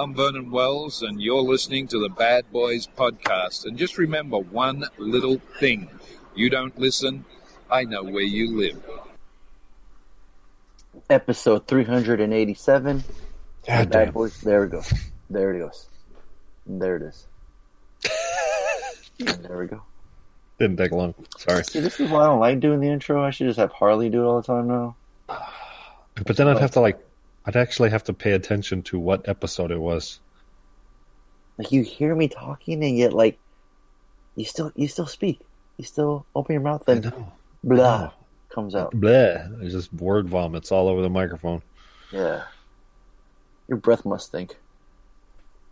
Hi, I'm Vernon Wells, and you're listening to the Bad Boys Podcast. And just remember one little thing you don't listen, I know where you live. Episode 387. God Bad damn. Boys. There we go. There it goes. There it is. there we go. Didn't take long. Sorry. See, this is why I don't like doing the intro. I should just have Harley do it all the time now. But then I'd have to like, I'd actually have to pay attention to what episode it was. Like you hear me talking and yet like you still you still speak. You still open your mouth and blah comes out. Bleh. There's just word vomits all over the microphone. Yeah. Your breath must stink.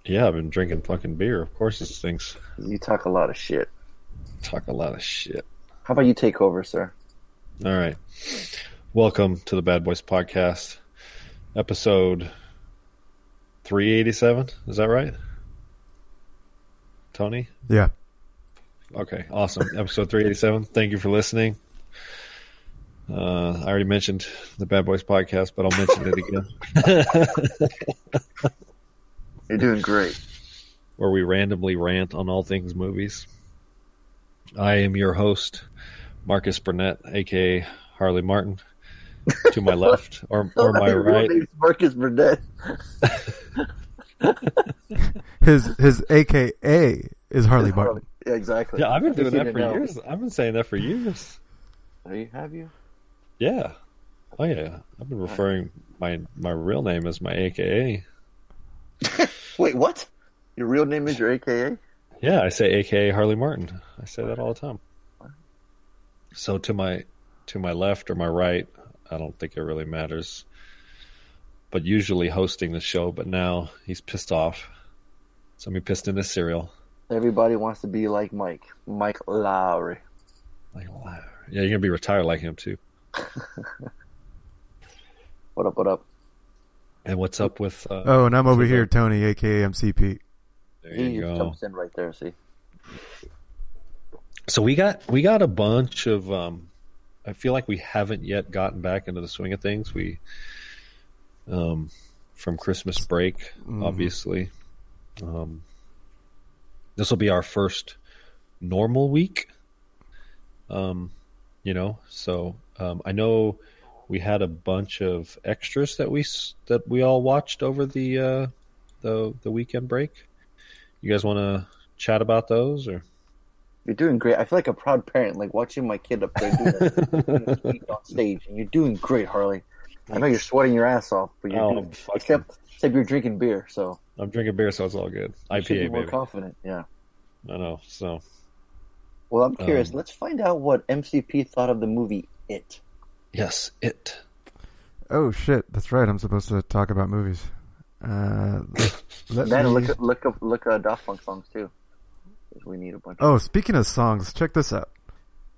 Yeah, I've been drinking fucking beer. Of course it stinks. You talk a lot of shit. Talk a lot of shit. How about you take over, sir? All right. Welcome to the Bad Boys Podcast, episode 387. Is that right? Tony? Yeah. Okay, awesome. Episode 387. Thank you for listening. Uh, I already mentioned the Bad Boys Podcast, but I'll mention it again. You're doing great. where we randomly rant on all things movies. I am your host, Marcus Burnett, aka Harley Martin. To my left or or my right. Marcus Burnett. His his AKA is Harley Martin. Yeah, exactly. Yeah, I've been doing that for now. years. I've been saying that for years. Have you? Have you? Yeah. Oh yeah. I've been referring my my real name as my AKA. Wait, what? Your real name is your AKA? Yeah, I say AKA Harley Martin. I say that all the time. So to my to my left or my right, I don't think it really matters. But usually hosting the show, but now he's pissed off. Somebody pissed in his cereal. Everybody wants to be like Mike. Mike Lowrey. Like, wow. Yeah, you're gonna be retired like him too. What up? What up? And what's up with? Uh, Oh, and I'm over here, the- Tony, AKA MCP. there He you just go. jumps in right there. See, So we got we got a bunch of. Um, I feel like we haven't yet gotten back into the swing of things. We, um, from Christmas break, Mhm. obviously. Um, this will be our first normal week. Um, you know, so um, I know we had a bunch of extras that we that we all watched over the uh, the the weekend break. You guys want to chat about those or? You're doing great. I feel like a proud parent, like watching my kid up there doing a, doing a speech on stage, and you're doing great, Harley. I know you're sweating your ass off, but you're Oh, doing, except except you're drinking beer, so I'm drinking beer, so it's all good. you should be more baby. confident. Yeah. I know. So Well, I'm curious. Um, Let's find out what MCP thought of the movie It. yes, it. Oh shit, that's right. I'm supposed to talk about movies. Uh, let Then me- look look up, look at Daft Punk songs too. 'Cause We need a bunch. Oh, speaking of songs, check this out.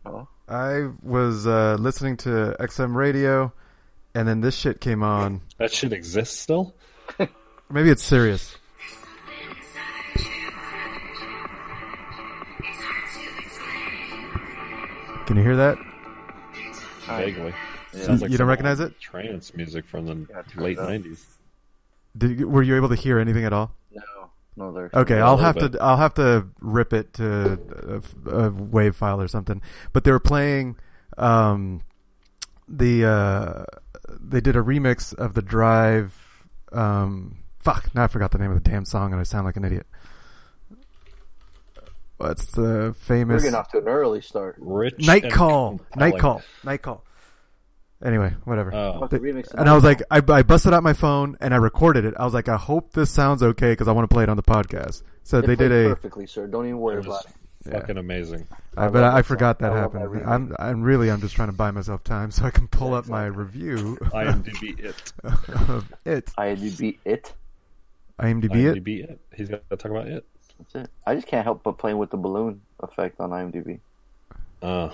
Oh. I was uh, listening to XM radio, and then this shit came on. That shit exists still. Maybe it's serious. Can you hear that? Vaguely. Yeah. Sounds like You don't recognize it? Trance music from the Yeah, late up. '90s. Did you, were you able to hear anything at all? No, no, there's Okay, Yeah, a I'll have bit. to I'll have to rip it to a, a wave file or something. But they were playing um, the uh, they did a remix of the Drive. Um, fuck, now I forgot the name of the damn song, and I sound like an idiot. What's the We're famous getting off to an early start. Rich Night Call? compelling. Night Call. Night Call. Anyway, whatever. Oh, the and I was like, I, I busted out my phone and I recorded it. I was like, I hope this sounds okay because I want to play it on the podcast. So It they did a, perfectly, sir. Don't even worry it was about it. Yeah. fucking amazing. I, I but I, I forgot song. that I love that happened. I'm, I'm really, I'm just trying to buy myself time so I can pull Yeah, up my exactly. review IMDb it. of it. IMDb it. IMDb it. IMDb it. He's got to talk about it. That's it. I just can't help but playing with the balloon effect on IMDb. Uh,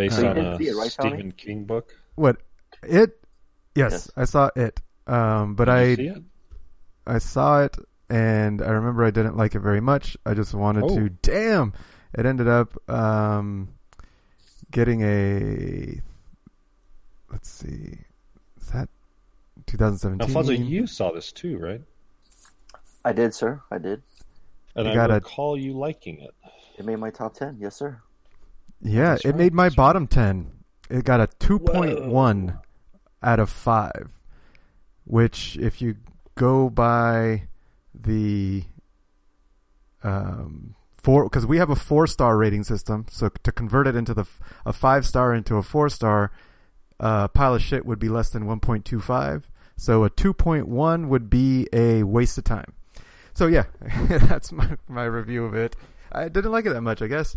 based So on a it, right, Tony? Stephen King book. What? It? Yes, Yes. I saw it. Um, but Did I, see it? I saw it and I remember I didn't like it very much. I just wanted Oh. to, damn, it ended up, um, getting a, let's see, is that 2017. Alfonso, you saw this too, right? I did, sir. I did. And You I gotta- recall you liking it. It made my top ten. Yes, sir. Yeah, That's it right, made my that's right. bottom 10. It got a 2.1 out of 5, which if you go by the um four cuz we have a 4-star rating system, so to convert it into the a 5-star into a 4-star uh pile of shit would be less than 1.25. So a 2.1 would be a waste of time. So yeah, that's my my review of it. I didn't like it that much, I guess.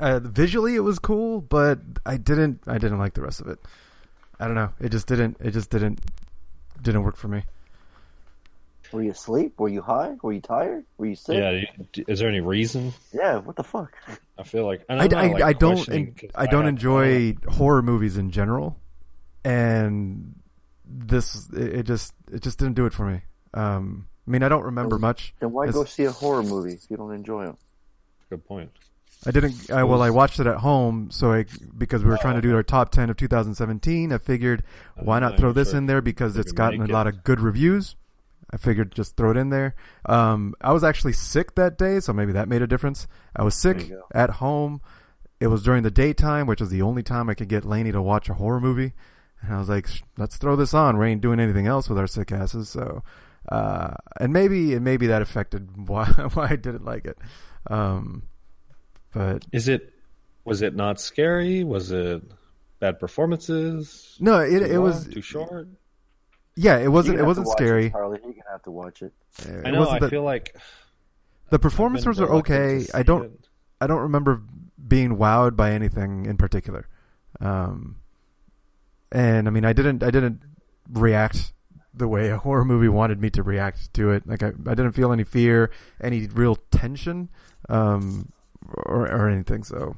Uh, visually, it was cool, but I didn't. I didn't like the rest of it. I don't know. It just didn't. It just didn't. Didn't work for me. Were you asleep? Were you high? Were you tired? Were you sick? Yeah. Is there any reason? Yeah, What the fuck? I feel like and I, I'm not, I, like, I don't. en- 'cause I don't have- enjoy horror movies in general, and this it, it just it just didn't do it for me. Um, I mean, I don't remember much. Then why It's- go see a horror movie if you don't enjoy them? Good point. I didn't. I, well, I watched it at home, so I because we were trying to do our top ten of 2017. I figured why not throw this sure in there because it's gotten a lot of good reviews. I figured just throw it in there. Um, I was actually sick that day, so maybe that made a difference. I was sick at home. It was during the daytime, which was the only time I could get Laney to watch a horror movie. And I was like, let's throw this on. We ain't doing anything else with our sick asses. So, uh, and maybe, and maybe that affected why, why I didn't like it. Um, but Is it? Was it not scary? Was it bad performances? no, it, Too it long? was, too short. yeah, it wasn't, it wasn't scary. It, Harley, you're gonna have to watch it. It I know. wasn't I that- feel like the performances were okay. I don't, it. I don't remember being wowed by anything in particular. Um, and I mean, I didn't, I didn't react the way a horror movie wanted me to react to it. Like I, I didn't feel any fear, any real tension, um, or, or anything. So,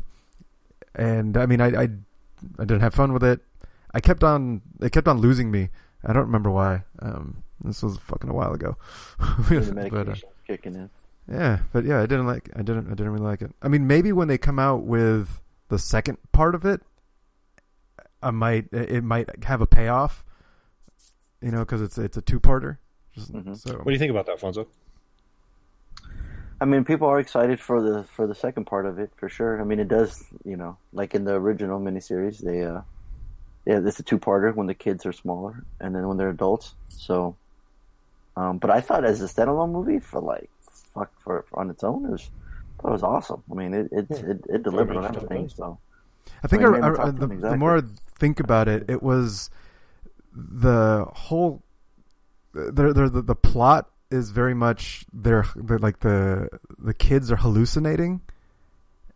and I mean, I, I, I didn't have fun with it. I kept on, it kept on losing me. I don't remember why. Um, this was fucking a while ago. But, uh, kicking in. yeah, but yeah, I didn't like. I didn't. I didn't really like it. I mean, maybe when they come out with the second part of it, I might. It might have a payoff. You know, because it's it's a two parter. Mhm. So What do you think about that, Fonzo? I mean, people are excited for the for the second part of it for sure. I mean, it does, you know, like in the original miniseries, they, uh, yeah, this is a two parter when the kids are smaller and then when they're adults. So, um, but I thought as a standalone movie for like, fuck, for, for on its own, it was, I it was awesome. I mean, it it it, it delivered on much so, everything. So, I think I I, mean, I- maybe I- the, to them the more I think about it, it was the whole the the the, the plot is very much they're, they're like the the kids are hallucinating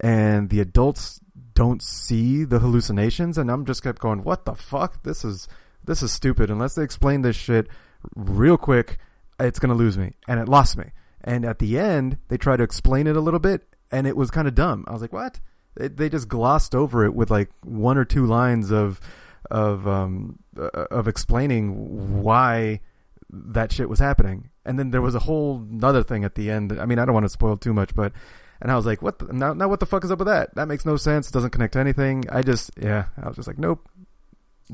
and the adults don't see the hallucinations. And I'm just kept going what the fuck? This is this is stupid. Unless they explain this shit real quick it's to lose me. And it lost me. And at the end they try to explain it a little bit and it was kind of dumb. I was like what? They, they just glossed over it with like one or two lines of of um uh, of explaining why that shit was happening and then there was a whole other thing at the end. I mean, I don't want to spoil too much, but and I was like, what? The, now, now, what the fuck is up with that? That makes no sense. It doesn't connect to anything. I just, yeah, I was just like, nope.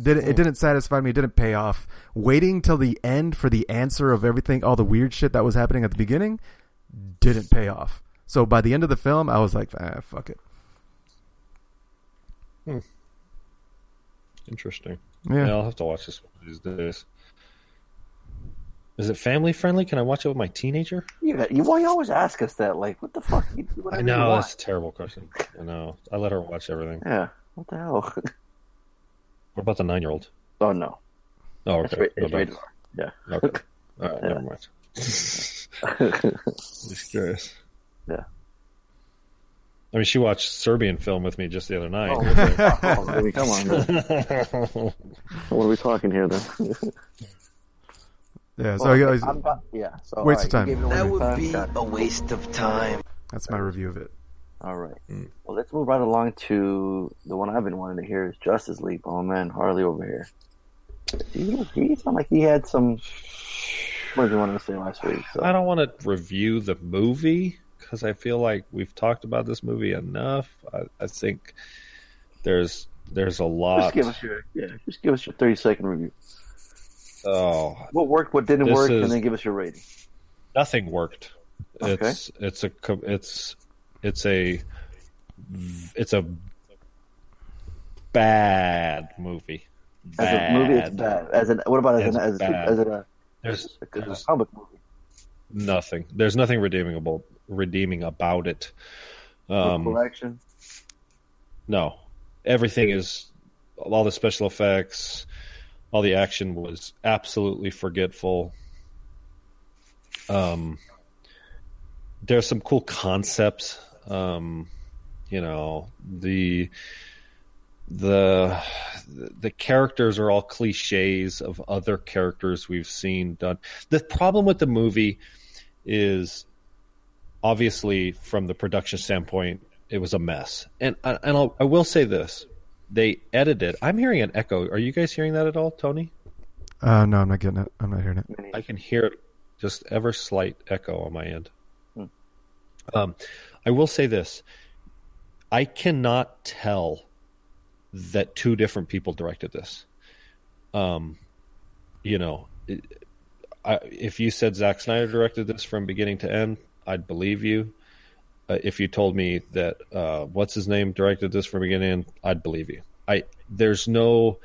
Did it, it didn't satisfy me. It didn't pay off. Waiting till the end for the answer of everything, all the weird shit that was happening at the beginning, didn't pay off. So by the end of the film, I was like, ah, fuck it. Hmm. Interesting. Yeah. Yeah, I'll have to watch this one these days. Is it family friendly? Can I watch it with my teenager? you, you, why you always ask us that? Like, what the fuck? You I know that's a terrible question. I know. I let her watch everything. Yeah. What the hell? What about the nine-year-old? oh no, Oh, it's, okay. ra- it's no. rated R. Yeah. Okay. All right. Yeah. Never mind. Just curious. Yeah. I mean, she watched Serbian film with me just the other night. Oh, oh, come on. What are we talking here then? Yeah. So Well, I- okay, I- I'm about- yeah. So Waste all right, of time. gave it a That would time. be a waste of time. that's my review of it. All right. Mm. Well, let's move right along to the one I've been wanting to hear is Justice League. Oh man, Harley over here. He, he sounded like he had some. What did you want to say last week? So. I don't want to review the movie because I feel like we've talked about this movie enough. I, I think there's there's a lot. Just lot. give us your yeah. Just give us your thirty second review. Oh, What worked, what didn't work, is- and then give us your rating. nothing worked. Okay. It's it's a it's it's a it's a bad movie. As a movie, it's bad. As an what about as It's an as a, as a, There's, a there's comic movie? nothing. There's nothing redeemable redeeming about it. Um, Cool action. No, everything is all the special effects, all the action was absolutely forgetful. Um, there's some cool concepts. Um, you know the the the characters are all cliches of other characters we've seen done. The problem with the movie is obviously from the production standpoint it was a mess. And and I'll, I will say this: they edited. I'm hearing an echo. Are you guys hearing that at all, Tony? Uh, no, I'm not getting it. I'm not hearing it. I can hear just ever slight echo on my end. Um, I will say this: I cannot tell that two different people directed this. Um, you know, it, I, if you said Zack Snyder directed this from beginning to end, I'd believe you. Uh, if you told me that uh, what's his name directed this from beginning I'd believe you. I there's no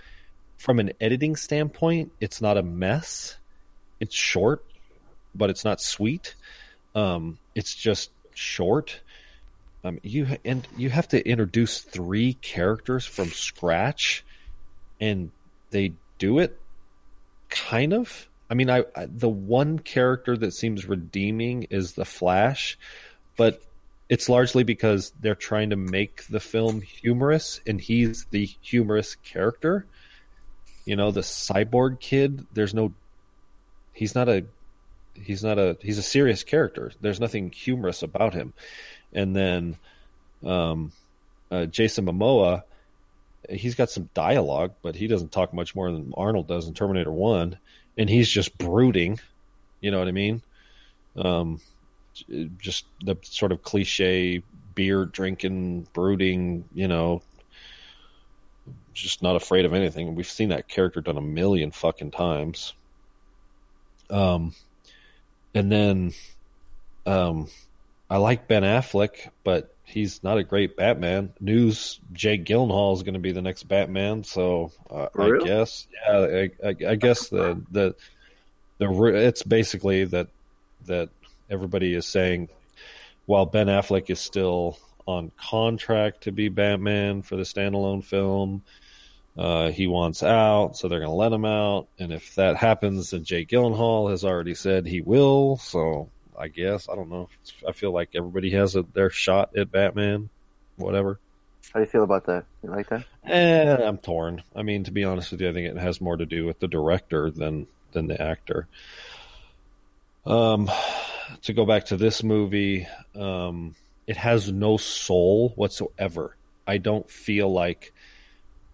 from an editing standpoint, it's not a mess. It's short, but it's not sweet. Um, it's just short. Um, you and you have to introduce three characters from scratch, and they do it kind of. I mean, I, I the one character that seems redeeming is the Flash, but it's largely because they're trying to make the film humorous, and he's the humorous character. You know, the cyborg kid. There's no. He's not a. He's not a. He's a serious character. There's nothing humorous about him. And then, um, uh, Jason Momoa. He's got some dialogue, but he doesn't talk much more than Arnold does in Terminator One, and he's just brooding. You know what I mean? Um, just the sort of cliche beer drinking, brooding, you know, just not afraid of anything. We've seen that character done a million fucking times. Um, and then, um, I like Ben Affleck, but he's not a great Batman. News: Jake Gyllenhaal is going to be the next Batman, so uh, I guess, yeah, I, I, I guess the the the it's basically that that everybody is saying while Ben Affleck is still on contract to be Batman for the standalone film, uh, he wants out, so they're going to let him out. And if that happens, then Jake Gyllenhaal has already said he will. So I guess I don't know. I feel like everybody has a, their shot at Batman. Whatever. How do you feel about that? You like that? Eh, I'm torn. I mean, to be honest with you, I think it has more to do with the director than than the actor. Um, to go back to this movie, um, it has no soul whatsoever. I don't feel like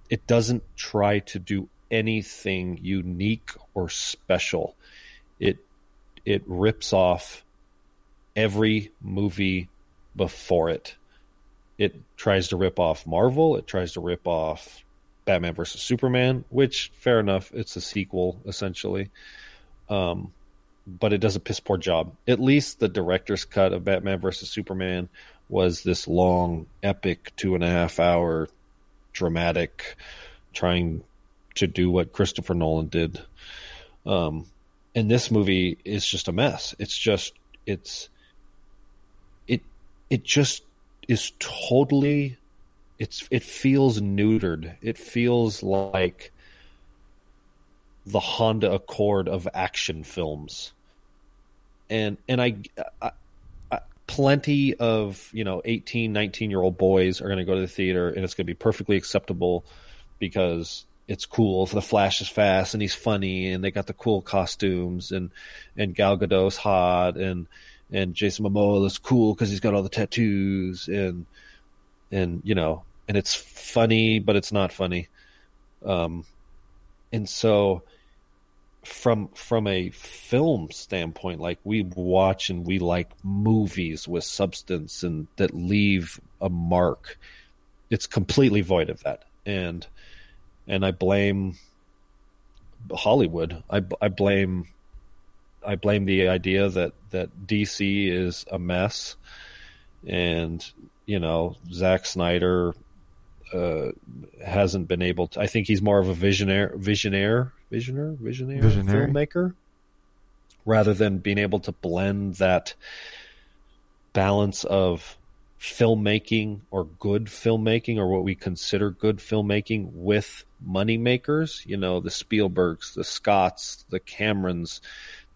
it doesn't try to do anything unique or special. It it rips off every movie before it. It tries to rip off Marvel. It tries to rip off Batman versus Superman, which fair enough, it's a sequel essentially. Um, but it does a piss poor job. At least the director's cut of Batman versus Superman was this long, epic, two and a half hour, dramatic, trying to do what Christopher Nolan did. Um, and this movie is just a mess. It's just it's it it just is totally it's it feels neutered. It feels like the Honda Accord of action films. And and I, I, I plenty of, you know, 18, 19 year old boys are going to go to the theater and it's going to be perfectly acceptable because it's cool. The Flash is fast and he's funny and they got the cool costumes and and Gal Gadot's hot and and Jason Momoa is cool because he's got all the tattoos and and you know and it's funny but it's not funny. Um, and so from from a film standpoint, like we watch and we like movies with substance and that leave a mark. It's completely void of that, and and I blame Hollywood. I, I blame I blame the idea that that DC is a mess, and you know Zack Snyder uh, hasn't been able to. I think he's more of a visionaire, visionaire, visionaire, visionaire, Visionary. filmmaker, rather than being able to blend that balance of filmmaking or good filmmaking or what we consider good filmmaking with money makers. You know, the Spielbergs, the Scotts, the Camerons.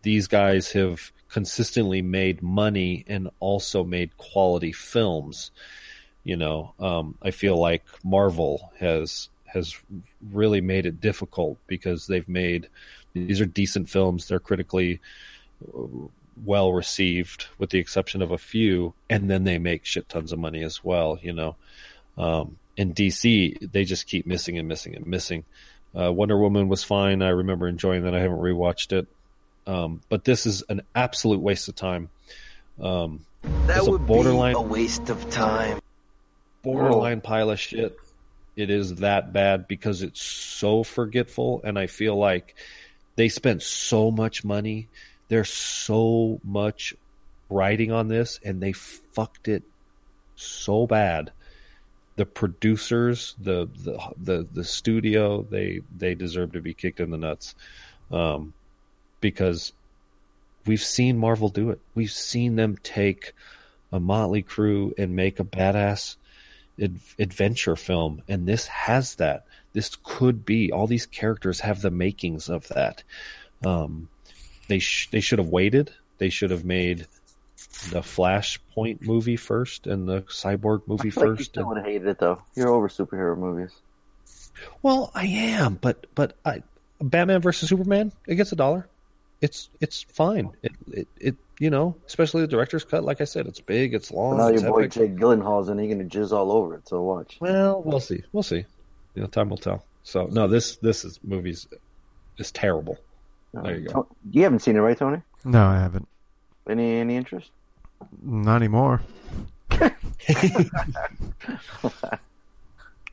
These guys have consistently made money and also made quality films. You know, um, I feel like Marvel has has really made it difficult because they've made these are decent films. They're critically well received, with the exception of a few, and then they make shit tons of money as well. You know, um, in DC, they just keep missing and missing and missing. Uh, Wonder Woman was fine. I remember enjoying that. I haven't rewatched it, um, but this is an absolute waste of time. Um, That It's a would borderline- be a waste of time. borderline pile of shit. It is that bad because it's so forgetful, and I feel like they spent so much money. There's so much writing on this, and they fucked it so bad. The producers, the the the, the studio, they they deserve to be kicked in the nuts, um, because we've seen Marvel do it. We've seen them take a motley crew and make a badass ad- adventure film, and this has that. This could be all these characters have the makings of that. Um, they sh- they should have waited. They should have made the Flashpoint movie first and the Cyborg movie I like you first. still and- would have hated it though. You're over superhero movies. well, I am, but but I, Batman versus Superman, it gets a dollar. It's it's fine. It, it it you know, especially the director's cut. Like I said, it's big, it's long, But now it's your boy epic. Jake Gyllenhaal's and he's gonna jizz all over it. So watch. Well, we'll see. We'll see. You know, time will tell. So no, this this is movies is terrible. There you go. To- You haven't seen it, right, Tony? No, I haven't. Any any interest? Not anymore. All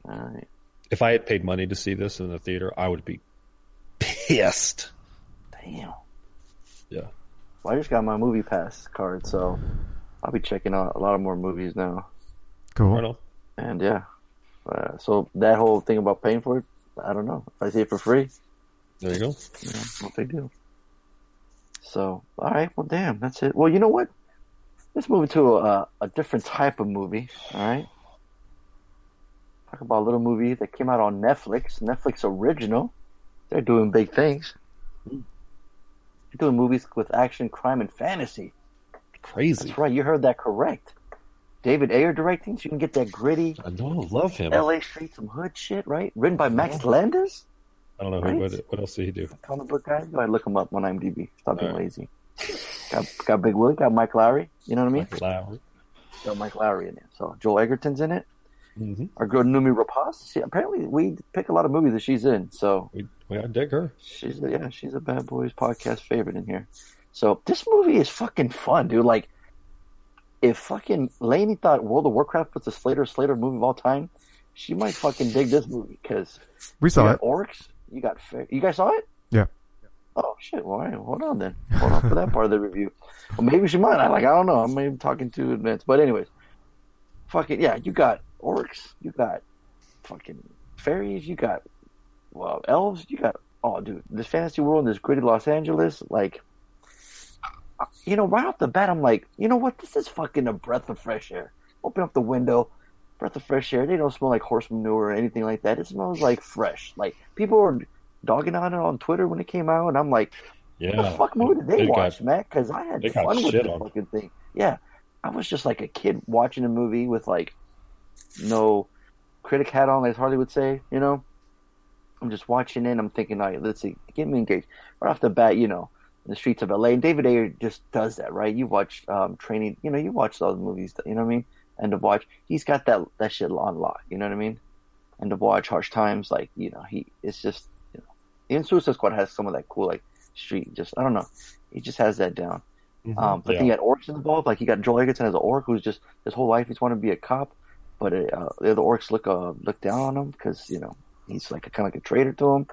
right. If I had paid money to see this in the theater, I would be pissed. Damn. Yeah. Well, I just got my movie pass card, so I'll be checking out a lot of more movies now. Cool. And yeah, uh, so that whole thing about paying for it, I don't know. If I see it for free, There you go. you know, no big deal. So, all right, well, damn, that's it. Well, you know what? Let's move into a, a different type of movie. All right, talk about a little movie that came out on Netflix, Netflix original. They're doing big things. Doing movies with action, crime, and fantasy. Crazy. That's right, you heard that correct. David Ayer directing, so you can get that gritty I know. Love him. L.A. Street, some hood shit, right? Written by Max Landis, I don't know who. Right? What, what else did he do? comic book guy. Go ahead, look him up on IMDb. Stop being right. lazy. Got got Big Willie, got Mike Lowrey. You know what I mean? Mike Lowrey. Got Mike Lowrey in it. So Joel Edgerton's in it. Mm-hmm. Our girl Noomi Rapace. See, apparently we pick a lot of movies that she's in. So We we gotta dig her. she's yeah, she's a Bad Boys podcast favorite in here. So this movie is fucking fun, dude. Like, if fucking Lainey thought World of Warcraft was the Slater Slater movie of all time, she might fucking dig this movie because We saw got it. orcs. You got fa- you guys saw it? Yeah. Oh shit! Well, all right, hold on then. Hold on for that part of the review. Well, maybe she might. I like. I don't know. I'm maybe talking too advanced. But anyways, fucking yeah. You got orcs. You got fucking fairies. You got well elves. You got oh dude, this fantasy world in this gritty Los Angeles. Like, you know, right off the bat, I'm like, you know what? This is fucking a breath of fresh air. Open up the window. Breath of fresh air. They don't smell like horse manure or anything like that. It smells like fresh. Like people were dogging on it on Twitter when it came out, and I'm like, Yeah. what the fuck movie did they got- watch, man? Because I had fun with on. fucking thing. Yeah, I was just like a kid watching a movie with like no critic hat on, as Harley would say. You know, I'm just watching it. and I'm thinking, all right, let's see, get me engaged right off the bat. You know, in the streets of LA, and David Ayer just does that, right? You watch um, Training, you know, you watch those movies. You know what I mean? End of Watch. He's got that that shit on lock. You know what I mean? End of Watch, Harsh Times. Like you know, he it's just you know, even Suicide Squad has some of that cool like street. Just I don't know. He just has that down. Um, but Yeah. then you got orcs involved. Like you got Joel Edgerton as an orc who's just his whole life he's wanted to be a cop, but uh, the other orcs look uh, look down on him because you know he's like a, kind of like a traitor to him.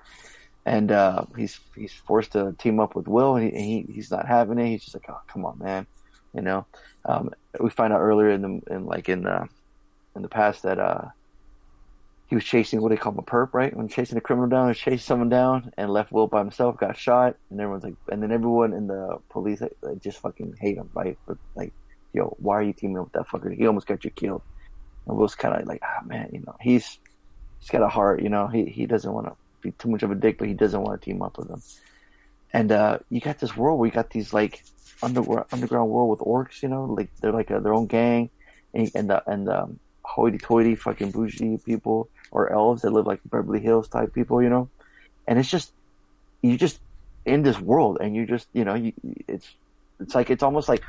and uh, he's he's forced to team up with Will, and he, he he's not having it. He's just like, oh come on, man, you know. Um, we find out earlier in the in like in the in the past that uh, he was chasing what they call him a perp, right? When chasing a criminal down, he chased someone down and left Will by himself, got shot, and everyone's like, and then everyone in the police like, just fucking hate him, right? For like, yo, why are you teaming up with that fucker? He almost got you killed. And Will's kind of like, ah, oh, man, you know, he's he's got a heart, you know, he he doesn't want to be too much of a dick, but he doesn't want to team up with them. And uh, you got this world where you got these like underground underground world with orcs, you know, like they're like a, their own gang, and and the, and um, hoity-toity fucking bougie people or elves that live like Beverly Hills type people, you know, and it's just you just in this world, and you just you know you, it's it's like it's almost like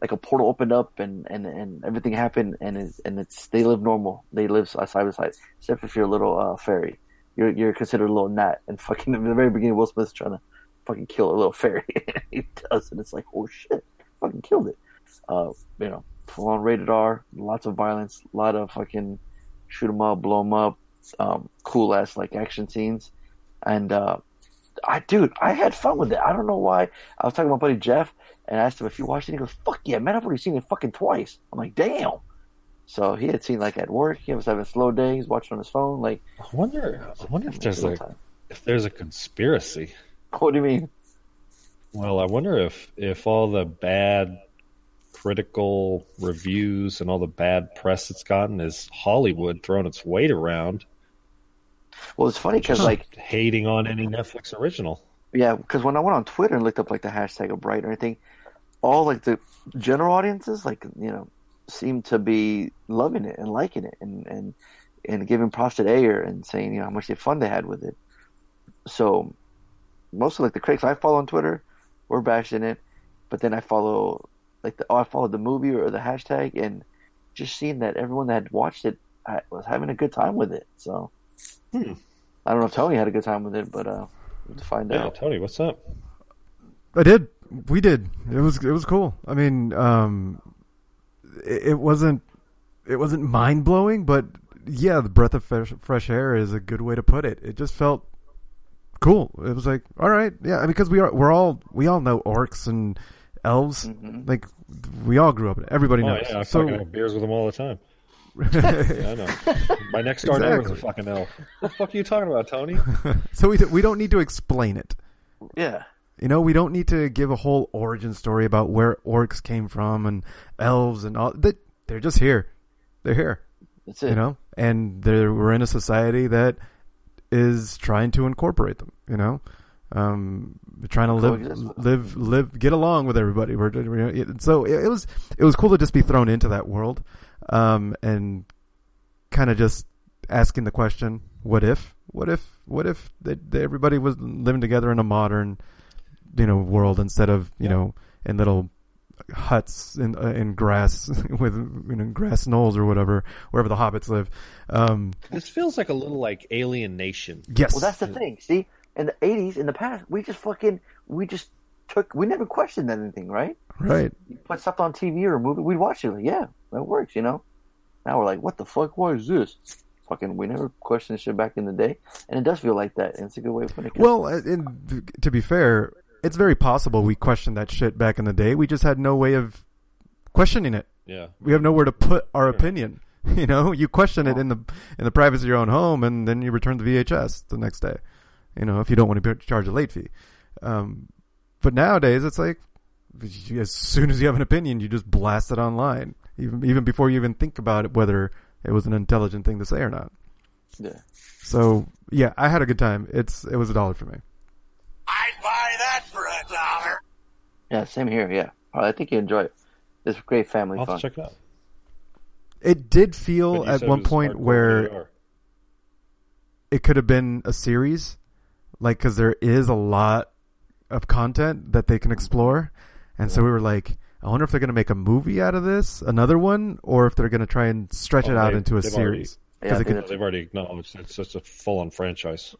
like a portal opened up and and and everything happened and it's and it's they live normal. They live side by side except if you're a little uh, fairy. You're you're considered a little gnat and fucking in the very beginning Will Smith's trying to fucking kill a little fairy. He does and it's like oh shit. Fucking killed it. Uh you know full on rated R lots of violence a lot of fucking shoot 'em up blow 'em up um, cool ass like action scenes, and uh, I dude, I had fun with it. I don't know why. I was talking to my buddy Jeff and I asked him if he watched it. He goes, "Fuck yeah, man! I've already seen it fucking twice." I'm like, "Damn." So he had seen like at work. He was having a slow day. He's watching on his phone. Like, I wonder. I wonder if there's a time. if there's a conspiracy. What do you mean? Well, I wonder if if all the bad critical reviews and all the bad press it's gotten is Hollywood throwing its weight around well, it's funny because like hating on any Netflix original. Yeah, because when I went on Twitter and looked up like the hashtag of Bright or anything, all like the general audiences, like you know, seem to be loving it and liking it and and and giving props to Ayer and saying you know how much they fun they had with it. So most of like the critics I follow on Twitter, were bashing it, but then I follow like the oh I followed the movie or the hashtag and just seeing that everyone that had watched it was having a good time with it. So Hmm. I don't know if Tony had a good time with it, but uh, we'll find yeah, out. Tony, what's up? I did. We did. It was it was cool. I mean, um, it, it wasn't it wasn't mind blowing, but yeah, the breath of fresh, fresh air is a good way to put it. It just felt cool. It was like, all right, yeah, because we are we're all we all know orcs and elves. Mm-hmm. Like we all grew up. Everybody oh, knows. Yeah, I so, have beers with them all the time yeah, I know. My next door exactly. neighbor's a fucking elf. What the fuck are you talking about, Tony? so we we don't need to explain it. Yeah. You know, we don't need to give a whole origin story about where orcs came from and elves and all. That they're just here. They're here. That's it. You know, and we're in a society that is trying to incorporate them. You know, um, trying to live, live, live, get along with everybody. We're, so it, it was it was cool to just be thrown into that world um, and kind of just asking the question, what if? What if? What if they, they, everybody was living together in a modern, you know, world instead of you yeah. know in little huts in uh, in grass with you know grass knolls or whatever wherever the hobbits live. Um, this feels like a little like Alien Nation. Yes. Well, that's the thing. See, in the '80s, in the past, we just fucking we just took we never questioned anything, right? Right. You put stuff on TV or a movie, we'd watch it. Like, yeah, that works, you know. Now we're like, what the fuck? What is this? Fucking, we never questioned shit back in the day, and it does feel like that. And it's a good way of putting it. Well, and to be fair, it's very possible we questioned that shit back in the day. We just had no way of questioning it. Yeah. We have nowhere to put our sure. opinion. You know, you question it in the in the privacy of your own home, and then you return the VHS the next day. You know, if you don't want to charge a late fee. Um, but nowadays, it's like as soon as you have an opinion, you just blast it online, even even before you even think about it, whether it was an intelligent thing to say or not. Yeah. So yeah, I had a good time. It's it was a dollar for me. I'd buy that for a dollar. Yeah, same here. Yeah, oh, I think you enjoy it. It's great family I'll fun. check it out. It did feel at one point where it could have been a series, like because there is a lot of content that they can explore. And so we were like, I wonder if they're going to make a movie out of this, another one, or if they're going to try and stretch oh, it out they, into a series. Already, yeah, they've already acknowledged it's just a full-on franchise.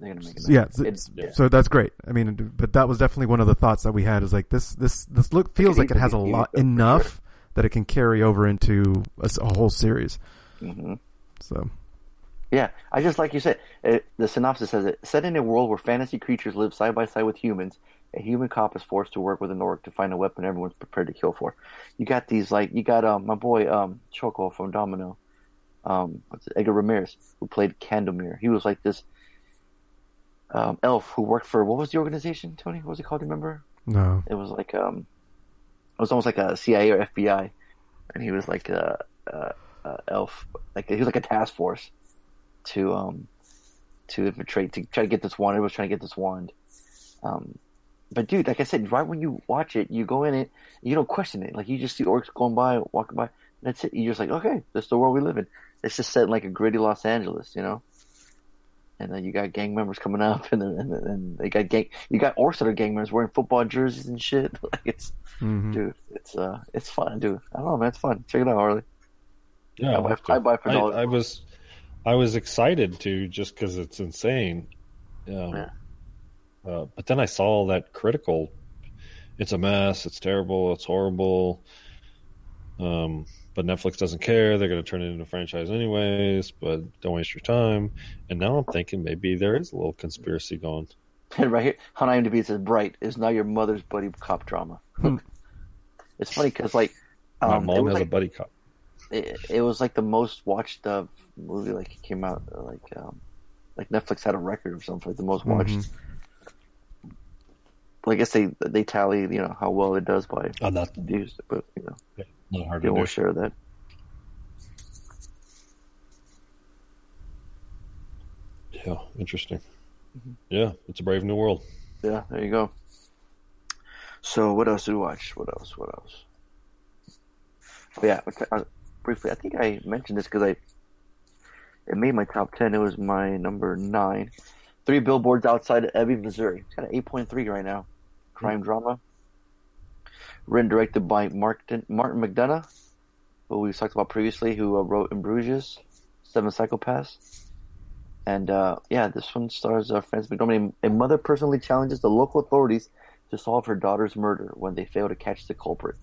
Yeah, yeah, so, yeah, so that's great. I mean, but that was definitely one of the thoughts that we had. Is like this, this, this look feels like it has a lot enough sure. that it can carry over into a, a whole series. Mm-hmm. So, Yeah, I just like you said. It, the synopsis says it set in a world where fantasy creatures live side by side with humans. A human cop is forced to work with an orc to find a weapon everyone's prepared to kill for. You got these like you got um my boy um Choco from Domino, um what's it, Edgar Ramirez who played Kandomere. He was like this um elf who worked for what was the organization Tony? What was it called? Do you remember? No. It was like um it was almost like a CIA or FBI, and he was like a, a, a elf like he was like a task force to um to infiltrate to try to get this wand. Everyone was trying to get this wand. Um, but dude, like I said, right when you watch it, you go in it, you don't question it. Like you just see orcs going by, walking by. That's it. You're just like, okay, that's the world we live in. It's just set in like a gritty Los Angeles, you know. And then you got gang members coming up, and then and, then- and they got gang. You got orcs that are gang members wearing football jerseys and shit. Like it's, Mhm. dude, it's uh, it's fun, dude. I don't know, man, it's fun. Check it out, Harley. Yeah, I buy, have to. I buy for I, dollars. I was, I was excited to just because it's insane. Um, Yeah. uh, but then I saw that critical. It's a mess. It's terrible. It's horrible. Um, but Netflix doesn't care. They're going to turn it into a franchise anyways. But don't waste your time. And now I'm thinking maybe there is a little conspiracy going. And right here on IMDb it says "Bright" is now your mother's buddy cop drama. it's funny because like My um, it mom has like, a buddy cop. it, it was like the most watched uh, movie like it came out uh, like um, like Netflix had a record or something like the most watched. Mhm. Well, I guess they they tally you know how well it does by Oh, not views, but you know not hard they to do. won't share that. Yeah, interesting. Mm-hmm. Yeah, it's a brave new world. Yeah, there you go. So what else did we watch? What else? What else? Oh, yeah, okay, uh, briefly. I think I mentioned this because I it made my top ten. It was my number nine. Three billboards outside of Ebbing, Missouri. It's got an eight point three right now. Crime drama. Written directed by Martin Martin McDonagh, who we talked about previously, who uh, wrote In Bruges, Seven Psychopaths. And uh, yeah, this one stars uh, Frances McDormand. A mother personally challenges the local authorities to solve her daughter's murder when they fail to catch the culprit.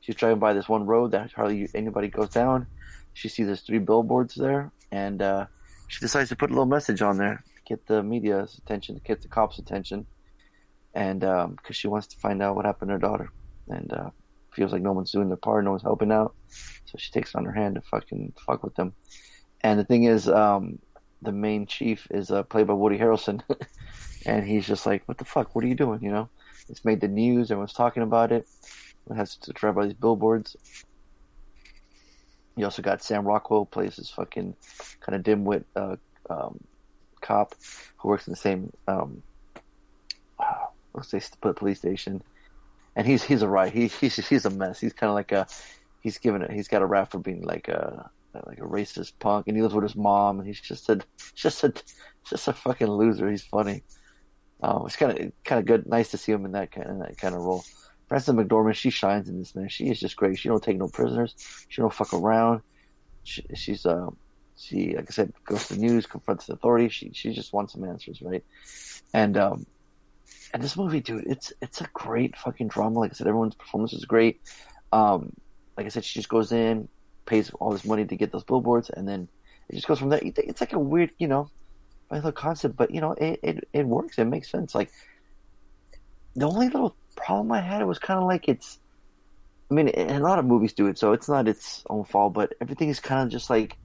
She's driving by this one road that hardly anybody goes down. She sees there's three billboards there, and uh, she decides to put a little message on there to get the media's attention, to get the cops' attention, and because she wants to find out what happened to her daughter, and uh, feels like no one's doing their part, no one's helping out, so she takes it on her hand to fucking fuck with them. And the thing is, um, the main chief is uh, played by Woody Harrelson, and he's just like, "What the fuck? What are you doing?" You know, it's made the news. Everyone's talking about it. It has to drive by these billboards. You also got Sam Rockwell plays this fucking kind of dimwit uh, um, cop who works in the same um, let's say police station, and he's he's a right. He, he's he's a mess. He's kind of like a he's given it. He's got a rap for being like a like a racist punk, and he lives with his mom, and he's just a just a just a fucking loser. He's funny. Um, it's kind of kind of good, nice to see him in that kind in that kind of role. Frances McDormand, she shines in this man. She is just great. She don't take no prisoners. She don't fuck around. She, she's uh, she like I said, goes to the news, confronts the authorities. She she just wants some answers, right? And um, and this movie, dude, it's it's a great fucking drama. Like I said, everyone's performance is great. Um, like I said, she just goes in, pays all this money to get those billboards, and then it just goes from there. It's like a weird, you know, little concept, but you know, it, it it works. It makes sense. Like the only little problem I had was kind of like it's. I mean, a lot of movies do it, so it's not its own fault. But everything is kind of just like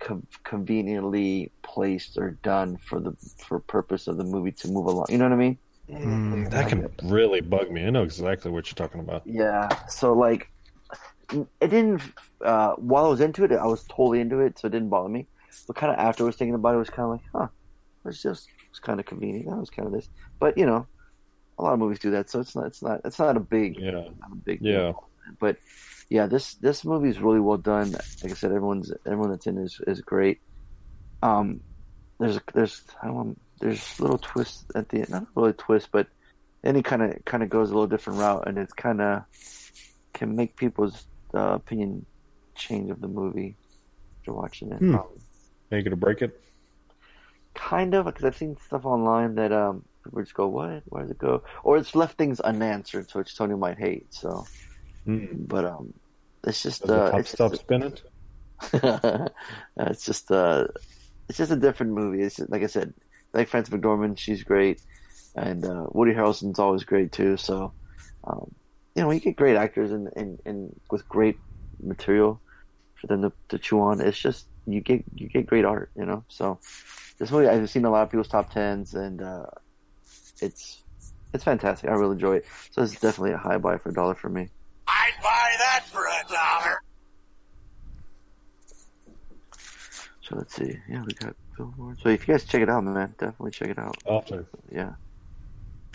co- conveniently placed or done for the for purpose of the movie to move along. You know what I mean? Mm. That can really bug me. I know exactly what you're talking about. Yeah. So like, it didn't. Uh, while I was into it, I was totally into it, so it didn't bother me. But kind of afterwards, thinking about it, it was kind of like, huh, it's just it's kind of convenient. That was kind of this, but you know, a lot of movies do that, so it's not it's not it's not a big Yeah. not a big Yeah. deal. But yeah, this this movie is really well done. Like I said, everyone's everyone that's in it is is great. Um, there's there's I don't want, there's little twists at the end, not really a twist, but then it kind of kind of goes a little different route, and it's kind of can make people's uh, opinion change of the movie after watching it. Hmm. Make it or break it. kind of because I've seen stuff online that um people just go, "What? Where does it go?" Or it's left things unanswered, which Tony might hate. So, Mm. but um, it's just Does uh, it's stop just, spinning? it's just uh, it's just a different movie. It's like I said, like Frances McDormand, she's great, and uh, Woody Harrelson's always great too. So, um, you know, you get great actors and, and, and with great material for them to, to chew on. It's just you get you get great art, you know. So this movie I've seen a lot of people's top tens, and uh, it's it's fantastic. I really enjoy it. So it's definitely a high buy for a dollar for me. I'd buy that for a dollar. So let's see. Yeah, we got Billboard. So if you guys check it out, man, definitely check it out. Often. Yeah.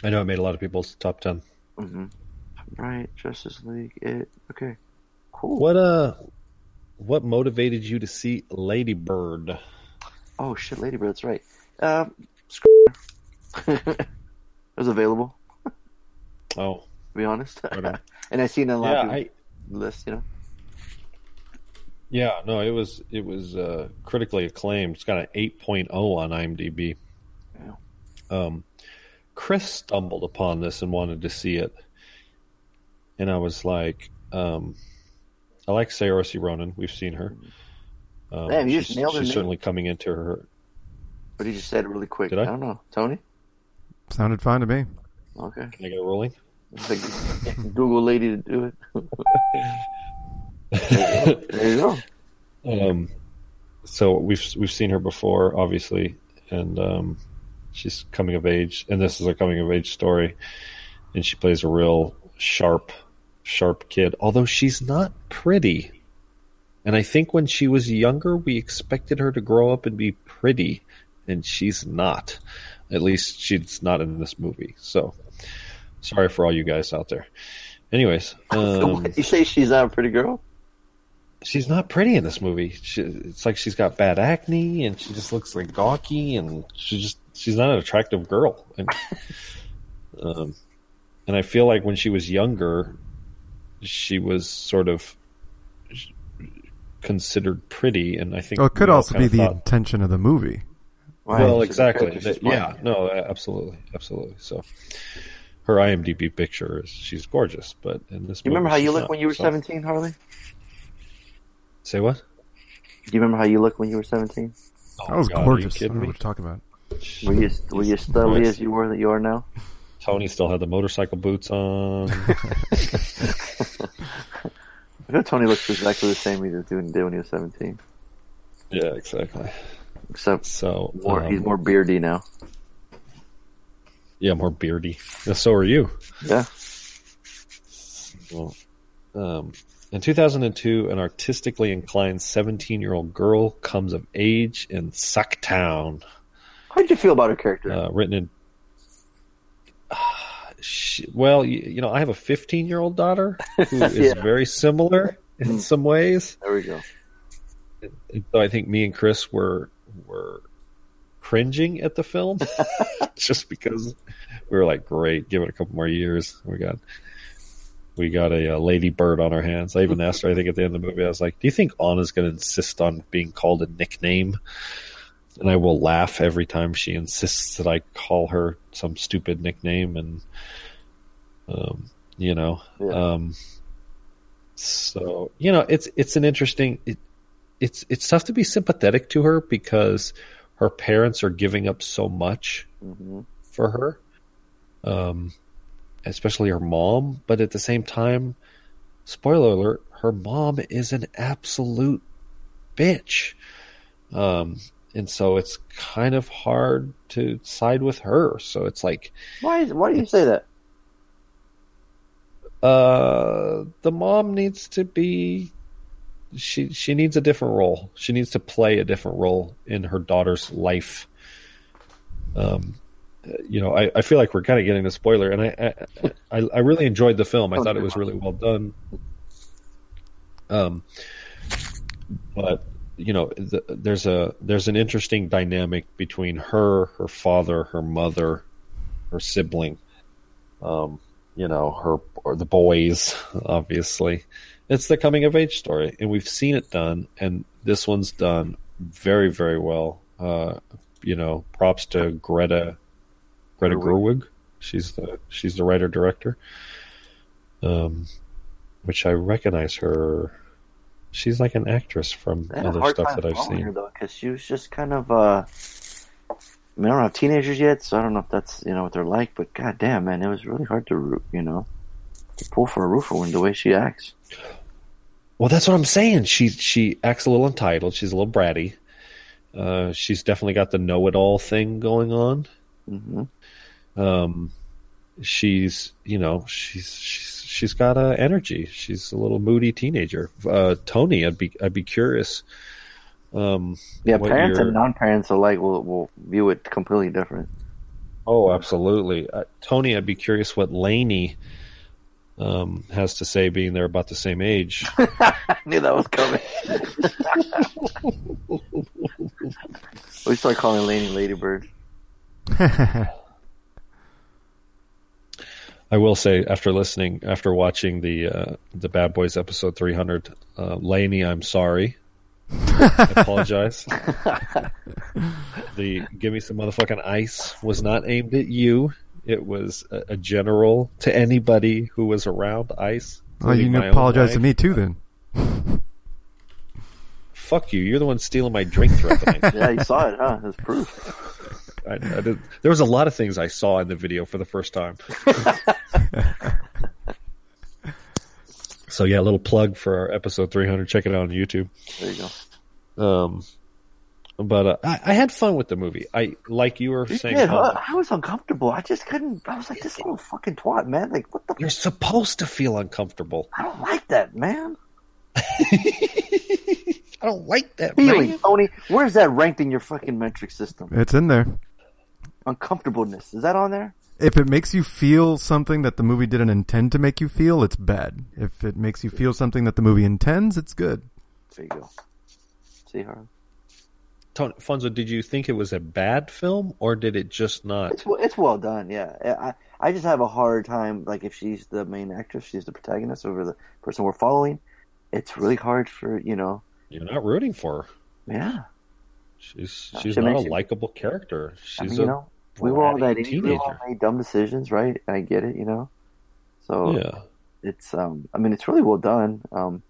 I know it made a lot of people's top ten. hmm Right. Justice League. It. Okay. Cool. What uh, what motivated you to see Lady Bird? Oh shit, Lady Bird. That's right. Um, it was available. Oh, To be honest, Right on. and I seen a lot yeah, of I lists. You know. yeah no, it was it was uh, critically acclaimed. It's got an 8.0 on IMDb. Yeah. Um, Chris stumbled upon this and wanted to see it, and I was like, um, I like Saoirse Ronan. We've seen her. Um, Damn, you just she's, nailed she's name. certainly coming into her. But he just said it really quick. Did I? don't know, Tony. Sounded fine to me. Okay. Can I get a rolling? Like Google lady to do it. there you go. Um, so we've we've seen her before, obviously, and um, she's coming of age, and this is a coming of age story, and she plays a real sharp, sharp kid. Although she's not pretty, and I think when she was younger, we expected her to grow up and be pretty, and she's not. At least she's not in this movie. So sorry for all you guys out there. Anyways, um, you say she's not a pretty girl? she's not pretty in this movie. She, it's like she's got bad acne and she just looks like gawky and she just she's not an attractive girl. And, um, and I feel like when she was younger, she was sort of considered pretty, and I think Well, it could also be the thought- intention of the movie. Right, well, she's exactly. That- yeah, no, absolutely, absolutely. So, her IMDb picture is she's gorgeous, but in this, You remember how you she's looked not. when you were So- 17, Harley? Say what? Do you remember how you looked when you were 17? Oh, That was God, Are you gorgeous. I don't kidding know me? what you're talking about. Were you were you Jesus studly Christ. as you were that you are now? Tony still had the motorcycle boots on. I feel Tony looks exactly the same he was doing did when he was 17, yeah, exactly. except So more um, he's more beardy now. Yeah, more beardy. So are you. Yeah. Well, um, in 2002, an artistically inclined 17 year old girl comes of age in Sucktown, How did you feel about her character? uh, written in. She, well, you, you know, I have a 15 year old daughter who is Yeah. very similar in some ways. there we go. And so I think me and Chris were were cringing at the film just because we were like, "Great, give it a couple more years." We got we got a, uh lady bird on our hands. I even asked her, I think at the end of the movie, I was like, "Do you think Anna's going to insist on being called a nickname?" And I will laugh every time she insists that I call her some stupid nickname, and um, you know, Yeah. um, so you know, it's it's an interesting. It, it's it's tough to be sympathetic to her because her parents are giving up so much hmm for her, um, especially her mom. But at the same time, spoiler alert: her mom is an absolute bitch, um, and so it's kind of hard to side with her. So it's like Why is, why do you say that? uh, the mom needs to be she she needs a different role. She needs to play a different role in her daughter's life. Um, you know, I, I feel like we're kind of getting a spoiler, and I, I I really enjoyed the film. I thought it was really well done. Um, but you know, the, there's a there's an interesting dynamic between her, her father, her mother, her sibling. Um, you know, her or the boys, obviously. It's the coming of age story, and we've seen it done, and this one's done very, very well. Uh, you know, props to Greta Greta Gerwig. Gerwig. She's the she's the writer director. Um, which I recognize her. she's like an actress from I had a other stuff that I've her seen. though, because she was just kind of. uh I mean, I don't have teenagers yet, so I don't know if that's you know what they're like. But goddamn, man, it was really hard to root, you know, to pull for a roofer when the way she acts. Well, that's what I'm saying. She she acts a little entitled. She's a little bratty. Uh, she's definitely got the know-it-all thing going on. hmm Um, she's you know she's she's she's got uh, energy. She's a little moody teenager. Uh, Tony, I'd be I'd be curious. Um, Yeah, parents your- and non-parents alike will will view it completely different. Oh, absolutely. Uh, Tony, I'd be curious what Lainey um, has to say, being they're about the same age. I knew that was coming. we start calling Laney Ladybird. I will say, after listening, after watching the uh, the Bad Boys episode 300, uh, Lainey, I'm sorry. I apologize. the give me some motherfucking ice was not aimed at you. It was a, a general to anybody who was around ice. well, you including can apologize to me too then. Fuck you! You're the one stealing my drink throughout the night. Yeah, you saw it, huh? That's proof. I, I did, there was a lot of things I saw in the video for the first time. so yeah, a little plug for our episode 300. Check it out on YouTube. There you go. Um, but uh, I, I had fun with the movie. I like you were saying. Yeah, how- I, I was uncomfortable. I just couldn't. I was like, this little fucking twat, man. Like, what the? you're supposed to feel uncomfortable. I don't like that, man. I don't like that. Feeling, Man. Tony. Where's that ranked in your fucking metric system? It's in there. Uncomfortableness. Is that on there? If it makes you feel something that the movie didn't intend to make you feel, it's bad. If it makes you feel something that the movie intends, it's good. There you go. See, Harlan? Tony Fonzo, did you think it was a bad film or did it just not? It's well- it's well done. Yeah, I I just have a hard time. Like, if she's the main actress, she's the protagonist over the person we're following. It's really hard for you know. You're not rooting for her. Yeah, She's she's she not a likable character. I She's mean, you know, we were all that bratty. We all teenager. made dumb decisions, right? I get it. You know, so yeah. it's um. I mean, it's really well done. Um,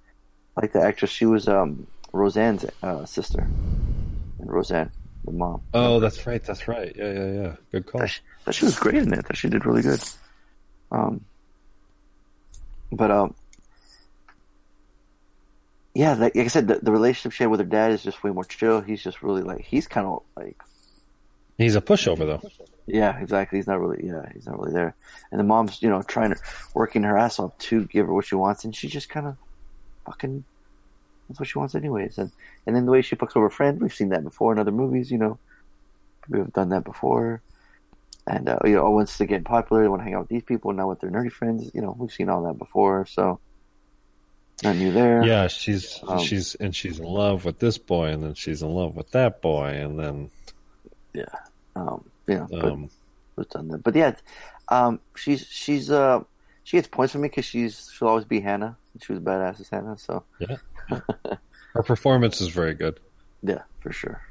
like the actress, she was um Roseanne's uh, sister, and Roseanne, the mom. Oh, that's right. That's right. Yeah, yeah, yeah. Good call. That she, that she was great in it. That she did really good. Um, but um, yeah, like, like I said, the, the relationship she had with her dad is just way more chill. He's just really like he's kind of like He's a pushover though. yeah, exactly. He's not really yeah, he's not really there. And the mom's you know trying to working her ass off to give her what she wants, and she just kind of fucking that's what she wants anyways. And and then the way she fucks over a friend, we've seen that before in other movies. You know, we have done that before. And uh, you know, once they get popular, they want to hang out with these people. Now with their nerdy friends, you know, we've seen all that before. So not new there. Yeah, she's Um, she's and she's in love with this boy, and then she's in love with that boy, and then Um, you know, but um, was done that. But yeah, um, she's she's uh she gets points from me because she's she'll always be Hanna. She was badass as Hanna, so her performance is very good. yeah, for sure.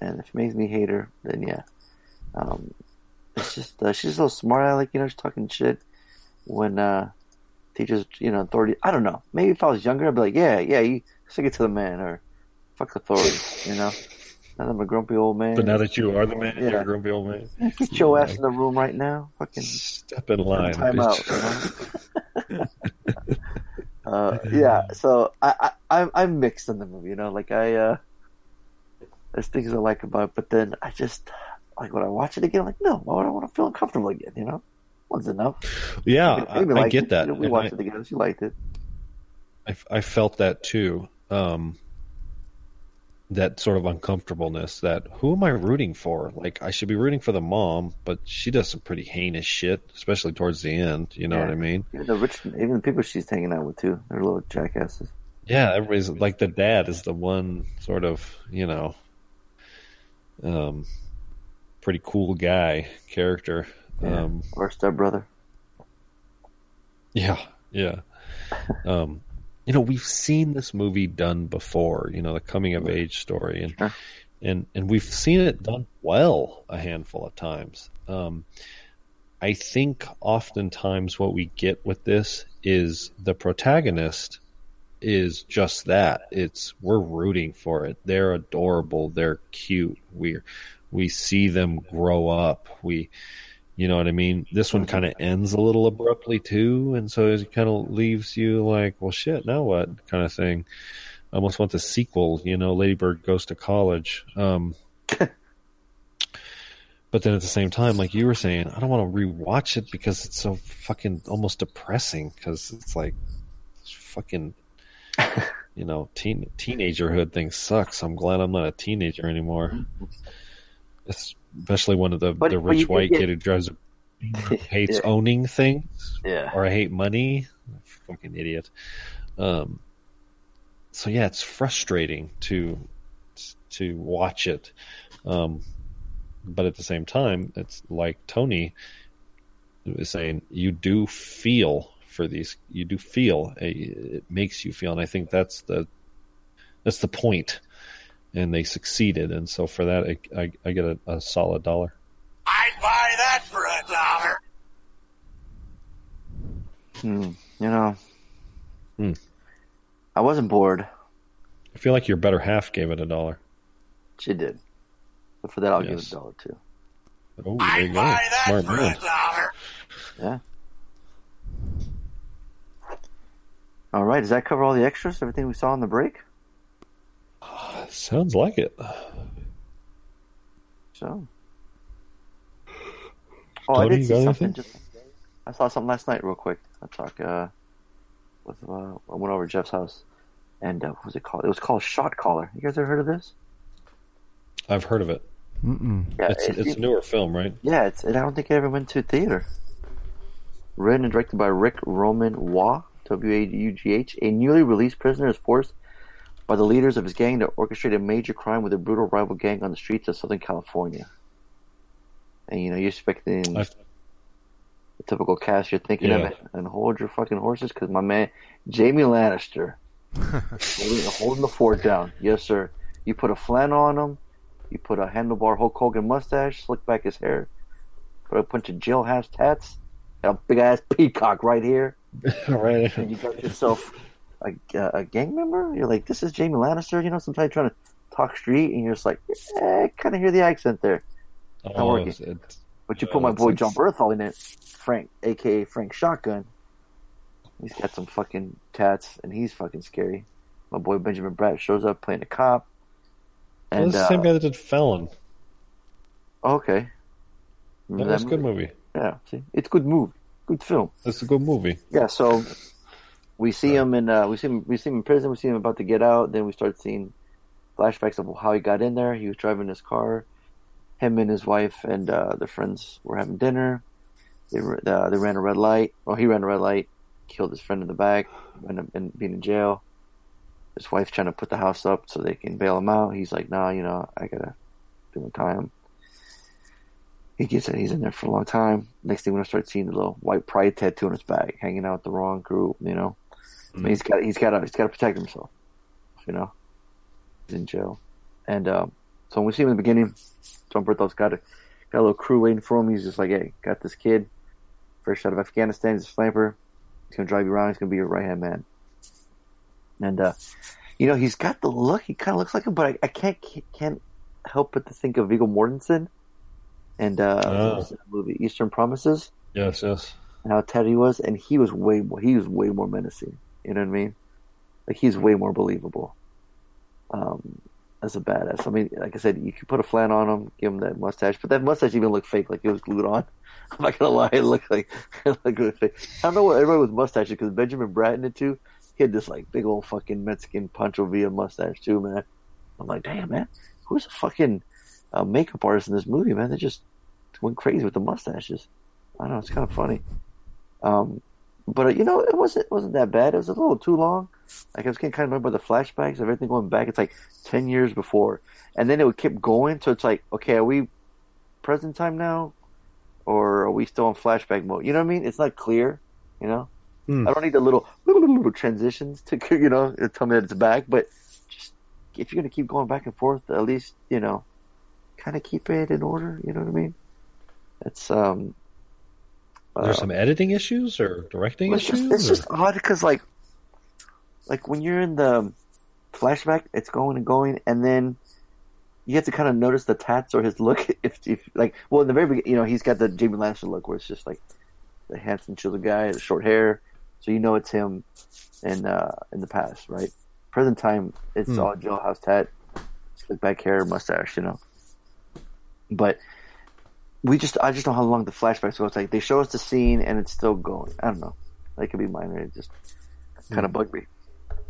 And if it makes me hate her, then yeah, um, it's just uh, she's so smart. I like you know she's talking shit when uh teachers you know authority. I don't know. Maybe if I was younger, I'd be like, yeah, yeah, you stick it to the man or fuck authority. You know. Now that I'm a grumpy old man. But now that you are the man, Yeah. you're a grumpy old man. get your ass in the room right now. Fucking Step in line. time out. bitch. You know? uh, yeah, so I, I I'm I'm mixed in the movie. You know, like I uh, there's things I like about, it, but then I just like when I watch it again, I'm like no, why would I want to feel uncomfortable again? You know, one's enough. Yeah, I, I get it. that. You know, we And watched I- it together. She liked it. I, I felt that too. Um, that sort of uncomfortableness. That who am I rooting for? Like I should be rooting for the mom, but she does some pretty heinous shit, especially towards the end. You know Yeah. what I mean? Even the rich, even the people she's hanging out with too, they're little jackasses. Yeah, everybody's like the dad is the one sort of you know, um, pretty cool guy character. Yeah. Um, Or stepbrother. Yeah, yeah. Um, you know, we've seen this movie done before. You know, the coming of age story, and Sure. and and we've seen it done well a handful of times. Um, I think oftentimes what we get with this is the protagonist is just that. It's we're rooting for it. They're adorable. They're cute. We we see them grow up. We you know what I mean? This one kind of ends a little abruptly too, and so it kind of leaves you like, well, shit, now what? Kind of thing. I almost want the sequel. You know, Ladybird goes to college. Um, but then at the same time, like you were saying, I don't want to rewatch it because it's so fucking almost depressing. Because it's like it's fucking, you know, teen teenagerhood thing sucks. I'm glad I'm not a teenager anymore. Especially one of the But- the rich white get- kid who drives a, hates Yeah. owning things Yeah. or I hate money. Fucking idiot. Um, so yeah, it's frustrating to to watch it, um, but at the same time, it's like Tony was saying, you do feel for these. You do feel it makes you feel, and I think that's the that's the point. And they succeeded, and so for that, I, I, I get a, a solid dollar. I'd buy that for a dollar. Hmm. You know, Hmm. I wasn't bored. I feel like your better half gave it a dollar. She did. But for that, I'll give it a dollar too. Oh, there you I'd go. buy that Smart for man. a dollar. Yeah. All right. Does that cover all the extras? Everything we saw on the break? Sounds like it. So. Oh, I Tony, did you see something. Just, I saw something last night, real quick. I talk. Uh, with uh, I went over to Jeff's house, and uh, what was it called? It was called Shot Caller. You guys ever heard of this? I've heard of it. Mm-mm. Yeah, It's it- it's a newer film, right? Yeah, it's. And I don't think it ever went to theater. Written and directed by Ric Roman Waugh, W A U G H. A newly released prisoner is forced by the leaders of his gang to orchestrate a major crime with a brutal rival gang on the streets of Southern California. And you know, you're expecting I've, the typical cast you're thinking Yeah. of it, and hold your fucking horses because my man Jamie Lannister holding, holding the fort down. Yes, sir. You put a flannel on him. You put a handlebar Hulk Hogan mustache, slick back his hair, put a bunch of jailhouse tats, and a big ass peacock right here, right. and you got yourself a, a gang member. You're like, this is Jamie Lannister. You know, sometimes trying to talk street, and you're just like, eh, I kind of hear the accent there. Oh, working. it's- it's- But you put my boy Jon Bernthal in it, Frank, aka Frank Shotgun. He's got some fucking tats, and he's fucking scary. My boy Benjamin Bratt shows up playing a cop. well, And it's the uh, same guy that did Felon. okay, That Remember was a good movie. Yeah, see, it's a good movie, good film. It's a good movie. Yeah, so we see him in uh, we see him we see him in prison. We see him about to get out. Then we start seeing flashbacks of how he got in there. He was driving his car. Him and his wife and uh, their friends were having dinner. They uh, they ran a red light. Well, he ran a red light, killed his friend in the back, up in, being in jail. His wife trying to put the house up so they can bail him out. He's like, "Nah, you know, I gotta do my time." He gets it. He's in there for a long time. Next thing we're start seeing the little white pride tattoo on his back, hanging out with the wrong group. You know, I mean, he's got he's got to he's got to protect himself. You know, he's in jail, and um, so when we see him in the beginning, Jon Bernthal's got a got a little crew waiting for him. He's just like, hey, got this kid, fresh out of Afghanistan. He's a sniper. He's gonna drive you around. He's gonna be your right hand man. And uh, you know, he's got the look. He kind of looks like him, but I, I can't can't help but to think of Viggo Mortensen and uh, Oh. what's movie Eastern Promises Yes, yes. and how Teddy was, and he was way more. He was way more menacing. You know what I mean? Like he's way more believable. Um, as a badass. I mean, like I said, you could put a flan on him, give him that mustache, but that mustache even looked fake, like it was glued on. I'm not gonna lie, it looked like it looked really fake. I don't know what everybody with mustaches because Benjamin Bratt in it too. He had this like big old fucking Mexican Pancho Villa mustache too, man. I'm like, damn, man, who's a fucking uh, makeup artist in this movie, man? They just went crazy with the mustaches. I don't know, it's kind of funny. Um, but you know, it wasn't it wasn't that bad. It was a little too long. Like I was getting kind of remember the flashbacks of everything going back. It's like ten years before, and then it would keep going. So it's like, okay, are we present time now, or are we still in flashback mode? You know what I mean? It's not clear. You know, Hmm. I don't need the little, little little transitions to you know tell me that it's back. But just if you're gonna keep going back and forth, at least you know, kind of keep it in order. You know what I mean? It's um. There's uh, some editing issues or directing it's issues. just, it's or- just odd because like like when you're in the flashback, it's going and going, and then you have to kind of notice the tats or his look. If, if like, well, in the very beginning, you know, he's got the Jamie Lannister look where it's just like the handsome, chiseled guy, the short hair, so you know it's him in uh, in the past, right? Present time, it's Hmm. all jailhouse tat, slick back hair, mustache, you know. But we just, I just don't know how long the flashbacks go. It's like they show us the scene and it's still going. I don't know. That could be minor. It just kind of bugged me.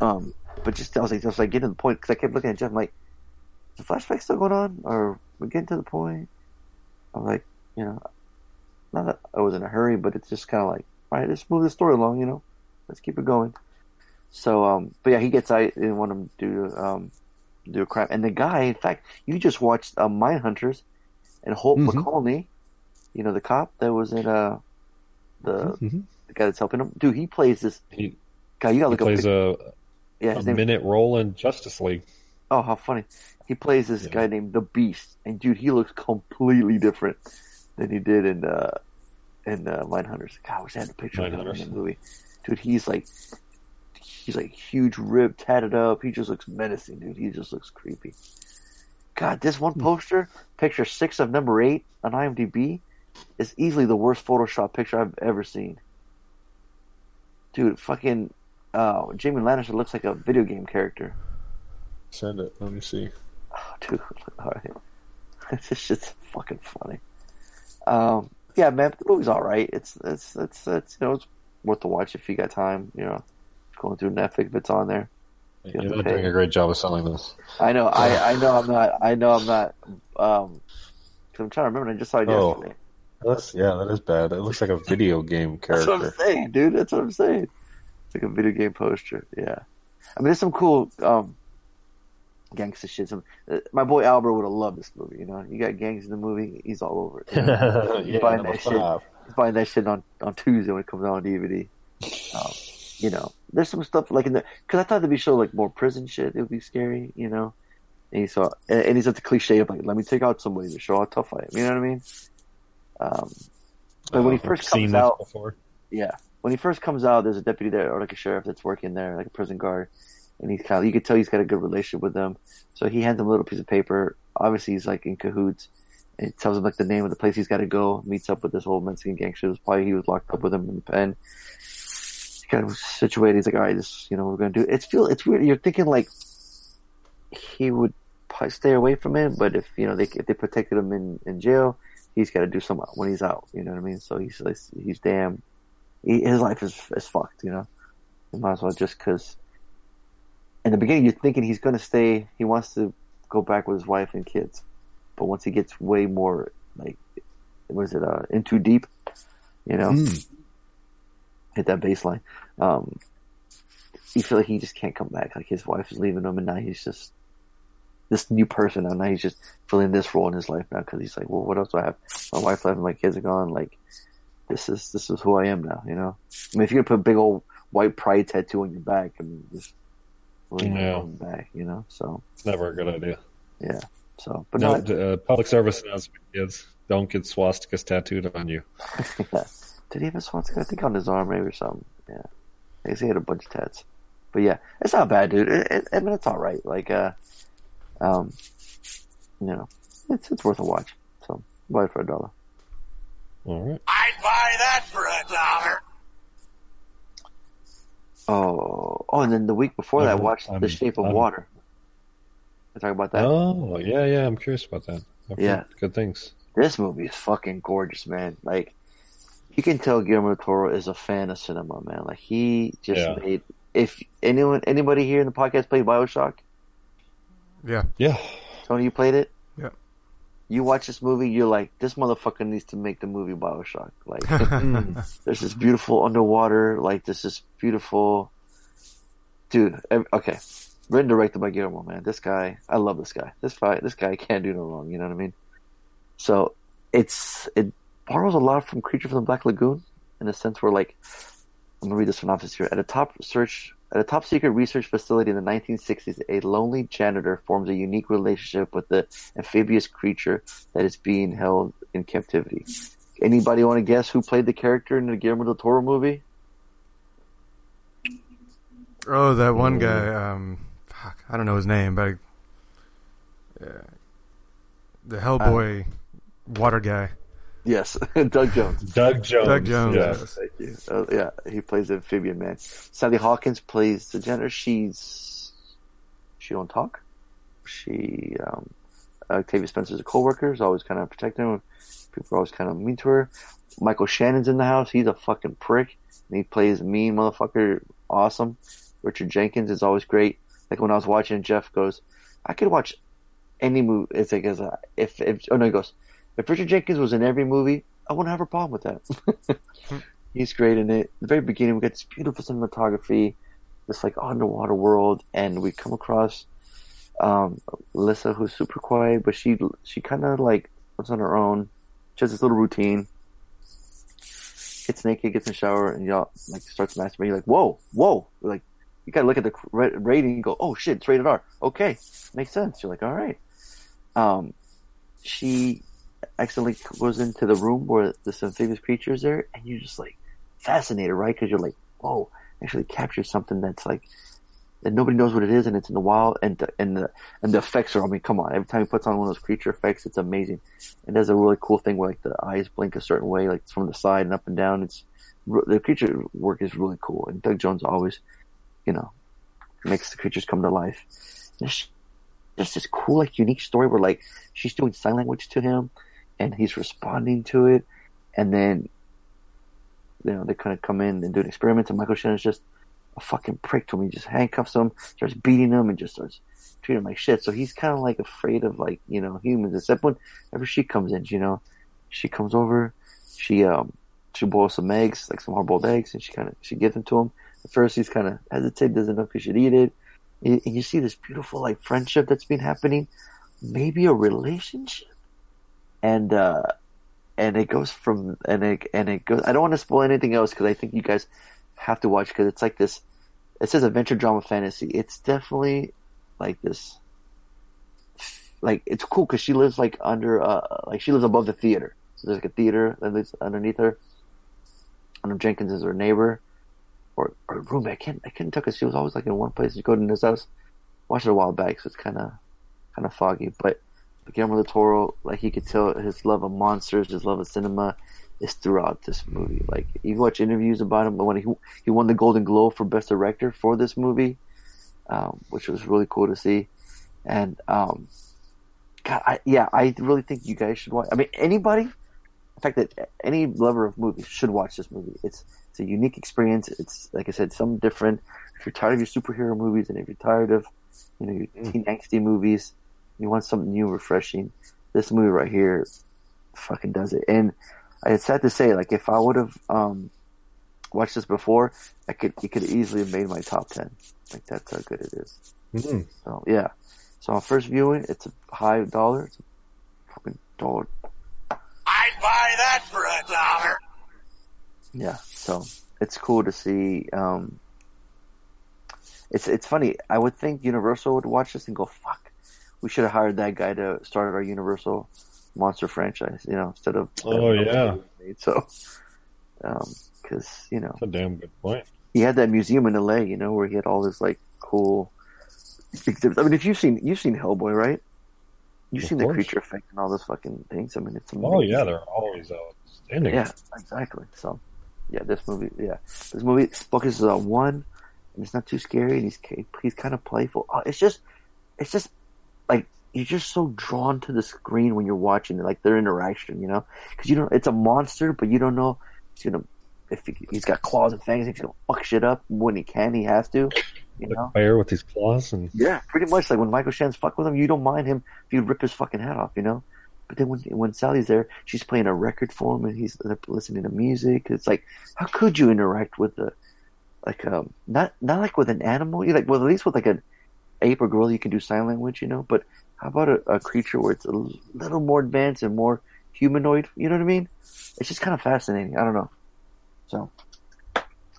Um, but just I was like, just like getting to the point because I kept looking at Jeff. I'm like, the flashback still going on, or we getting to the point? I'm like, you know, not that I was in a hurry, but it's just kind of like, all right, let's move the story along. You know, let's keep it going. So, um, but yeah, he gets out. Didn't want him to do um, do a crime. And the guy, in fact, you just watched uh, Mindhunters, and Holt Mhm. McCallany, you know, the cop that was in uh the Mhm. the guy that's helping him. Dude, he plays this He, guy. You gotta he look plays up. a, yeah, a his name. minute role in Justice League. Oh, how funny! He plays this Yeah. guy named the Beast, and dude, he looks completely different than he did in uh in uh, Mindhunters. God, I wish I had the picture of him in the movie. Dude, he's like he's like huge, ripped, tatted up. He just looks menacing, dude. He just looks creepy. God, this Hmm. one poster, picture six of number eight on IMDb, is easily the worst Photoshop picture I've ever seen. Dude, fucking uh, Jamie Lannister looks like a video game character. Send it. Let me see. Oh, dude, all right. this shit's fucking funny. Um, yeah, man, the movie's all right. It's it's it's it's you know it's worth to watch if you got time. You know, going through Netflix if it's on there. You're not doing a great job of selling this. I know, I I know I'm not. I know I'm not. Um, I'm trying to remember. I just saw it Oh, yesterday. That's yeah, that is bad. It looks like a video game character. That's what I'm saying, dude. That's what I'm saying. It's like a video game poster. Yeah. I mean, there's some cool um, gangster shit. Some, uh, my boy Albert would have loved this movie. You know, you got gangs in the movie. He's all over it. you know? yeah, buying that shit. five. He's buying that shit on, on Tuesday when it comes out on DVD. Um, you know, there's some stuff like in the because I thought it'd be show like more prison shit. It would be scary. You know, and he saw and, and he's at the cliche of like, let me take out somebody to show how tough I am. You know what I mean? Um, but when he Uh, first I've seen comes this out, before. yeah, when he first comes out, there's a deputy there or like a sheriff that's working there, like a prison guard, and he's kind of you could tell he's got a good relationship with them. So he hands him a little piece of paper. Obviously, he's like in cahoots. And it tells him like the name of the place he's got to go. Meets up with this old Mexican gangster. It was probably he was locked up with him in the pen. Kind of situated. He's like, all right, this you know we're gonna do. It's feel it's weird. You're thinking like he would stay away from it, but if you know they if they protected him in in jail, he's got to do something when he's out. You know what I mean? So he's he's damn. He, his life is is fucked. You know, he might as well just because. In the beginning, you're thinking he's gonna stay. He wants to go back with his wife and kids, but once he gets way more like, what is it? Uh, in too deep. You know, Mm. Hit that baseline. Um, you feel like he just can't come back. Like his wife is leaving him, and now he's just this new person. And now he's just filling this role in his life now because he's like, well, what else do I have? My wife left, and my kids are gone. Like this is this is who I am now. You know. I mean, if you're gonna put a big old white pride tattoo on your back, I mean, just really Yeah. back. You know. So It's never a good idea. yeah. So, but No, no, uh, public service announcement, kids. Don't get swastikas tattooed on you. yeah. Did he have a swastika? I think on his arm maybe or something. Yeah. I guess he had a bunch of tats. But yeah, it's not bad, dude. It, it, I mean, it's all right. Like, uh, um, you know, it's it's worth a watch. So buy it for a dollar. All right. I'd buy that for a dollar. Oh, oh, and then the week before that, I watched I'm- The Shape of I'm- Water. I talk about that. Oh, yeah, yeah. I'm curious about that. I've Yeah. Good things. This movie is fucking gorgeous, man. Like, you can tell Guillermo Toro is a fan of cinema, man. Like, he just Yeah. made. If anyone, anybody here in the podcast played Bioshock, Yeah. Yeah. Tony, you played it. Yeah. You watch this movie, you're like, this motherfucker needs to make the movie Bioshock. Like, there's this beautiful underwater, like, this is beautiful, dude. Okay, written directed by Guillermo, man. This guy, I love this guy. This guy, this guy can't do no wrong. You know what I mean? So it's it borrows a lot from Creature from the Black Lagoon in a sense where, like, I'm gonna read the synopsis here. At a top search, at a top secret research facility in the 1960s, a lonely janitor forms a unique relationship with the amphibious creature that is being held in captivity. Anybody want to guess who played the character in the Guillermo del Toro movie? Oh, that one guy. Um, fuck, I don't know his name, but uh, the Hellboy water guy. Yes, Doug Jones. Doug Jones. Doug Jones. Yeah. yes. Thank you. Uh, yeah, he plays the amphibian man. Sally Hawkins plays the gender. She's she don't talk. She um, Octavia Spencer's a coworker. Is always kind of protecting him. People are always kind of mean to her. Michael Shannon's in the house. He's a fucking prick. And he plays a mean motherfucker. Awesome. Richard Jenkins is always great. Like when I was watching, Jeff goes, "I could watch any movie." It's like as a, if if oh no, he goes, "If Richard Jenkins was in every movie, I wouldn't have a problem with that." He's great in it. At the very beginning, we get this beautiful cinematography, this like underwater world, and we come across um, Lissa, who's super quiet, but she she kind of like lives on her own. She has this little routine. Gets naked, gets in the shower, and y'all like starts masturbating. You're like, whoa, whoa! Like you gotta look at the rating and go, oh shit, it's rated R. Okay, makes sense. You're like, all right. Um, she accidentally goes into the room where this amphibious creature is there, and you're just like fascinated, right? Because you're like, whoa, actually captures something that's like that nobody knows what it is, and it's in the wild, and the, and the and the effects are. I mean, come on! Every time he puts on one of those creature effects, it's amazing. And there's a really cool thing where like the eyes blink a certain way, like from the side and up and down. It's the creature work is really cool, and Doug Jones always, you know, makes the creatures come to life. There's this cool, like, unique story where like she's doing sign language to him, and he's responding to it, and then you know they kind of come in and do an experiment, and Michael Shannon's just a fucking prick to him. He just handcuffs him, starts beating him, and just starts treating him like shit. So he's kind of like afraid of like you know humans. Except when whenever she comes in, you know, she comes over, she um she boils some eggs, like some hard boiled eggs, and she kind of she gives them to him. At first, he's kind of hesitant, doesn't know if he should eat it. And and you see this beautiful like friendship that's been happening, maybe a relationship, and uh and it goes from and it and it goes. I don't want to spoil anything else because I think you guys have to watch because it's like this. It says adventure drama fantasy. It's definitely like this. Like it's cool because she lives like under uh like she lives above the theater. So there's like a theater that lives underneath her. I know Jenkins is her neighbor or or roommate. I can't I couldn't tell because she was always like in one place. You go to this house. Watched it a while back, so it's kind of kind of foggy. But Guillermo del Toro, like he could tell his love of monsters, his love of cinema, is throughout this movie. Like you watch interviews about him, but when he he won the Golden Globe for Best Director for this movie, um, which was really cool to see. And um, God, I, yeah, I really think you guys should watch. I mean, anybody, in fact, that any lover of movies should watch this movie. It's it's a unique experience. It's like I said, something different. If you're tired of your superhero movies and if you're tired of you know your teen angsty movies, you want something new, refreshing. This movie right here, fucking does it. And it's sad to say, like if I would have um, watched this before, I could it could easily have made my top ten. Like that's how good it is. Mhm. So yeah. So on first viewing, it's a high dollar. It's a fucking dollar. I'd buy that for a dollar. Yeah. So it's cool to see. Um, it's it's funny. I would think Universal would watch this and go, "Fuck, we should have hired that guy to start our Universal monster franchise." You know, instead of Oh, yeah. So, um, because you know, That's a damn good point. he had that museum in LA, you know, where he had all this like cool exhibits. I mean, if you've seen you've seen Hellboy, right? You've Of seen the creature effect and all those fucking things. I mean, it's amazing. Oh yeah, they're always outstanding. yeah, exactly. So, yeah, this movie, yeah, this movie focuses on one, and it's not too scary, and he's he's kind of playful. Oh, it's just, it's just like you're just so drawn to the screen when you're watching it, like their interaction, you know, because you don't. It's a monster, but you don't know if he's gonna if he, he's got claws and fangs, he's gonna fuck shit up when he can. He has to, you know. bear with his claws and Yeah, pretty much. Like when Michael Shannon's fuck with him, you don't mind him if you rip his fucking head off, you know. But then when when Sally's there, she's playing a record for him, and he's listening to music. It's like, how could you interact with the, like, um, not not like with an animal? You like, well, at least with like an ape or gorilla, you can do sign language, you know. But how about a, a creature where it's a little more advanced and more humanoid? You know what I mean? It's just kind of fascinating. I don't know. So,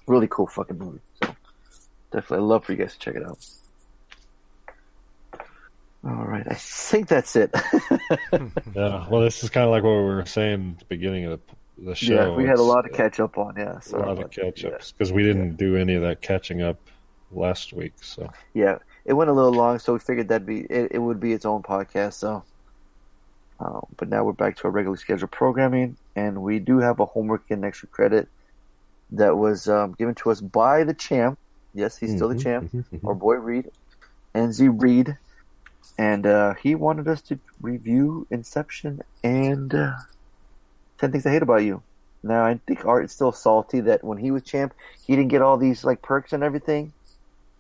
really cool fucking movie. So, definitely, I'd love for you guys to check it out. All right, I think that's it. yeah. Well, this is kind of like what we were saying at the beginning of the, the show. yeah, we had a lot to catch up on. Yeah, a lot of catch ups because we didn't do any of that catching up last week. So Yeah, it went a little long, so we figured that'd be it, it would be its own podcast. So, uh, but now we're back to our regularly scheduled programming, and we do have a homework and extra credit that was um, given to us by the champ. Yes, he's still the Mhm, champ. mhm, mhm. Our boy Reed, NZ Reed, and uh, he wanted us to review Inception and uh, Ten Things I Hate About You. Now I think Art is still salty that when he was champ, he didn't get all these like perks and everything.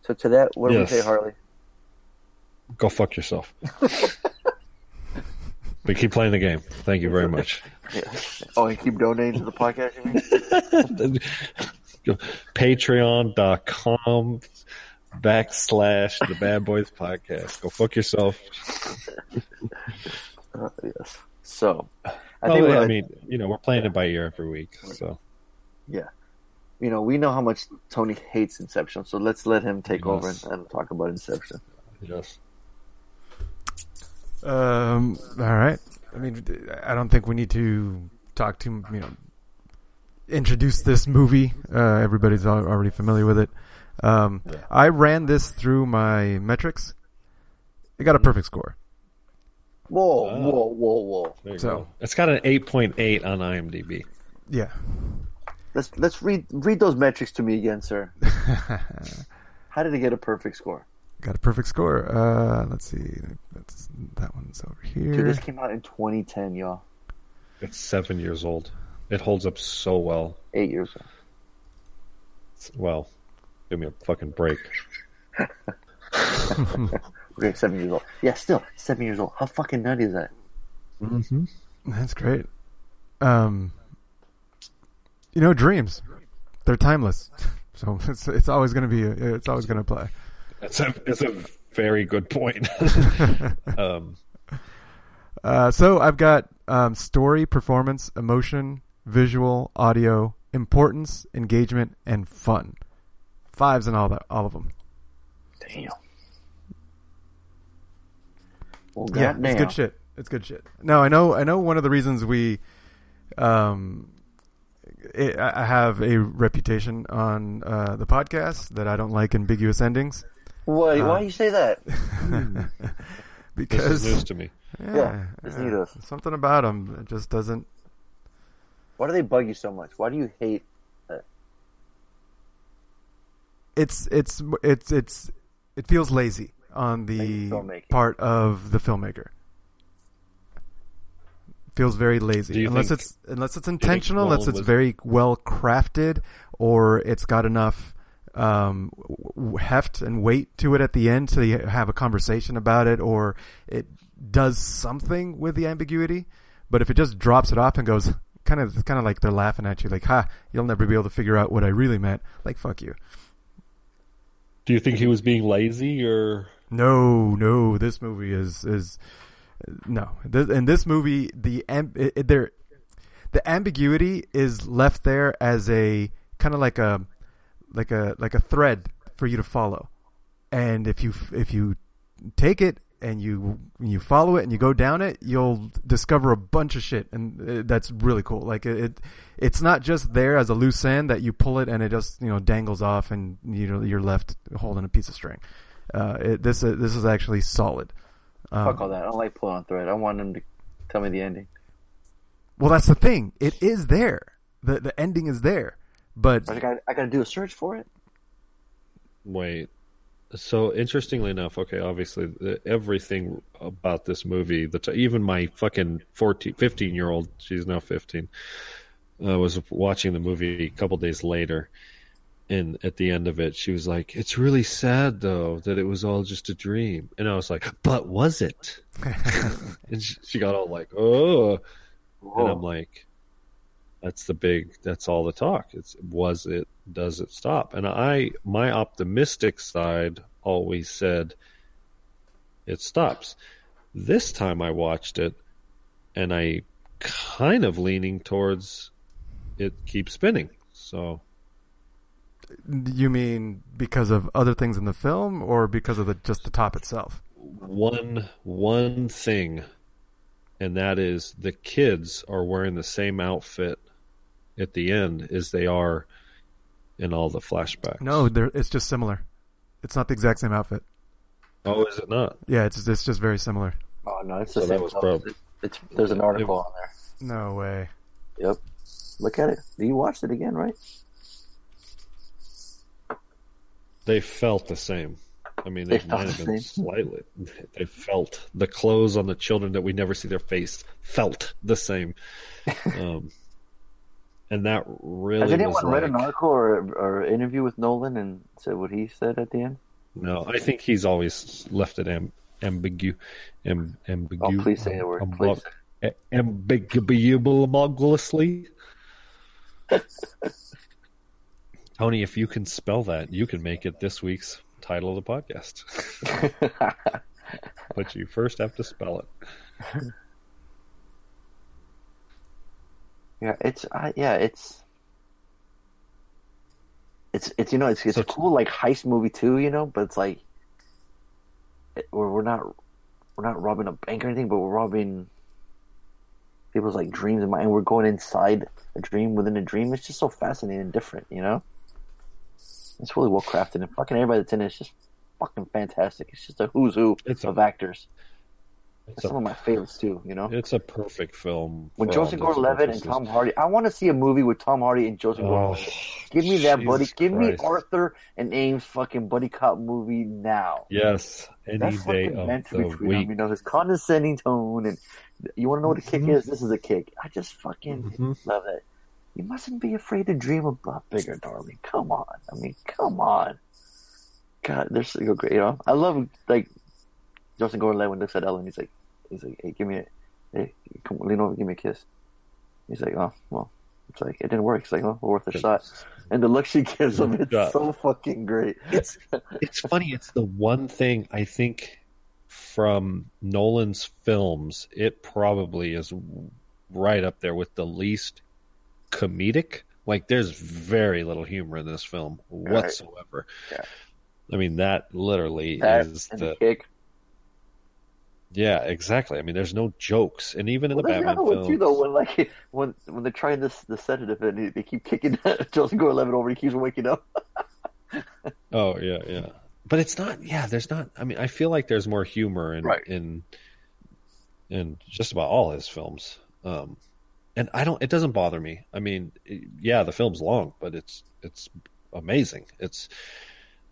So to that, what do Yes. we say, Harley? go fuck yourself. but keep playing the game. Thank you very much. Yeah. Oh, and keep donating to the podcast. You mean? Go Patreon.com backslash the Bad Boys Podcast. Go fuck yourself. Uh, yes. So, I I, think what I I- mean, you know, we're playing it by ear every week. So yeah, you know, we know how much Tony hates Inception, so let's let him take Yes. over and, and talk about Inception. yes. Um. All right. I mean, I don't think we need to talk to you know introduce this movie. Uh, everybody's already familiar with it. Um, I ran this through my metrics. It got a perfect score. Whoa, Wow. whoa, whoa, whoa! So- go. It's got an 8.8 on IMDb. Yeah. Let's let's read read those metrics to me again, sir. How did it get a perfect score? got a perfect score. Uh, let's see. That's that one's over here. Dude, this came out in 2010, y'all. It's seven years old. It holds up so well. Eight years ago. It's- well, give me a fucking break. Okay, seven years old. Yeah, still seven years old. How fucking nutty is that? Mm-hmm. That's great. Um, you know, dreams, they're timeless. So it's it's always going to be it's always going to play. It's a, it's a very good point. um, Uh, so I've got um, story, performance, emotion, visual, audio, importance, engagement, and fun. Fives and all that, all of them. Damn. Well, Yeah, goddamn. it's good shit. It's good shit. No, I know. I know. One of the reasons we, um, it, I I have a reputation on uh, the podcast that I don't like ambiguous endings Why? Uh, why you say that? this because is news to me. Yeah, it's neat of- something about them it just doesn't. Why do they bug you so much? Why do you hate? It's it's it's it's it feels lazy on the part of the filmmaker. Feels very lazy unless it's unless it's intentional, unless it's was- very well crafted, or it's got enough um, heft and weight to it at the end, so you have a conversation about it, or it does something with the ambiguity. But if it just drops it off and goes, kind of, it's kind of like they're laughing at you, like, "Ha, you'll never be able to figure out what I really meant." Like, fuck you. Do you think he was being lazy or? No, no, this movie is is no. In this movie, the am, it, it- there, the ambiguity is left there as a kind of like a like a like a thread for you to follow, and if you if you take it and you you follow it and you go down it, you'll discover a bunch of shit, and uh, that's really cool. Like it, it it's not just there as a loose end that you pull it and it just you know dangles off, and you know you're left holding a piece of string. Uh, it, this is this is actually solid. Um, Fuck all that. I don't like pulling on thread. I want them to tell me the ending. Well, that's the thing. It is there. the The ending is there, but But I got I got to do a search for it. Wait. So interestingly enough, okay, obviously the, everything about this movie, the t- even my fucking 14, 15 year old, she's now 15, uh, was watching the movie a couple days later. And at the end of it, she was like, It's really sad though that it was all just a dream. And I was like, But was it? and she, she got all like, Oh. And I'm like, that's the big, that's all the talk. It's was it, does it stop? And I, my optimistic side always said it stops. This time I watched it and I kind of leaning towards it keeps spinning. So you mean because of other things in the film, or because of the just the top itself? one, one thing, and that is the kids are wearing the same outfit at the end as they are in all the flashbacks. No, they're, it's just similar. It's not the exact same outfit. Oh, is it not? Yeah, it's it's just very similar. Oh no, it's the So that same. was stuff. prob- It's, it's there's an article on there. No way. Yep. Look at it. You watched it again, right? They felt the same. I mean, They they, might have been slightly. They felt the clothes on the children that we never see their face felt the same, um, and that really Has was anyone read an like- article or, or an interview with Nolan and said what he said at the end? No, I think he's always left it amb- ambigu, amb- ambigu. Oh, please say the word. amb- Please. ambiguously. Tony, if you can spell that, you can make it this week's title of the podcast. but you first have to spell it. Yeah, it's uh, yeah, it's it's it's you know it's it's So a cool like heist movie too, you know, but it's like it, we're we're not we're not robbing a bank or anything, but we're robbing people's like dreams and mind. We're going inside a dream within a dream. It's just so fascinating and different, you know. It's really well crafted and fucking everybody that's in it is just fucking fantastic. It's just a who's who It's a- of actors. It's Some of my favorites too, you know. it's a perfect film. When Joseph Gordon-Levitt and. Tom Hardy, I want to see a movie with Tom Hardy and Joseph Oh, Gordon-Levitt. Give me that, buddy. Give me Arthur and Eames fucking buddy cop movie now. Yes, any That's day of meant to the between week. them. You know, his condescending tone, and you want to know what a kick Mhm. is? This is a kick. I just fucking Mhm. love it. You mustn't be afraid to dream a lot bigger, darling. Come on. I mean, come on. God, they're so great. You know, I love like Justin Gordon-Levitt looks at Ellen. He's like, he's like, hey, give me a, hey, come lean over, give me a kiss. He's like, oh, well, it's like it didn't work. It's like, oh, worth a shot. And the look she gives him, it's Yeah. so fucking great. It's it's funny. It's the one thing I think from Nolan's films, it probably is right up there with the least comedic. Like, there's very little humor in this film whatsoever. Yeah. I mean, that literally That is the kick. yeah, exactly. I mean, there's no jokes, and even in Well, the Batman one too, films, though. When like when when they're trying this the sedative and they, they keep kicking Joseph Gordon-Levitt over, he keeps waking up. Oh yeah, yeah. But it's not. Yeah, there's not. I mean, I feel like there's more humor in Right. in in just about all his films. Um, and I don't. It doesn't bother me. I mean, yeah, the film's long, but it's it's amazing. It's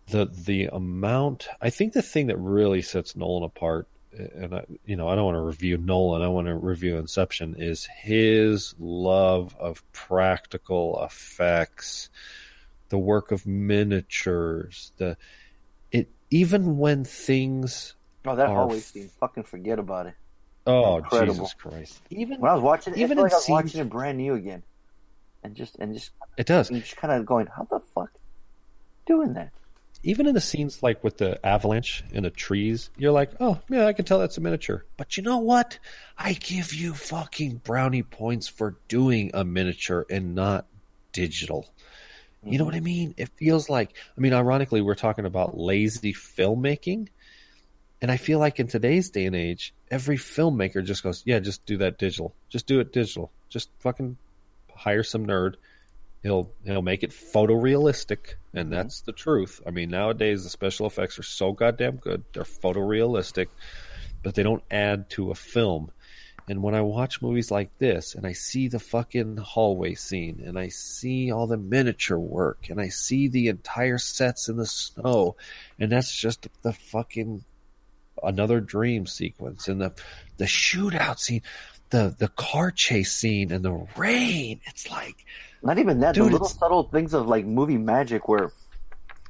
the the amount. I think the thing that really sets Nolan apart, and I, you know, I don't want to review Nolan. I want to review Inception. Is his love of practical effects the work of miniatures, the it even when things Oh, that Are hallway scene. Fucking forget about it. Oh Incredible. Jesus Christ. Even When I was watching it, Even even like in I was watching it brand new again, and just and just it does. and just kind of going, how the fuck doing that? Even in the scenes like with the avalanche and the trees, you're like, Oh, yeah, I can tell that's a miniature. But you know what? I give you fucking brownie points for doing a miniature and not digital. You know mm-hmm. what I mean? It feels like, I mean, ironically, we're talking about lazy filmmaking. And I feel like in today's day and age, every filmmaker just goes, yeah, just do that digital. Just do it digital. Just fucking hire some nerd. He'll, he'll make it photorealistic. And mm-hmm. that's the truth. I mean, nowadays the special effects are so goddamn good. They're photorealistic, but they don't add to a film. And when I watch movies like this and I see the fucking hallway scene and I see all the miniature work and I see the entire sets in the snow and that's just the fucking another dream sequence and the the shootout scene, the the car chase scene and the rain. It's like Not even that. Dude, the little it's- subtle things of like movie magic where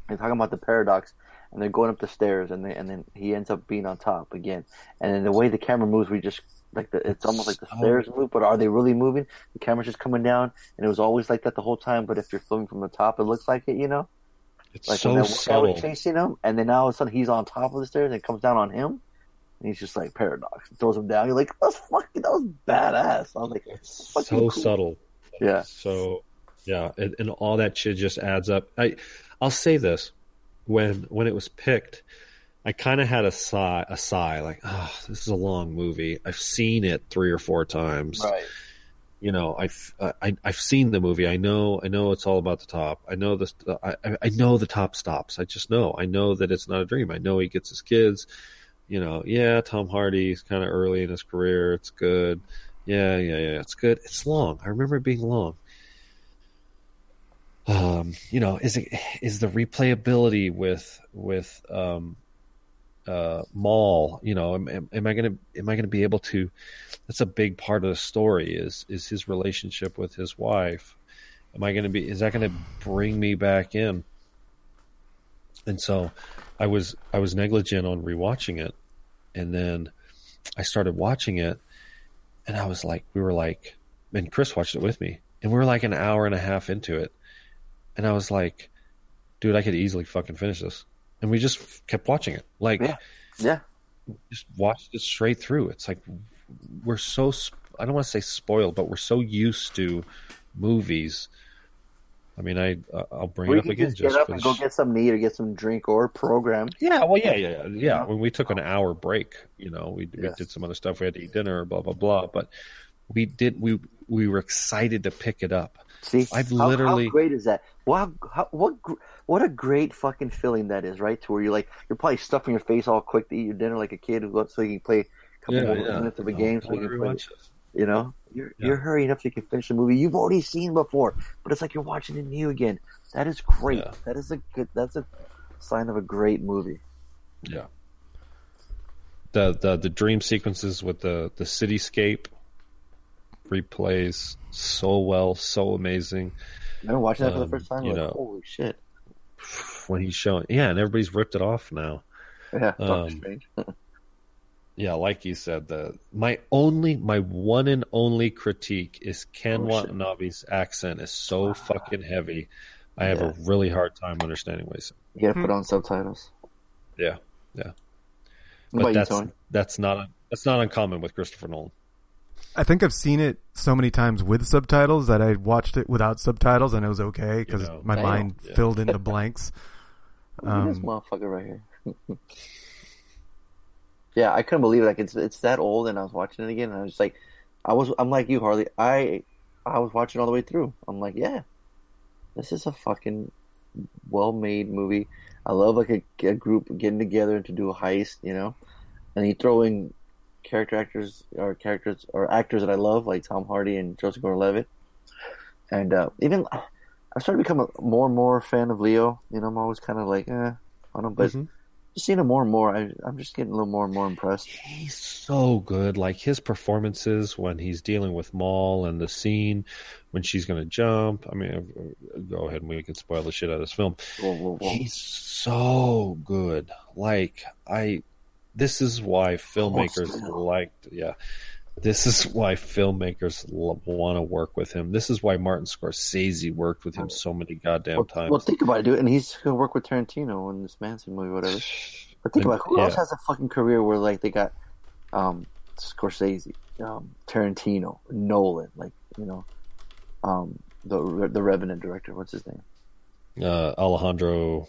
they're talking about the paradox and they're going up the stairs and they, and then he ends up being on top again. And then the way the camera moves, we just like the, it's almost like the So- stairs move, but are they really moving? The camera's just coming down and it was always like that the whole time, but if you're filming from the top, it looks like it, you know? It's Like so when that subtle. chasing him and then now all of a sudden he's on top of the stairs and it comes down on him. And he's just like paradox, throws him down. You're like, that's fucking, that was badass. I was like, It's so cool. subtle. yeah. So yeah, and, and all that shit just adds up. I I'll say this when when it was picked, I kind of had a sigh, a sigh, like, oh, this is a long movie. I've seen it three or four times. Right. You know, I've I, I've seen the movie. I know I know it's all about the top. I know this. I I know the top stops. I just know. I know that it's not a dream. I know he gets his kids. You know, yeah, Tom Hardy's kind of early in his career. It's good. Yeah, yeah, yeah. It's good. It's long. I remember it being long. Um, you know, is it is the replayability with with um uh, Mal, you know, am, am, am I going to am I going to be able to? That's a big part of the story is is his relationship with his wife. Am I going to be? Is that going to bring me back in? And so, I was I was negligent on rewatching it, and then I started watching it, and I was like, we were like, and Chris watched it with me, and we were like an hour and a half into it, and I was like, dude, I could easily fucking finish this and we just kept watching it. Like, Yeah. Yeah. just watched it straight through. It's like we're so I don't want to say spoiled, but we're so used to movies. I mean, I I'll bring it up again just just get up and go get some meat or get some drink or program. yeah, well, yeah, yeah, yeah, yeah. When we took an hour break, you know, we we did some other stuff. We had to eat dinner, blah blah blah. But we did we we were excited to pick it up. See, I've How- literally- how, great is that? Wow, how, what what a great fucking feeling that is, right? To where you're like you're probably stuffing your face all quick to eat your dinner like a kid who goes so you can play a couple more minutes of a Oh, game, so you can play. You know, you're Yeah. you're hurrying up so you can finish the movie you've already seen before, but it's like you're watching it new again. That is great. Yeah. That is a good. That's a sign of a great movie. Yeah. The the the dream sequences with the the cityscape replays so well, so amazing. Remember watching that for the Um, first time? you Like, know. holy shit! When he's showing, yeah, and everybody's ripped it off now. Yeah, Um, Strange. Yeah, like you said, the my only, my one and only critique is Ken Oh, shit. Watanabe's accent is so fucking heavy. I have Yeah. a really hard time understanding what he's saying. You gotta put on subtitles. Yeah, yeah, but about that's Tony? that's not that's not uncommon with Christopher Nolan. I think I've seen it so many times with subtitles that I watched it without subtitles and it was okay because You know. my Damn. mind Yeah. filled in the blanks. Look at this Um, motherfucker right here. yeah, I couldn't believe it. Like it's it's that old, and I was watching it again, and I was just like, I was I'm like you, Harley. I I was watching all the way through. I'm like, yeah, this is a fucking well made movie. I love like a, a group getting together to do a heist, you know, and you throw in character actors or characters or actors that I love, like Tom Hardy and Joseph Gordon-Levitt, and uh, even. I'm starting to become a more and more fan of Leo. You know, I'm always kind of like, eh, I don't, but Mhm. just seeing him more and more, I, I'm just getting a little more and more impressed. He's so good. Like his performances when he's dealing with Mal and the scene when she's going to jump. I mean, go ahead and we can spoil the shit out of this film. Whoa, whoa, whoa. He's so good. Like I, this is why filmmakers liked. Yeah, this is why filmmakers want to work with him. This is why Martin Scorsese worked with him so many goddamn Well, times. well, think about it, dude. And he's gonna work with Tarantino in this Manson movie, whatever. But think about it, who yeah. else has a fucking career where like they got um, Scorsese, um, Tarantino, Nolan, like you know, um, the the Revenant director. What's his name? uh, Alejandro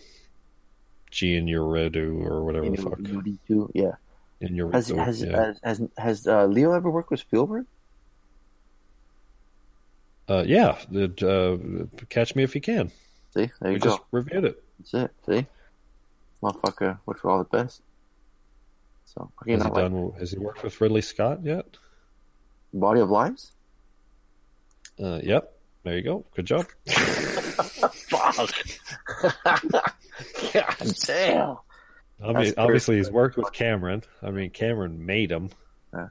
Gianniredu or whatever the fuck. Inarritu, Yeah. Inarritu, Has has yeah. has has, has uh, Leo ever worked with Spielberg? Uh, yeah, the, uh, catch me if you can. See, there you We go. just reviewed it. That's it. See, motherfucker, wish for all the best. So, okay, Has he like done? Has he worked with Ridley Scott yet? Body of Lies. Uh, yep. There you go. Good job. Fuck. God damn. I mean, That's obviously, he's worked with Cameron. I mean, Cameron made him. Yeah.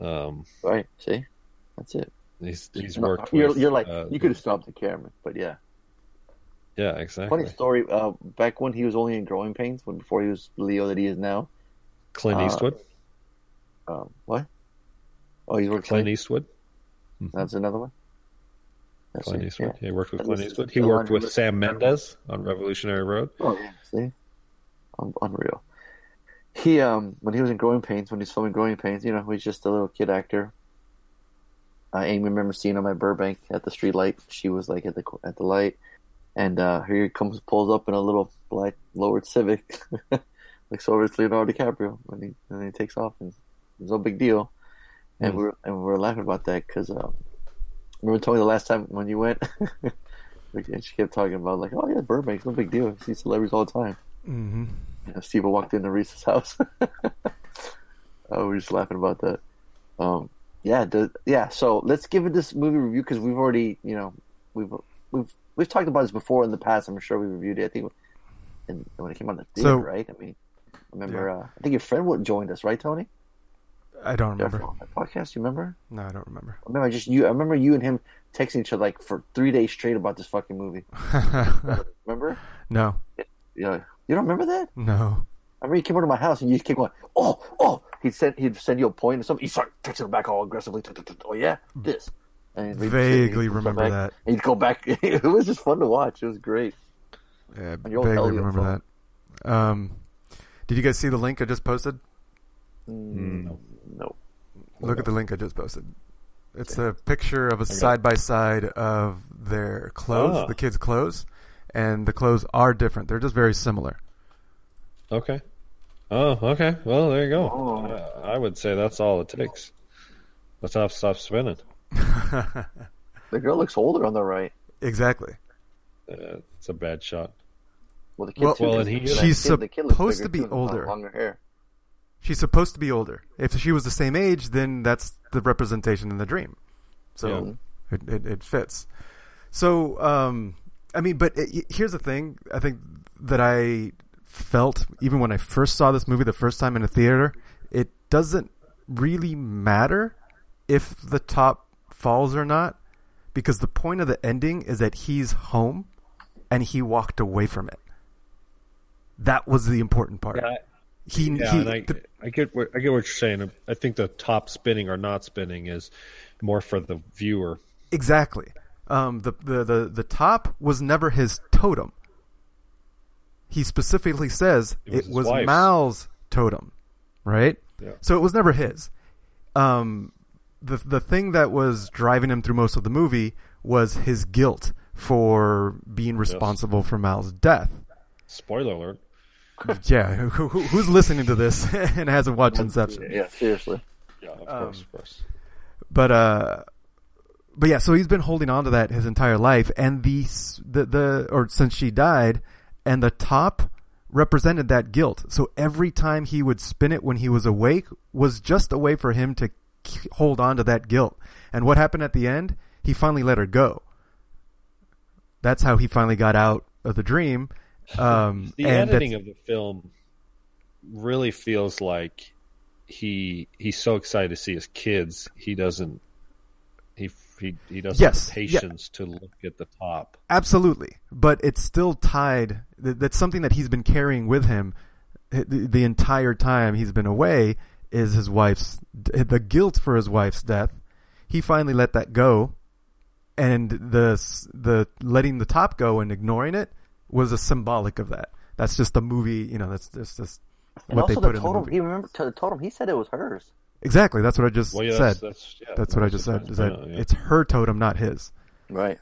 Um, Right. See, that's it. he's he's worked. You're, with, you're like uh, you could have stopped the camera, but yeah. Yeah, exactly. Funny story. Uh, back when he was only in Growing Pains, when before he was Leo that he is now. Clint uh, Eastwood. Um, what? Oh, he's worked. Clint Clint. Eastwood. That's another one. That's Clint Eastwood. yeah. He worked with Clint Eastwood. He worked with Sam Mendes on Revolutionary Road. Oh yeah, see, Un- unreal. He um when he was in Growing Pains, when he's filming Growing Pains, you know, he's just a little kid actor. Uh, Amy remember seeing him at Burbank at the street light. She was like at the at the light, and uh here he comes, pulls up in a little black lowered Civic, like so it's Leonardo DiCaprio when he when he takes off, and it's no big deal. and we're and we were laughing about that because um, remember Tony the last time when you went, and she kept talking about like, oh yeah, Burbank's no big deal. I see celebrities all the time. hmm You know, Steve walked into Reese's house. oh, we were just laughing about that. Um, yeah, the, yeah. So let's give it this movie review because we've already, you know, we've we've we've talked about this before in the past. I'm sure we reviewed it. I think and when it came on the theater, So- right? I mean, I remember. Uh, I think your friend joined us, right, Tony? I don't remember. on podcast. You remember? No, I don't remember. I remember just you. I remember you and him texting each other like for three days straight about this fucking movie. Remember? no, Yeah. You don't remember that? no. I remember you came over to my house and you kept going, oh, oh. He'd send he'd send you a point or something. You start texting him back all aggressively. Oh yeah, this. And Vaguely he'd remember that. And you'd go back. it was just fun to watch. It was great. Yeah, On your old vaguely remember that. Um, did you guys see the link I just posted? No. No. Look at the link I just posted. It's a picture of a side by side of their clothes, Ah. the kids' clothes, and the clothes are different. They're just very similar. Okay. Oh, okay. Well, there you go. Oh. I would say that's all it takes. Let's have stop spinning. The girl looks older on the right. exactly. Uh, it's a bad shot. Well, the kid Well, too, well, 'cause and he- she's kid- the kid looks supposed to be older. Longer hair. She's supposed to be older. If she was the same age, then that's the representation in the dream. So it, it, it fits. So, um, I mean, but it, here's the thing. I think that I felt even when I first saw this movie the first time in a theater, it doesn't really matter if the top falls or not, because the point of the ending is that he's home and he walked away from it. That was the important part. Yeah, he, yeah, he and I, the- I get what I get what you're saying. I think the top spinning or not spinning is more for the viewer. Exactly. Um, the, the, the, the top was never his totem. He specifically says It was it was totem, right? Yeah. So it was never his. Um, the the thing that was driving him through most of the movie was his guilt for being responsible for Mal's death. Spoiler alert. Yeah, who, who, who's listening to this and hasn't watched Inception? Yeah, seriously. Yeah, of Um, course, of course. but uh but yeah so he's been holding on to that his entire life and the the the or since she died and the top represented that guilt so every time he would spin it when he was awake was just a way for him to hold on to that guilt and what happened at the end he finally let her go that's how he finally got out of the dream um The editing of the film really feels like he he's so excited to see his kids. He doesn't he he, he doesn't Yes, have the yeah. patience to look at the top. Absolutely, but it's still tied. That's something that he's been carrying with him the, the entire time he's been away. Is his wife's the guilt for his wife's death? He finally let that go, and the the letting the top go and ignoring it was a symbolic of that. That's just the movie. You know, that's that's just And what they also put the in the totem. movie. He remember to the totem. He said it was hers. Exactly. That's what I just Well, yeah, said. that's That's, that's, what I just said. Is that Yeah, yeah. it's her totem, not his. Right.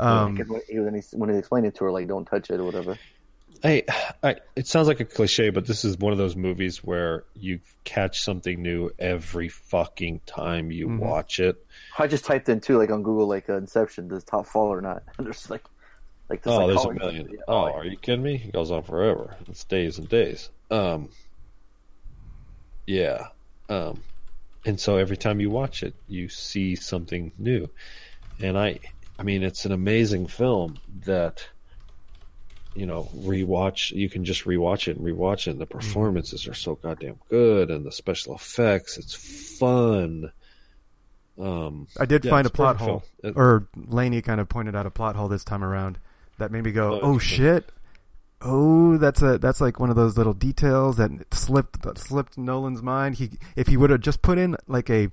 Um, Because when he, when he explained it to her, like, don't touch it or whatever. I, I, it sounds like a cliche, but this is one of those movies where you catch something new every fucking time you Mhm. watch it. I just typed in too, like on Google, like uh, Inception, does top fall or not? And there's like, like the Oh, there's a million. Yeah, Oh, like- are you kidding me? It goes on forever. It's days and days. Um, yeah. Um, and so every time you watch it, you see something new. And I, I mean, it's an amazing film that, you know, rewatch, you can just rewatch it and rewatch it. And the performances are so goddamn good and the special effects, it's fun. Um, I did yeah, find a plot hole, film. It- or Laney kind of pointed out a plot hole this time around that made me go, Oh, "Oh, shit! Oh, that's a that's like one of those little details that slipped that slipped Nolan's mind. He if he would have just put in like a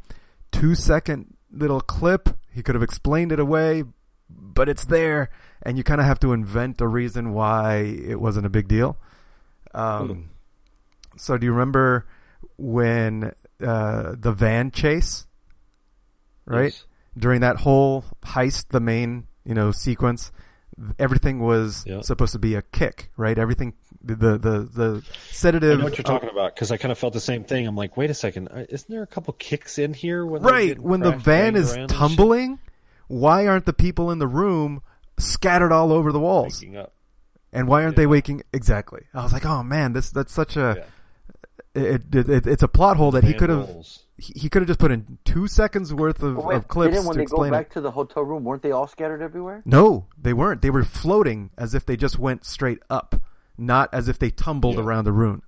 two second little clip, he could have explained it away, but it's there, and you kind of have to invent a reason why it wasn't a big deal. Um, so do you remember when uh, the van chase? Right yes. during that whole heist, the main you know sequence, everything was Yeah. supposed to be a kick, right? Everything the the the, the I sedative. know what you're talking about because I kind of felt the same thing. I'm like, wait a second, uh, isn't there a couple kicks in here? When right when the van is around and shit? tumbling. Why aren't the people in the room scattered all over the walls? Waking up. And why aren't they waking? Exactly. I was like, oh man, this that's such a. Yeah. It, it, it, it's a plot hole that he could have. He he could have just put in two seconds worth of, But wait, of clips didn't when to they go back it. to the hotel room, weren't they all scattered everywhere? No, they weren't. They were floating as if they just went straight up, not as if they tumbled Yeah. around the room.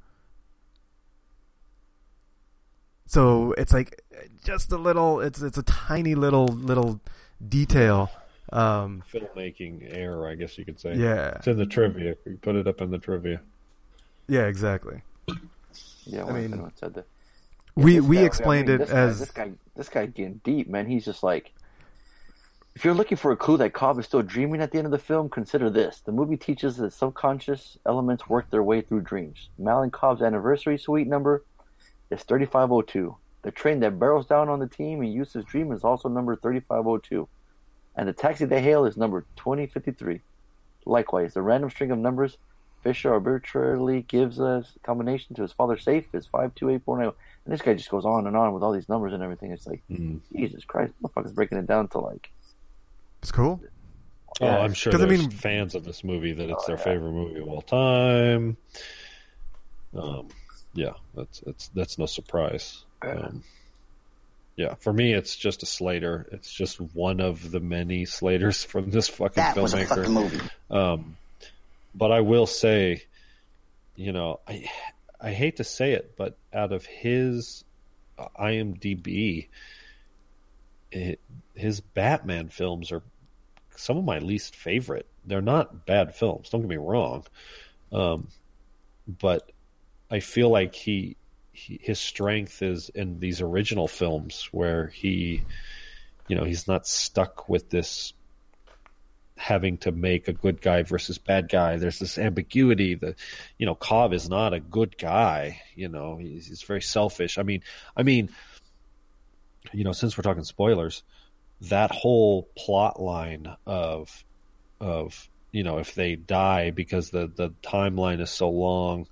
So it's like just a little. It's it's a tiny little little detail. Um, filmmaking error, I guess you could say. yeah, It's in the trivia. We put it up in the trivia. yeah, exactly. Yeah, I mean, anyone said that. We we guy- I explained mean, it guy- as this guy. This guy getting deep, man. He's just like, if you're looking for a clue that Cobb is still dreaming at the end of the film, consider this: the movie teaches that subconscious elements work their way through dreams. Mal and Cobb's anniversary suite number is 3502. The train that barrels down on the team in Yusuf's dream is also number 3502, and the taxi they hail is number 2053. Likewise, the random string of numbers Fisher arbitrarily gives a combination to his father's safe is 52849. And this guy just goes on and on with all these numbers and everything. It's like, Mm. Jesus Christ, motherfucker's breaking it down to like, it's cool. Oh, I'm sure 'Cause, I there's mean- fans of this movie that it's Oh, their yeah. favorite movie of all time. Um, yeah, that's that's that's no surprise. Um, yeah, for me, it's just a Slater. It's just one of the many Slaters from this fucking That was a filmmaker. fucking movie. Um, but I will say, you know, I I hate to say it, but out of his IMDb, it, his Batman films are some of my least favorite. They're not bad films. Don't get me wrong, um, but I feel like he, he his strength is in these original films where he, you know, he's not stuck with this having to make a good guy versus bad guy. There's this ambiguity. The, you know, Cobb is not a good guy. You know, he's, he's very selfish. I mean, I mean, you know, since we're talking spoilers, that whole plot line of, of, you know, if they die because the, the timeline is so long,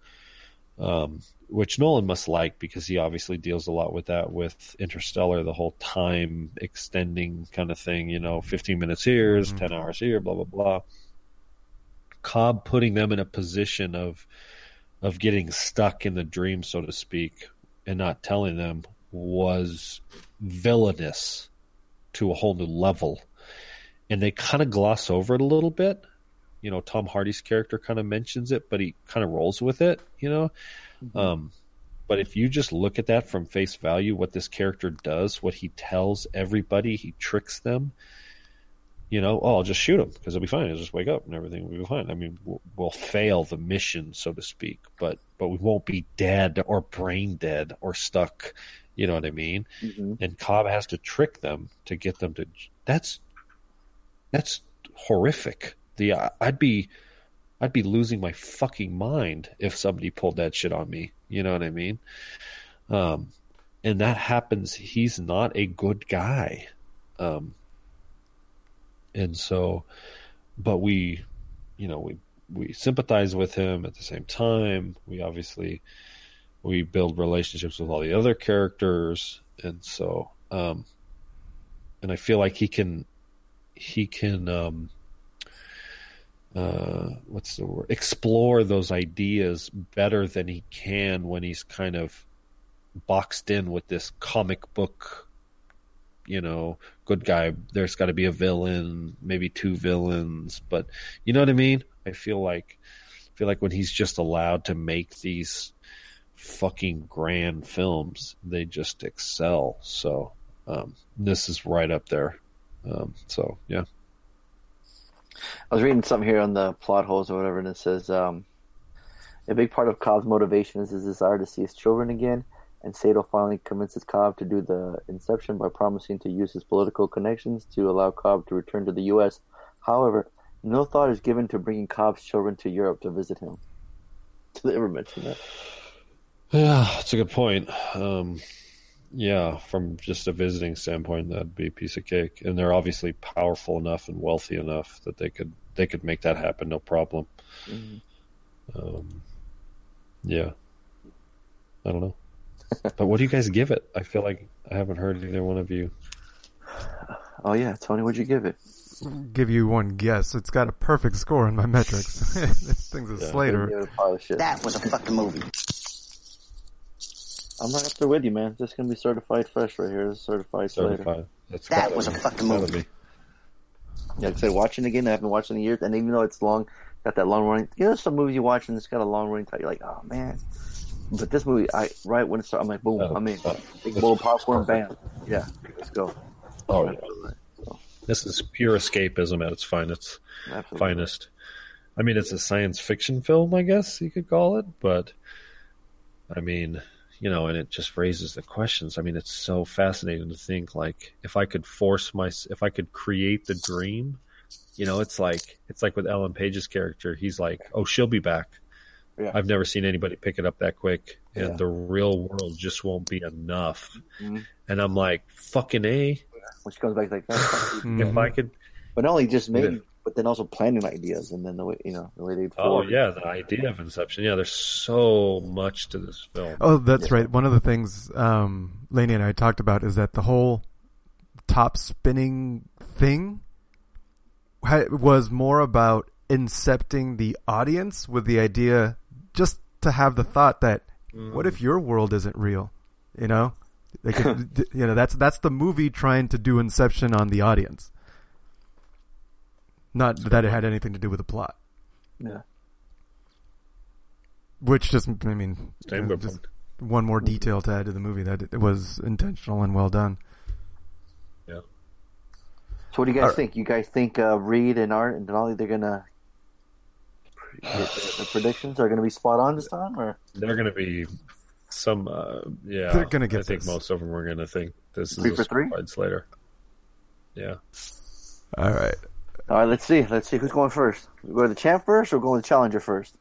um, which Nolan must like because he obviously deals a lot with that with Interstellar, the whole time extending kind of thing, you know, 15 minutes here is 10 hours here, blah, blah, blah. Cobb putting them in a position of, of getting stuck in the dream, so to speak, and not telling them was villainous to a whole new level. And they kind of gloss over it a little bit. You know, Tom Hardy's character kind of mentions it, but he kind of rolls with it, you know? Um, but if you just look at that from face value, what this character does, what he tells everybody, he tricks them. You know, oh, I'll just shoot him because it'll be fine. I'll just wake up and everything will be fine. I mean, we'll, we'll fail the mission, so to speak, but but we won't be dead or brain dead or stuck. You know what I mean? Mhm. And Cobb has to trick them to get them to. That's that's horrific. The I'd be I'd be losing my fucking mind if somebody pulled that shit on me. You know what I mean? Um, and that happens. He's not a good guy. Um, and so, but we, you know, we, we sympathize with him at the same time. We obviously, we build relationships with all the other characters. And so, um, and I feel like he can, he can, um, uh, what's the word? Explore those ideas better than he can when he's kind of boxed in with this comic book, you know, good guy. There's got to be a villain, maybe two villains, but you know what I mean? I feel like, I feel like when he's just allowed to make these fucking grand films, they just excel. So, um, this is right up there. Um, so yeah. I was reading something here on the plot holes or whatever, and it says um, a big part of Cobb's motivation is his desire to see his children again. And Sato finally convinces Cobb to do the inception by promising to use his political connections to allow Cobb to return to the U.S. However, no thought is given to bringing Cobb's children to Europe to visit him. Did they ever mention that? Yeah, that's a good point. Um, yeah, from just a visiting standpoint, that'd be a piece of cake. And they're obviously powerful enough and wealthy enough that they could they could make that happen, no problem. Mhm. Um, yeah, I don't know. but what do you guys give it? I feel like I haven't heard either one of you. Oh yeah, Tony, what'd you give it? Give you one guess. It's got a perfect score in my metrics. this thing's a Yeah. Slater. Give it a pile of shit. That was a fucking movie. I'm right up there with you, man. This is gonna be certified fresh right here. This is certified Slater. Certified. That's That gotta was a fucking movie. be. Yeah, like I said, watching again, I haven't watched in years, and even though it's long, got that long running. You know, some movies you watch and it's got a long running time. You're like, oh man. But this movie, I right when it started, I'm like, boom, Oh, I'm in. Big this bowl of is popcorn, bam. Yeah, let's go. Oh yeah. This is pure escapism at its finest. Absolutely. finest. I mean, it's a science fiction film, I guess you could call it, but I mean, you know, and it just raises the questions. I mean, it's so fascinating to think like if I could force my, if I could create the dream, you know, it's like it's like with Ellen Page's character. He's like, oh, she'll be back. Yeah. I've never seen anybody pick it up that quick, and Yeah. the real world just won't be enough. Mhm. And I'm like, fucking a. When she comes back, like that. Mhm. If I could but not only just maybe, Yeah. But then also planning ideas, and then the way you know the way they. Oh yeah, the idea of Inception. Yeah, there's so much to this film. Oh, that's right. One of the things um, Lainey and I talked about is that the whole top spinning thing was more about incepting the audience with the idea just to have the thought that what if your world isn't real? You know, they could, you know that's that's the movie trying to do Inception on the audience, not that it had anything to do with the plot. Yeah. Which just, I mean, Same uh, with just one more detail to add to the movie that it was intentional and well done. Yeah. So what do you guys Alright. think? You guys think uh, Reed and Art and Denali they're gonna the, the predictions are gonna be spot on this time, or They're going to be some, uh, yeah. They're gonna get I think this. most of them are going to think this is Three a for three? certified Slater. Yeah. All right. All right? Let's see. Let's see who's going first. We go with the champ first, or go with the challenger first?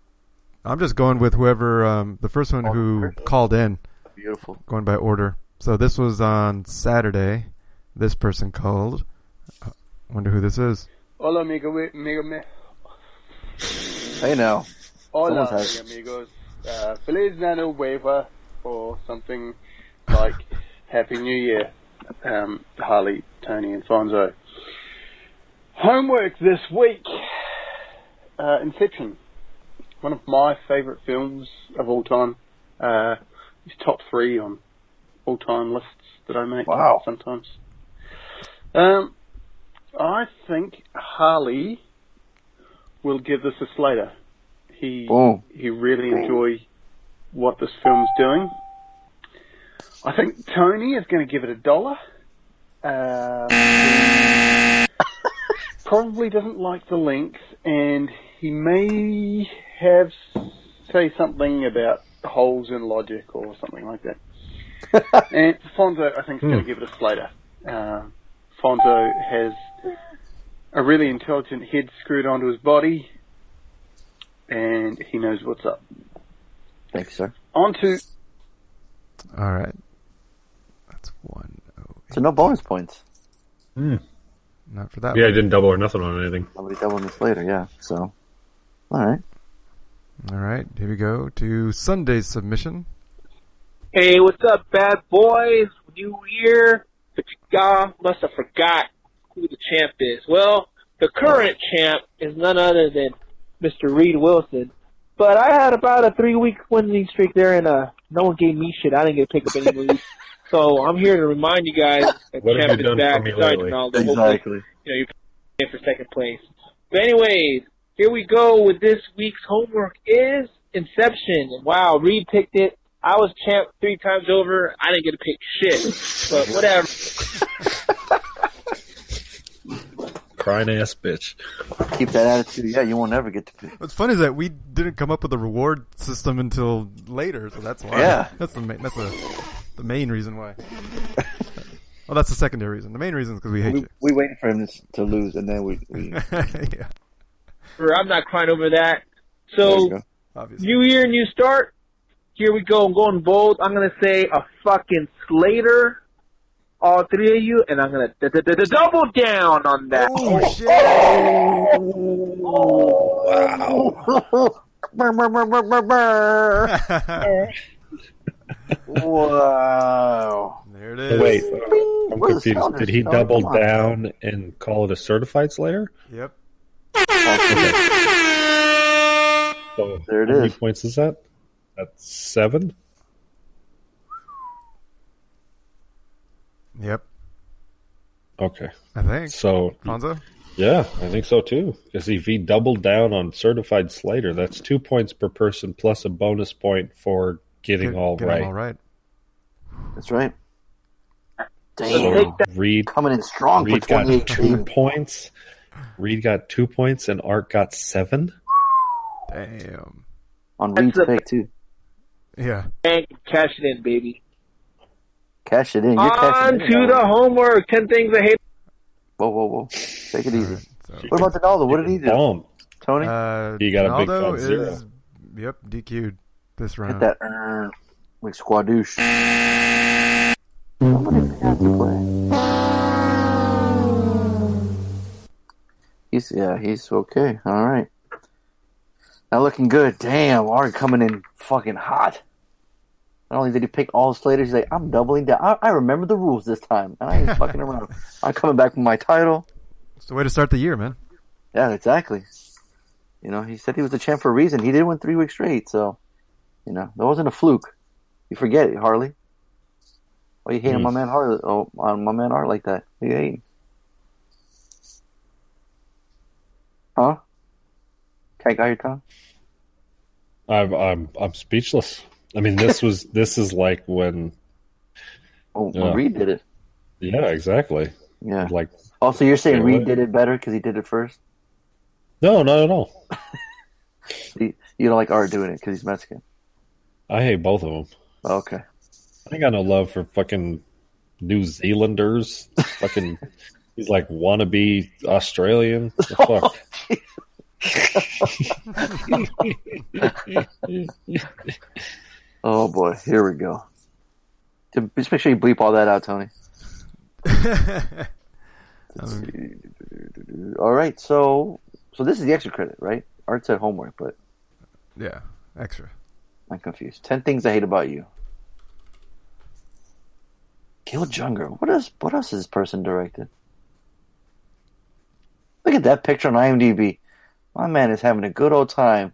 I'm just going with whoever, um, the first one who called in, Beautiful. going by order. So this was on Saturday. This person called. Uh, Wonder who this is. Hola, amigo, amigo, me. Hey now, Hola, Someone's had- amigos. Uh, Feliz Ano Nueva, or something like Happy New Year, um, Harley, Tony, and Fonzo. Homework this week. Uh, Inception. One of my favourite films of all time. Uh, it's top three on all time lists that I make Wow. sometimes. Um, I think Harley will give this a Slater. He boom. he really enjoy what this film's doing. I think Tony is going to give it a dollar. He probably doesn't like the length, and he may have say something about holes in logic or something like that. and Fonzo, I think, is going to give it a Slater. Um, Fonzo has a really intelligent head screwed onto his body, and he knows what's up. Thank you, sir. On to All right. That's one. Oh, So no bonus points. Not for that. Yeah, I didn't double or nothing on anything. Nobody doubling this later. Yeah. So, all right. All right. Here we go to Sunday's submission. Hey, what's up, bad boys? New year, but y'all must have forgot who the champ is. Well, the current champ is none other than Mr. Reed Wilson. But I had about a three week winning streak there, and uh, no one gave me shit. I didn't get to pick up any movies. so I'm here to remind you guys that What have is done back. for me Sorry. Ronaldo. Hopefully, you know, you're playing for second place. But anyways, here we go with this week's homework is Inception. Wow, Reed picked it. I was champ three times over. I didn't get to pick shit. But whatever. Crying ass bitch. Keep that attitude. Yeah, you won't ever get to pick. What's funny is that we didn't come up with a reward system until later, so that's why. Yeah. That's the main, that's the, the main reason why. well, that's the secondary reason. The main reason is because we hate We, you. we waited for him to lose, and then we. we yeah, I'm not crying over that. So, obviously. new year, new start. Here we go. I'm going bold. I'm gonna say a fucking Slater. All three of you, and I'm gonna double down on that. Oh shit! Oh, brr, brr, wow. there it is. Wait, I'm Where's confused. Did he is? Oh, double down and call it a certified Slayer? Yep. Oh, so There it how many points is that? That's seven. Yep. Okay, I think. so Fonzo? yeah, I think so too. Because if he doubled down on certified Slater, that's two points per person plus a bonus point for getting Get- all get 'em right. all right. That's right. So Damn. take. Reed, Coming in strong for Reed got two points. Reed got two points, and Art got seven. Damn. On That's Reed's the- pick, too. Yeah. bank and cash it in, baby. Cash it in. You're On cashing in to now. the homework. Ten things I hate. Whoa, whoa, whoa. Take it easy. So, What about Donaldo? What did he do? Bomb. Tony? uh, He got a big Ronaldo zero. is, yep, DQ'd this Hit that uh, like squadouche. Somebody forgot to play. He's yeah, he's okay. All right. Now looking good. Damn, Art coming in fucking hot. Not only did he pick all Slaters, he's like, I'm doubling down. I, I remember the rules this time, and I ain't fucking around. I'm coming back with my title. It's the way to start the year, man. Yeah, exactly. You know, he said he was the champ for a reason. He did win three weeks straight, so you know that wasn't a fluke. You forget it, Harley. Why you hating Hmm. my man Harley? Oh, on my man Art like that? Who you hating? Huh? Can't got your tongue? I'm I'm I'm speechless. I mean, this was this is like when Oh, when Reed did it. yeah, exactly. Yeah. Like Also, you're saying Reed did it better because he did it first. no, not at all. You you don't like Art doing it because he's Mexican. I hate both of them. Okay. I got no love for fucking New Zealanders. fucking, he's like wannabe Australian. The fuck? Oh boy, here we go. Just make sure you bleep all that out, Tony. All right, so so this is the extra credit, right? Art said homework, but yeah, extra. I'm confused. Ten things I hate about you. Gil Junger. What else? What else has this person directed? Look at that picture on IMDb. My man is having a good old time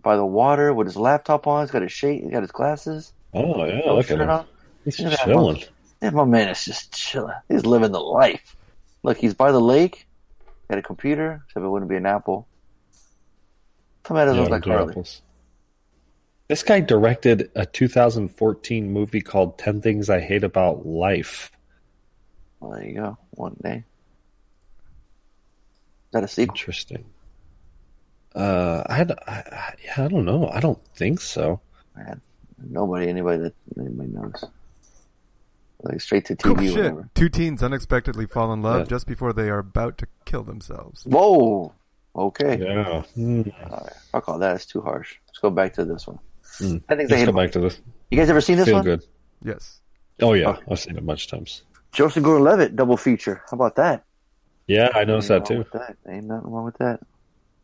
by the water with his laptop on. He's got his shade. He's got his glasses. oh yeah, no look at him. on. He's that chilling. Yeah, my man is just chilling. He's living the life. Look, he's by the lake. Got a computer, except it wouldn't be an Apple. Tomatoes Yeah, look like Harley. apples. This guy directed a 2014 movie called 10 Things I Hate About Life. Well, there you go. One day. Is that a sequel? Interesting. Uh, I, I, I, yeah, I don't know. I don't think so. Man, nobody, anybody that anybody knows. Like straight to Cool shit. whatever. Two teens unexpectedly fall in love Yeah. just before they are about to kill themselves. Whoa. Okay. Yeah. Hmm. All right. Fuck all that. It's too harsh. Let's go back to this one. Hmm. I think they Let's hate go back to this. You guys ever seen this Feel one? good. Yes. Oh, yeah. Okay. I've seen it a bunch of times. Joseph Gordon-Levitt double feature. How about that? Yeah, I noticed that Ain't nothing too. with that. Ain't nothing wrong with that.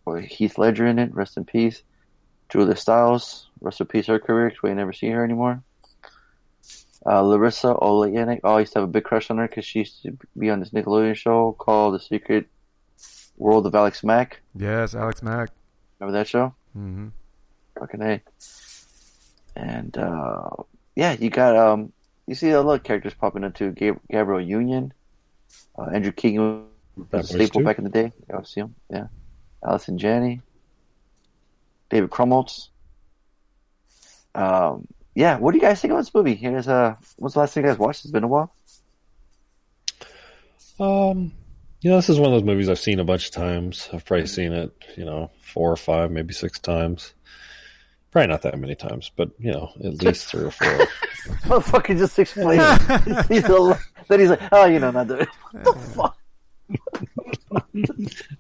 Boy, Heath Ledger in it. Rest in peace. Julia Stiles. Rest in peace her career. 'cause we ain't never see her anymore. Uh, Larisa Oleynik. Oh, I used to have a big crush on her because she used to be on this Nickelodeon show called The Secret World of Alex Mack. Yes, Alex Mack. Remember that show? Mm hmm Fucking A. And, uh, yeah, you got, um, you see a lot of characters popping into. Gab- Gabrielle Union. Uh, Andrew Keegan was staple back in the day. Yeah, I see him. Yeah. Allison Janney. David Krumholtz. Um, yeah, what do you guys think about this movie? Here's uh, when's the last thing you guys watched? It's been a while. Um, you know, this is one of those movies I've seen a bunch of times. I've probably seen it, you know, four or five, maybe six times. Probably not that many times, but you know, at least three or four. Motherfucker just explained it. he's a, then he's like, oh, you know, not the, what the fuck?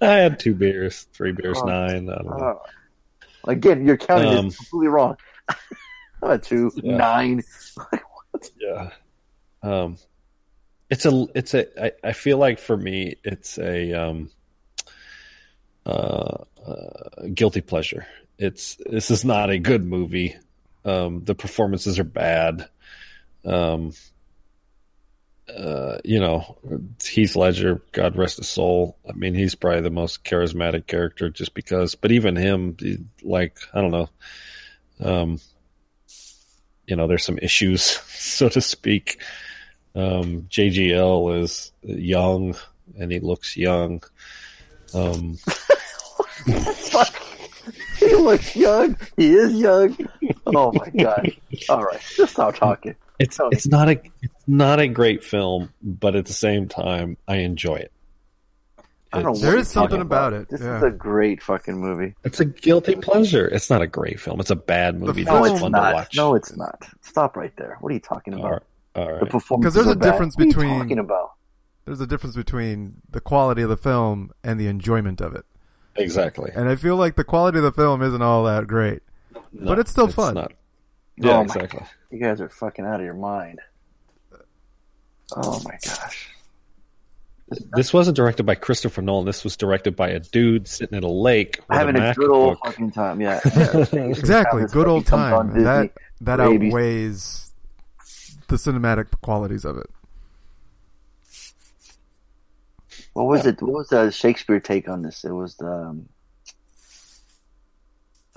I had two beers, three beers, Oh. nine. I don't know. Uh, again, you're counting Um, this completely wrong. I'm at two, Yeah. nine. Yeah. Um, it's a, it's a, I, I feel like for me, it's a, um, uh, uh, guilty pleasure. It's, this is not a good movie. Um, the performances are bad. Um, uh, you know, Heath Ledger, God rest his soul. I mean, he's probably the most charismatic character just because, but even him, like, I don't know. Um, you know, there's some issues, so to speak. Um, JGL is young and he looks young. Um. He looks young. He is young. Oh my god. All right, just stop talking. it's Tony. it's not a it's not a great film, but at the same time, I enjoy it. I don't know It's- what There something talking about it, This yeah. is a great fucking movie. It's a guilty pleasure. It's not a great film. It's a bad movie. film- No, it's fun to not. watch. No, it's not. Stop right there. What are you talking about? right. All The right. performance. there's a bad. difference What are you between- talking about. There's a difference between the quality of the film and the enjoyment of it. Exactly. And I feel like the quality of the film isn't all that great. No, but it's still fun. Not. Yeah, Oh my- exactly. You guys are fucking out of your mind. Oh my gosh. This wasn't directed by Christopher Nolan. This was directed by a dude sitting at a lake with Having a a good old MacBook. fucking time. Yeah. Exactly. Good old fucking comes on time. That that Rabies. outweighs the cinematic qualities of it. What was it? What was the Shakespeare take on this? It was the, um,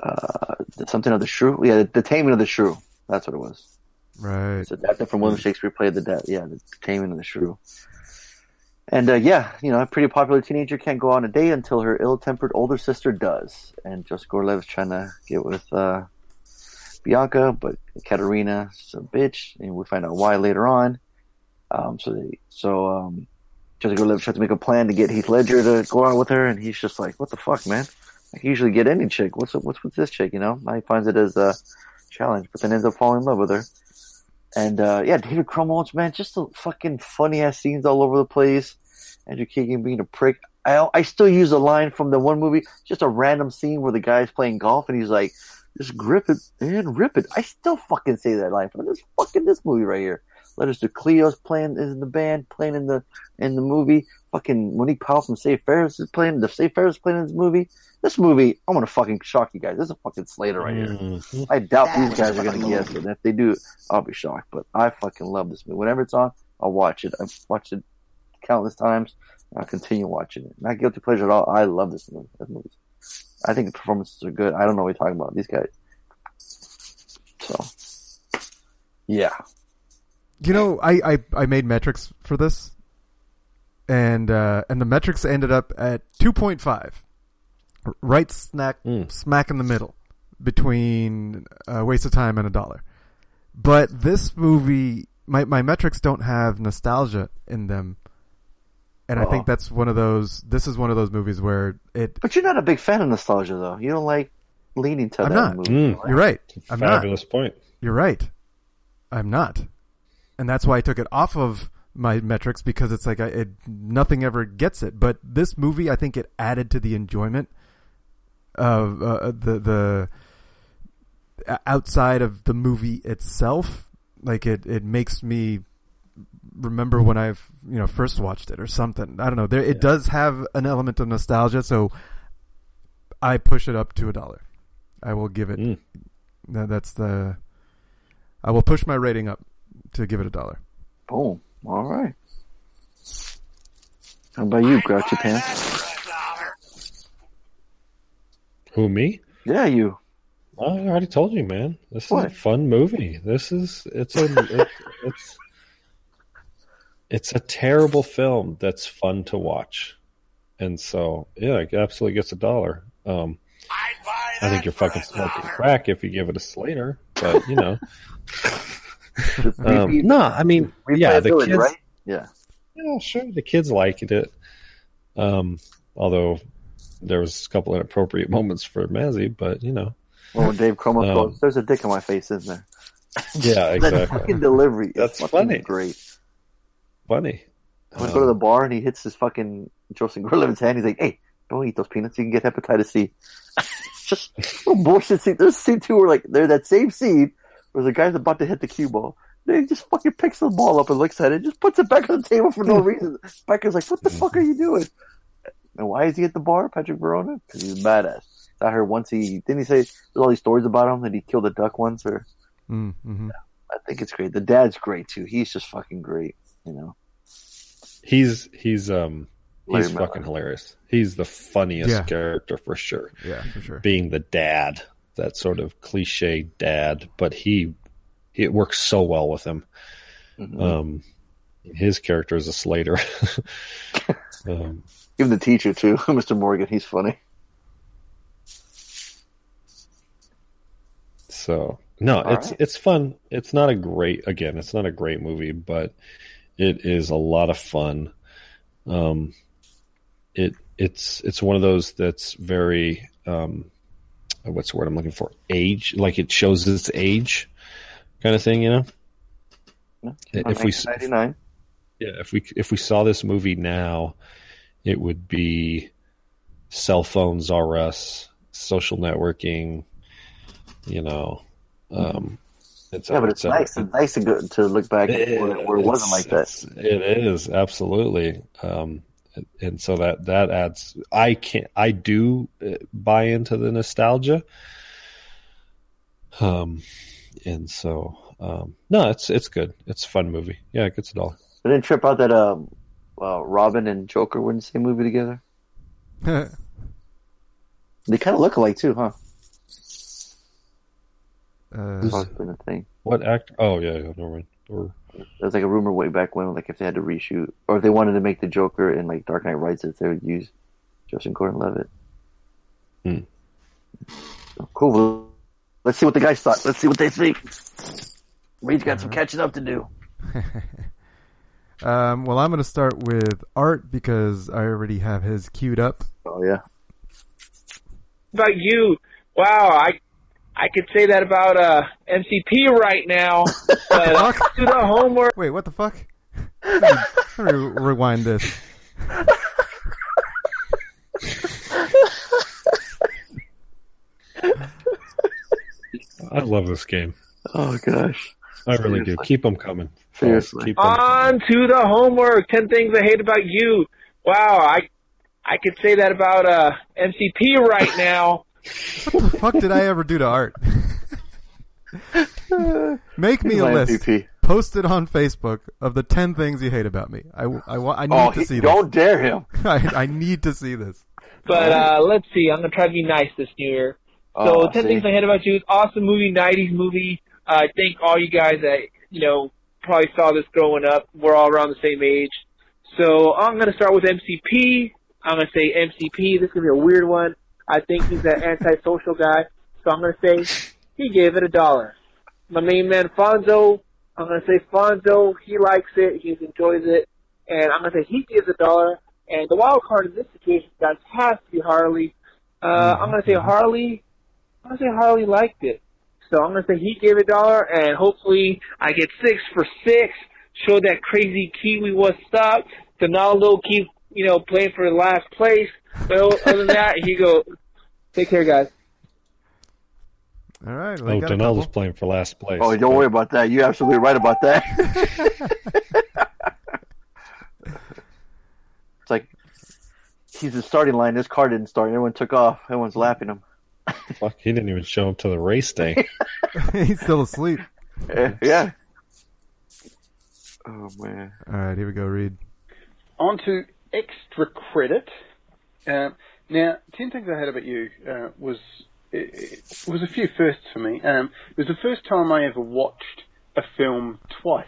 uh, the- something of the shrew. Yeah, the, the Taming of the Shrew. That's what it was. Right. It's adapted from William Shakespeare played the death. Yeah, the Taming of the Shrew. And uh, yeah, you know, a pretty popular teenager can't go on a date until her ill-tempered older sister does. And Joseph Gordon-Levitt's trying to get with uh, Bianca, but Katerina's a bitch, and we find out why later on. Um, so they, so um, Joseph Gordon-Levitt tries to make a plan to get Heath Ledger to go out with her, and he's just like, "What the fuck, man? I can usually get any chick. What's what's with this chick? You know?" He finds it as a challenge, but then ends up falling in love with her. And uh, yeah, David Krumholtz, man, just the fucking funny ass scenes all over the place. Andrew Keegan being a prick. I I still use a line from the one movie, just a random scene where the guy's playing golf and he's like, "Just grip it and rip it." I still fucking say that line from this fucking this movie right here. Letters to Cleo's playing is in the band, playing in the in the movie. Fucking Monique Powell from Save Ferris is playing. The Save Ferris playing in this movie. This movie, I'm gonna fucking shock you guys. This is a fucking Slater right here. Mhm. I doubt these guys are gonna guess it. And if they do, I'll be shocked. But I fucking love this movie. Whenever it's on, I'll watch it. I've watched it countless times. I'll continue watching it. Not guilty pleasure at all. I love this movie. This movie. I think the performances are good. I don't know what you're talking about. These guys. So, yeah. You know, I, I, I made metrics for this, and uh, and the metrics ended up at two point five, right snack Mm. smack in the middle between a waste of time and a dollar. But this movie, my my metrics don't have nostalgia in them, and I Oh. think that's one of those. This is one of those movies where it. But you're not a big fan of nostalgia, though. You don't like leaning to I'm that not. movie. Mm. You're right. I'm not. Point. You're right. I'm not, and that's why I took it off of my metrics because it's like I, it nothing ever gets it. But this movie, I think it added to the enjoyment of uh, the the outside of the movie itself. Like it, it makes me remember when I've you know first watched it or something. I don't know. There, it Yeah. does have an element of nostalgia, so I push it up to a dollar. I will give it Mm. that's the. I will push my rating up to give it a dollar. Boom. All right. How about you, Grouchy Pants? that for a dollar. Who me? Yeah, you. I already told you, man. This is a fun movie. This is it's a it, it's it's a terrible film that's fun to watch, and so yeah, it absolutely gets a dollar. Um, I'd buy that I think you're fucking smoking crack if you give it a Slater, but you know, Just um, no, I mean, yeah, the replayability, kids, right? Yeah. yeah, sure, the kids liked it. Um, although there was a couple inappropriate moments for Mazzy, but you know, Well, when Dave Cromo Um, goes, "There's a dick in my face, isn't there?" yeah, That exactly, fucking delivery. That's funny. Great. funny. I to go to the Um, bar and he hits his fucking Joseph Gordon-Levitt's hand. He's like, "Hey, don't eat those peanuts. You can get hepatitis C." just a bullshit scene. There's scene too where like they're that same scene where the guy's about to hit the cue ball. Then he just fucking picks the ball up and looks at it, just puts it back on the table for no reason. Becker's like, "What the fuck are you doing?" And why is he at the bar, Patrick Verona? Because he's a badass. I heard once he didn't he say there's all these stories about him that he killed a duck once, or Mm, hmm I think it's great. The dad's great too. He's just fucking great. You know, He's he's um Larry he's Miller. fucking hilarious. He's the funniest Yeah. character for sure. Yeah, for sure. Being the dad, that sort of cliche dad, but he it works so well with him. Mhm. Um, his character is a Slater. um, even the teacher too, Mr. Morgan. He's funny. so no, All it's right. it's fun. It's not a great again. It's not a great movie, but it is a lot of fun. Um, it it's it's one of those that's very um, what's the word I'm looking for? Age, like it shows its age, kind of thing. You know, if we yeah, if we if we saw this movie now, it would be cell phones are us, social networking, you know. Um, it's yeah, but it's nice. It's nice to go to look back at where, it wasn't like that. It's- It is absolutely, um, and so that that adds. I can't. I do uh, buy into the nostalgia. Um, and so um, no, it's it's good. It's a fun movie. Yeah, it gets it all I didn't trip out that um, uh, Robin and Joker were in the same movie together. They kind of look alike too, huh? uh, That's been a thing. What actor? Oh yeah, yeah never mind. Or There's like a rumor way back when, like if they had to reshoot or if they wanted to make the Joker in like Dark Knight Rises, they would use Justin Gordon-Levitt. Hmm. Cool. Let's see what the guys thought. Let's see what they think. Reed's got some catching up to do. um, well, I'm going to start with Art because I already have his queued up. Oh yeah. about you. Wow, I I could say that about uh MCP right now. But do the homework. Wait, what the fuck? Let me, let me rewind this. I love this game. Oh gosh. I really do. Keep them coming. Seriously. Keep 'em coming. On to the homework. Ten things I hate about you. Wow, I I could say that about uh MCP right now. What the fuck did I ever do to Art? Make me He's a my list. MVP. Post it on Facebook of the 10 things you hate about me. I, I, wa- I need Oh, to he, see this. don't dare him. I, I need to see this. But uh let's see. I'm gonna try to be nice this new year. So, Oh, ten see? things I hate about you. It's awesome movie, '90s movie. Uh, I think all you guys that you know probably saw this growing up. We're all around the same age. So I'm gonna start with MCP. I'm gonna say MCP. This is gonna be a weird one. I think he's an antisocial guy. So I'm gonna say he gave it a dollar. My main man Fonzo. I'm gonna say Fonzo. He likes it. He enjoys it. And I'm gonna say he gives a dollar. And the wild card in this situation, guys, has to be Harley. Uh, I'm gonna say Harley. I'm gonna say Harley liked it. So I'm gonna say he gave a dollar, and hopefully I get six for six. Show that crazy Kiwi what's up. Donaldo keep you know playing for the last place. But other than that, he go. Take care, guys. All right. Well, Oh, got a Donaldo's playing for last place. Oh, don't worry about that. You're absolutely right about that. it's like he's the starting line. This car didn't start. Everyone took off. Everyone's laughing him. Fuck, he didn't even show up to the race day. He's still asleep. Yeah. Oh man. All right. Here we go, Reed. On to extra credit. Um, now, ten things I had about you uh, was it, it was a few firsts for me. Um, it was the first time I ever watched a film twice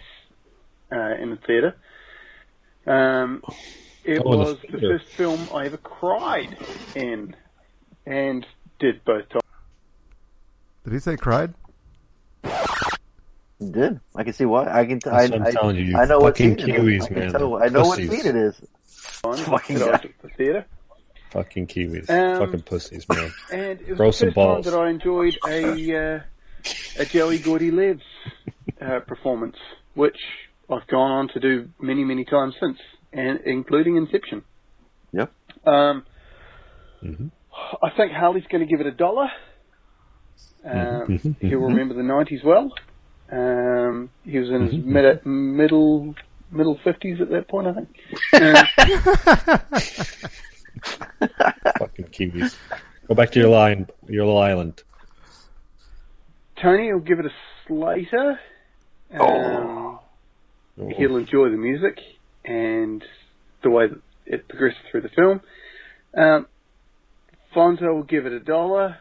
uh, in the theatre. Um, it Oh, in the was the first film I ever cried in, and did both times. Did he say cried? Did. I can see why. I can. T- That's I, what I'm I, telling you, you I know what fucking scene it is. Kiwis, I man. tell- I know what Pussies. scene it is. times Fucking that I was guy. at the theatre. Fucking Kiwis. Um, Fucking pussies, man. And it was Throw the some first time balls. that I enjoyed a uh, a Joey Gordy Lives uh, performance, which I've gone on to do many, many times since, and including Inception. Yep. Um, Mhm. I think Harley's going to give it a dollar. Um, he'll remember the '90s well. Um, he was in his mid, middle middle fifties at that point, I think. Fucking Kiwis. Go back to your line, your little island. Tony will give it a Slater. Um, He'll enjoy the music and the way that it progresses through the film. Um, Fonzo will give it a dollar.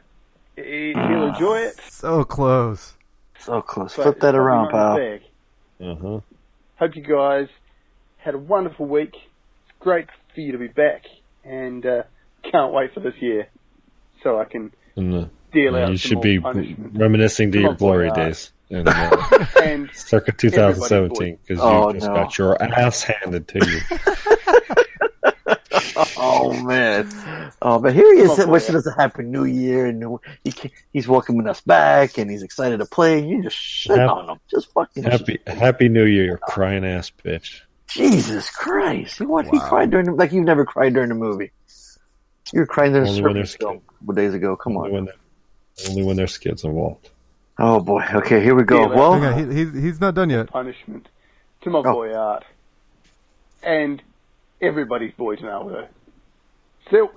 He- He'll enjoy it. So close. So close. but Flip that around, pal. Uh huh. Hope you guys had a wonderful week. It's great for you to be back, and uh, can't wait for this year so I can And uh, deal out you some should more be punishment. reminiscing to your glory boy, days in uh, and circa 2017 because Oh, you just no. got your ass handed to you. Oh man, oh man, here he is on, wishing us a happy new year, and he ca- he's welcoming us back, and he's excited to play. You just shit Happy- on him, just fucking Happy Happy New Year, you crying ass bitch. Jesus Christ! He what? He cried during the, like you've never cried during a movie. You were crying during the Only when Serpent there's film a couple days ago. Come Only on. when, there- only when there's kids involved. Oh boy. Okay, here we go. Yeah, well, Okay, he, he's he's not done yet. punishment to my Oh. boy Art and everybody's boy Ronaldo. Still,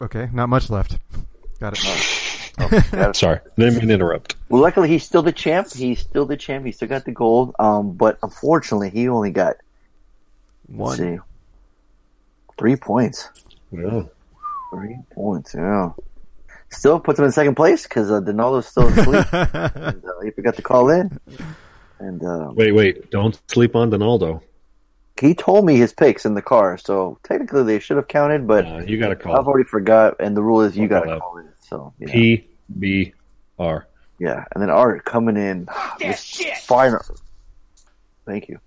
Okay, not much left. Got it. Sorry, didn't mean to interrupt. Well, luckily he's still the champ. He's still the champ. He still got the gold. Um, but unfortunately, he only got let's One. see, three points. Yeah. Three points. Yeah. Still puts him in second place because uh, Donaldo's still asleep. and, uh, he forgot to call in. And uh, Wait, wait! Don't sleep on Donaldo. he told me his picks in the car, so technically they should have counted, but Uh, you got to call. I've already forgot. And the rule is you got to call in. So yeah. P B R. yeah. And then Art coming in, just firing. Thank you.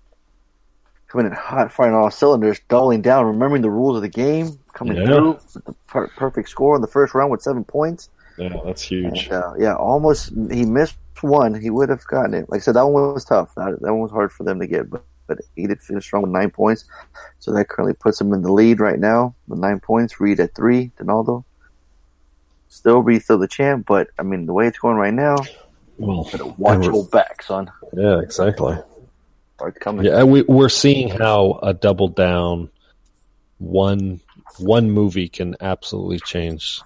Coming in hot, firing all cylinders, doubling down, remembering the rules of the game, coming Yeah. through with the per- perfect score in the first round with seven points. Yeah, that's huge. And, uh, yeah, almost he missed one. He would have gotten it. Like I said, that one was tough. That, that one was hard for them to get, but but he did finish strong with nine points. So that currently puts him in the lead right now with nine points. Reed at three. Donaldo still be still the champ, but I mean the way it's going right now, Well, watch your back, son. yeah, exactly. Start coming. Yeah, we, we're seeing how a double down one one movie can absolutely change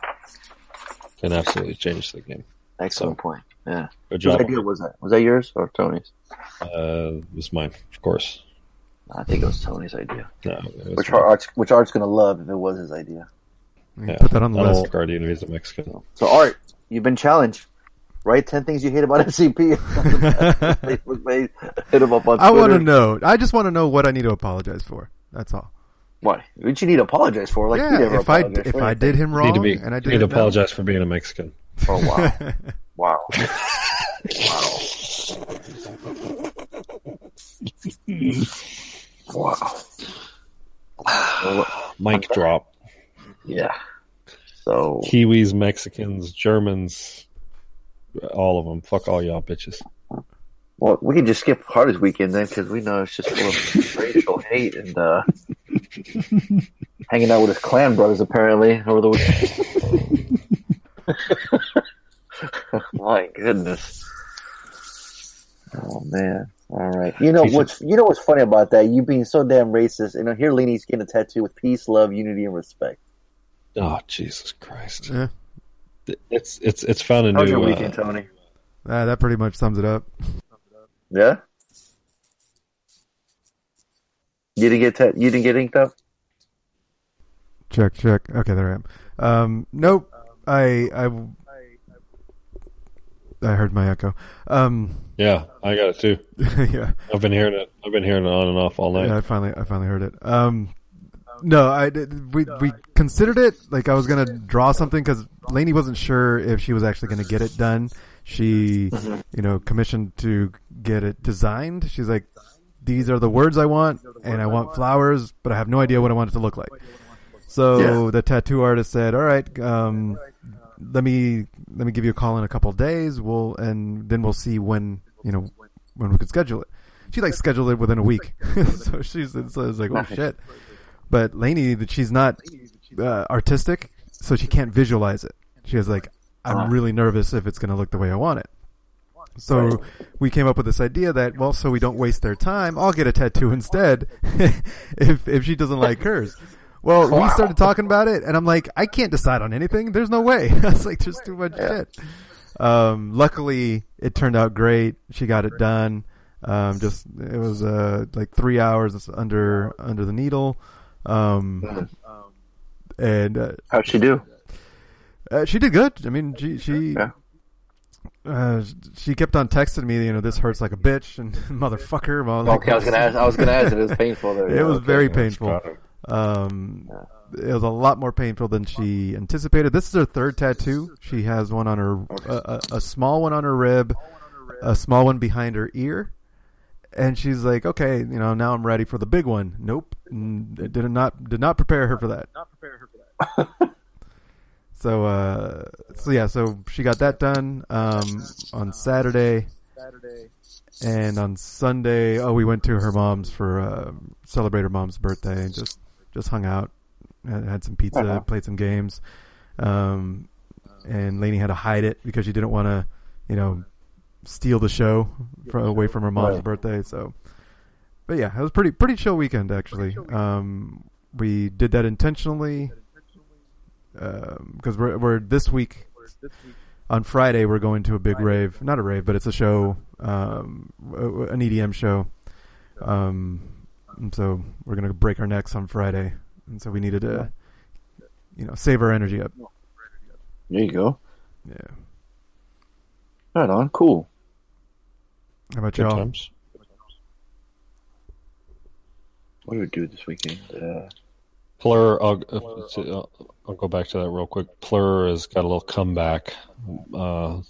can absolutely change the game. Excellent So- point. Yeah. Good Whose idea was that? Was that yours or Tony's? Uh, it was mine, of course. I think it was Tony's idea. No, was Which. Art's which Art's gonna love if it was his idea. Yeah, Put that on the I list. Guardian. He's a Mexican. So Art, you've been challenged. Write ten things you hate about MCP. Hit him up on I want to know. I just want to know what I need to apologize for. That's all. What? What you need to apologize for? Like yeah, if I if for I did him You wrong need to be. and I you did need to it now- apologize for being a Mexican. Oh wow, wow, wow. Mic drop. Yeah. So Kiwis, Mexicans, Germans, all of them. Fuck all y'all bitches. well, we can just skip Hardest weekend then because we know it's just full of racial hate and uh, hanging out with his clan brothers apparently over the weekend. My goodness. Oh man. All right. You know what's you know what's funny about that? You being so damn racist. You know, here Lainey's getting a tattoo with peace, love, unity, and respect. Oh Jesus Christ! Yeah. It's it's it's found a How was your weekend, Uh, Tony? Uh, that pretty much sums it up. Yeah. You didn't get ta- you didn't get inked up. Check, check. Okay, there I am. Um, nope. I, I, I heard my echo. Um, yeah, I got it too. yeah, I've been hearing it. I've been hearing it on and off all night. yeah. I finally, I finally heard it. Um, no, I we we considered it. Like I was gonna draw something because Lainey wasn't sure if she was actually gonna get it done. She, you know, commissioned to get it designed. She's like, these are the words I want, and I want flowers, but I have no idea what I want it to look like. So Yeah. the tattoo artist said, "All right, um, let me let me give you a call in a couple days. We'll and then we'll see when you know when we could schedule it." She like scheduled it within a week, so she's so it's like, "Oh Nice. shit!" But Lainey, that she's not uh, artistic, so she can't visualize it. She was like, I'm Uh-huh. really nervous if it's going to look the way I want it. So we came up with this idea that, well, so we don't waste their time, I'll get a tattoo instead if if she doesn't like hers. Well, we started talking about it, and I'm like, I can't decide on anything. There's no way. I was like, there's too much shit. Um, luckily, it turned out great. She got it done. Um, just it was uh, like three hours under under the needle. Um, and uh, How'd she do? uh, she did good. I mean, she she Yeah. uh, she kept on texting me. You know, this hurts like a bitch and motherfucker. Well, like, Okay, I was gonna ask. I was gonna ask. It was painful. There. it was Okay. very painful. Got it. Um, it was a lot more painful than she anticipated. This is her third tattoo. She has one on her, a, a, a small one on her rib, a small one behind her ear, and she's like, "Okay, you know, now I'm ready for the big one." Nope, Mm, it did not did not prepare her for that. So, uh, so yeah, so she got that done um, on Saturday, Saturday. and on Sunday, oh, we went to her mom's for uh, celebrate her mom's birthday and just just hung out, had, had some pizza, Uh-huh. played some games, um, and Lainey had to hide it because she didn't want to, you know, steal the show from, away from her mom's Right. birthday. So, but yeah, it was pretty pretty chill weekend actually. Um, we did that intentionally because we're we're this week on Friday we're going to a big rave, not a rave, but it's a show, um, an EDM show. Um, and so we're gonna break our necks on Friday, and so we needed to, you know, save our energy up. There you go. Yeah. Right on. Cool. How about Good y'all? times. What do we do this weekend? Uh, Plur, I'll, uh, I'll go back to that real quick. Plur has got a little comeback. Uh,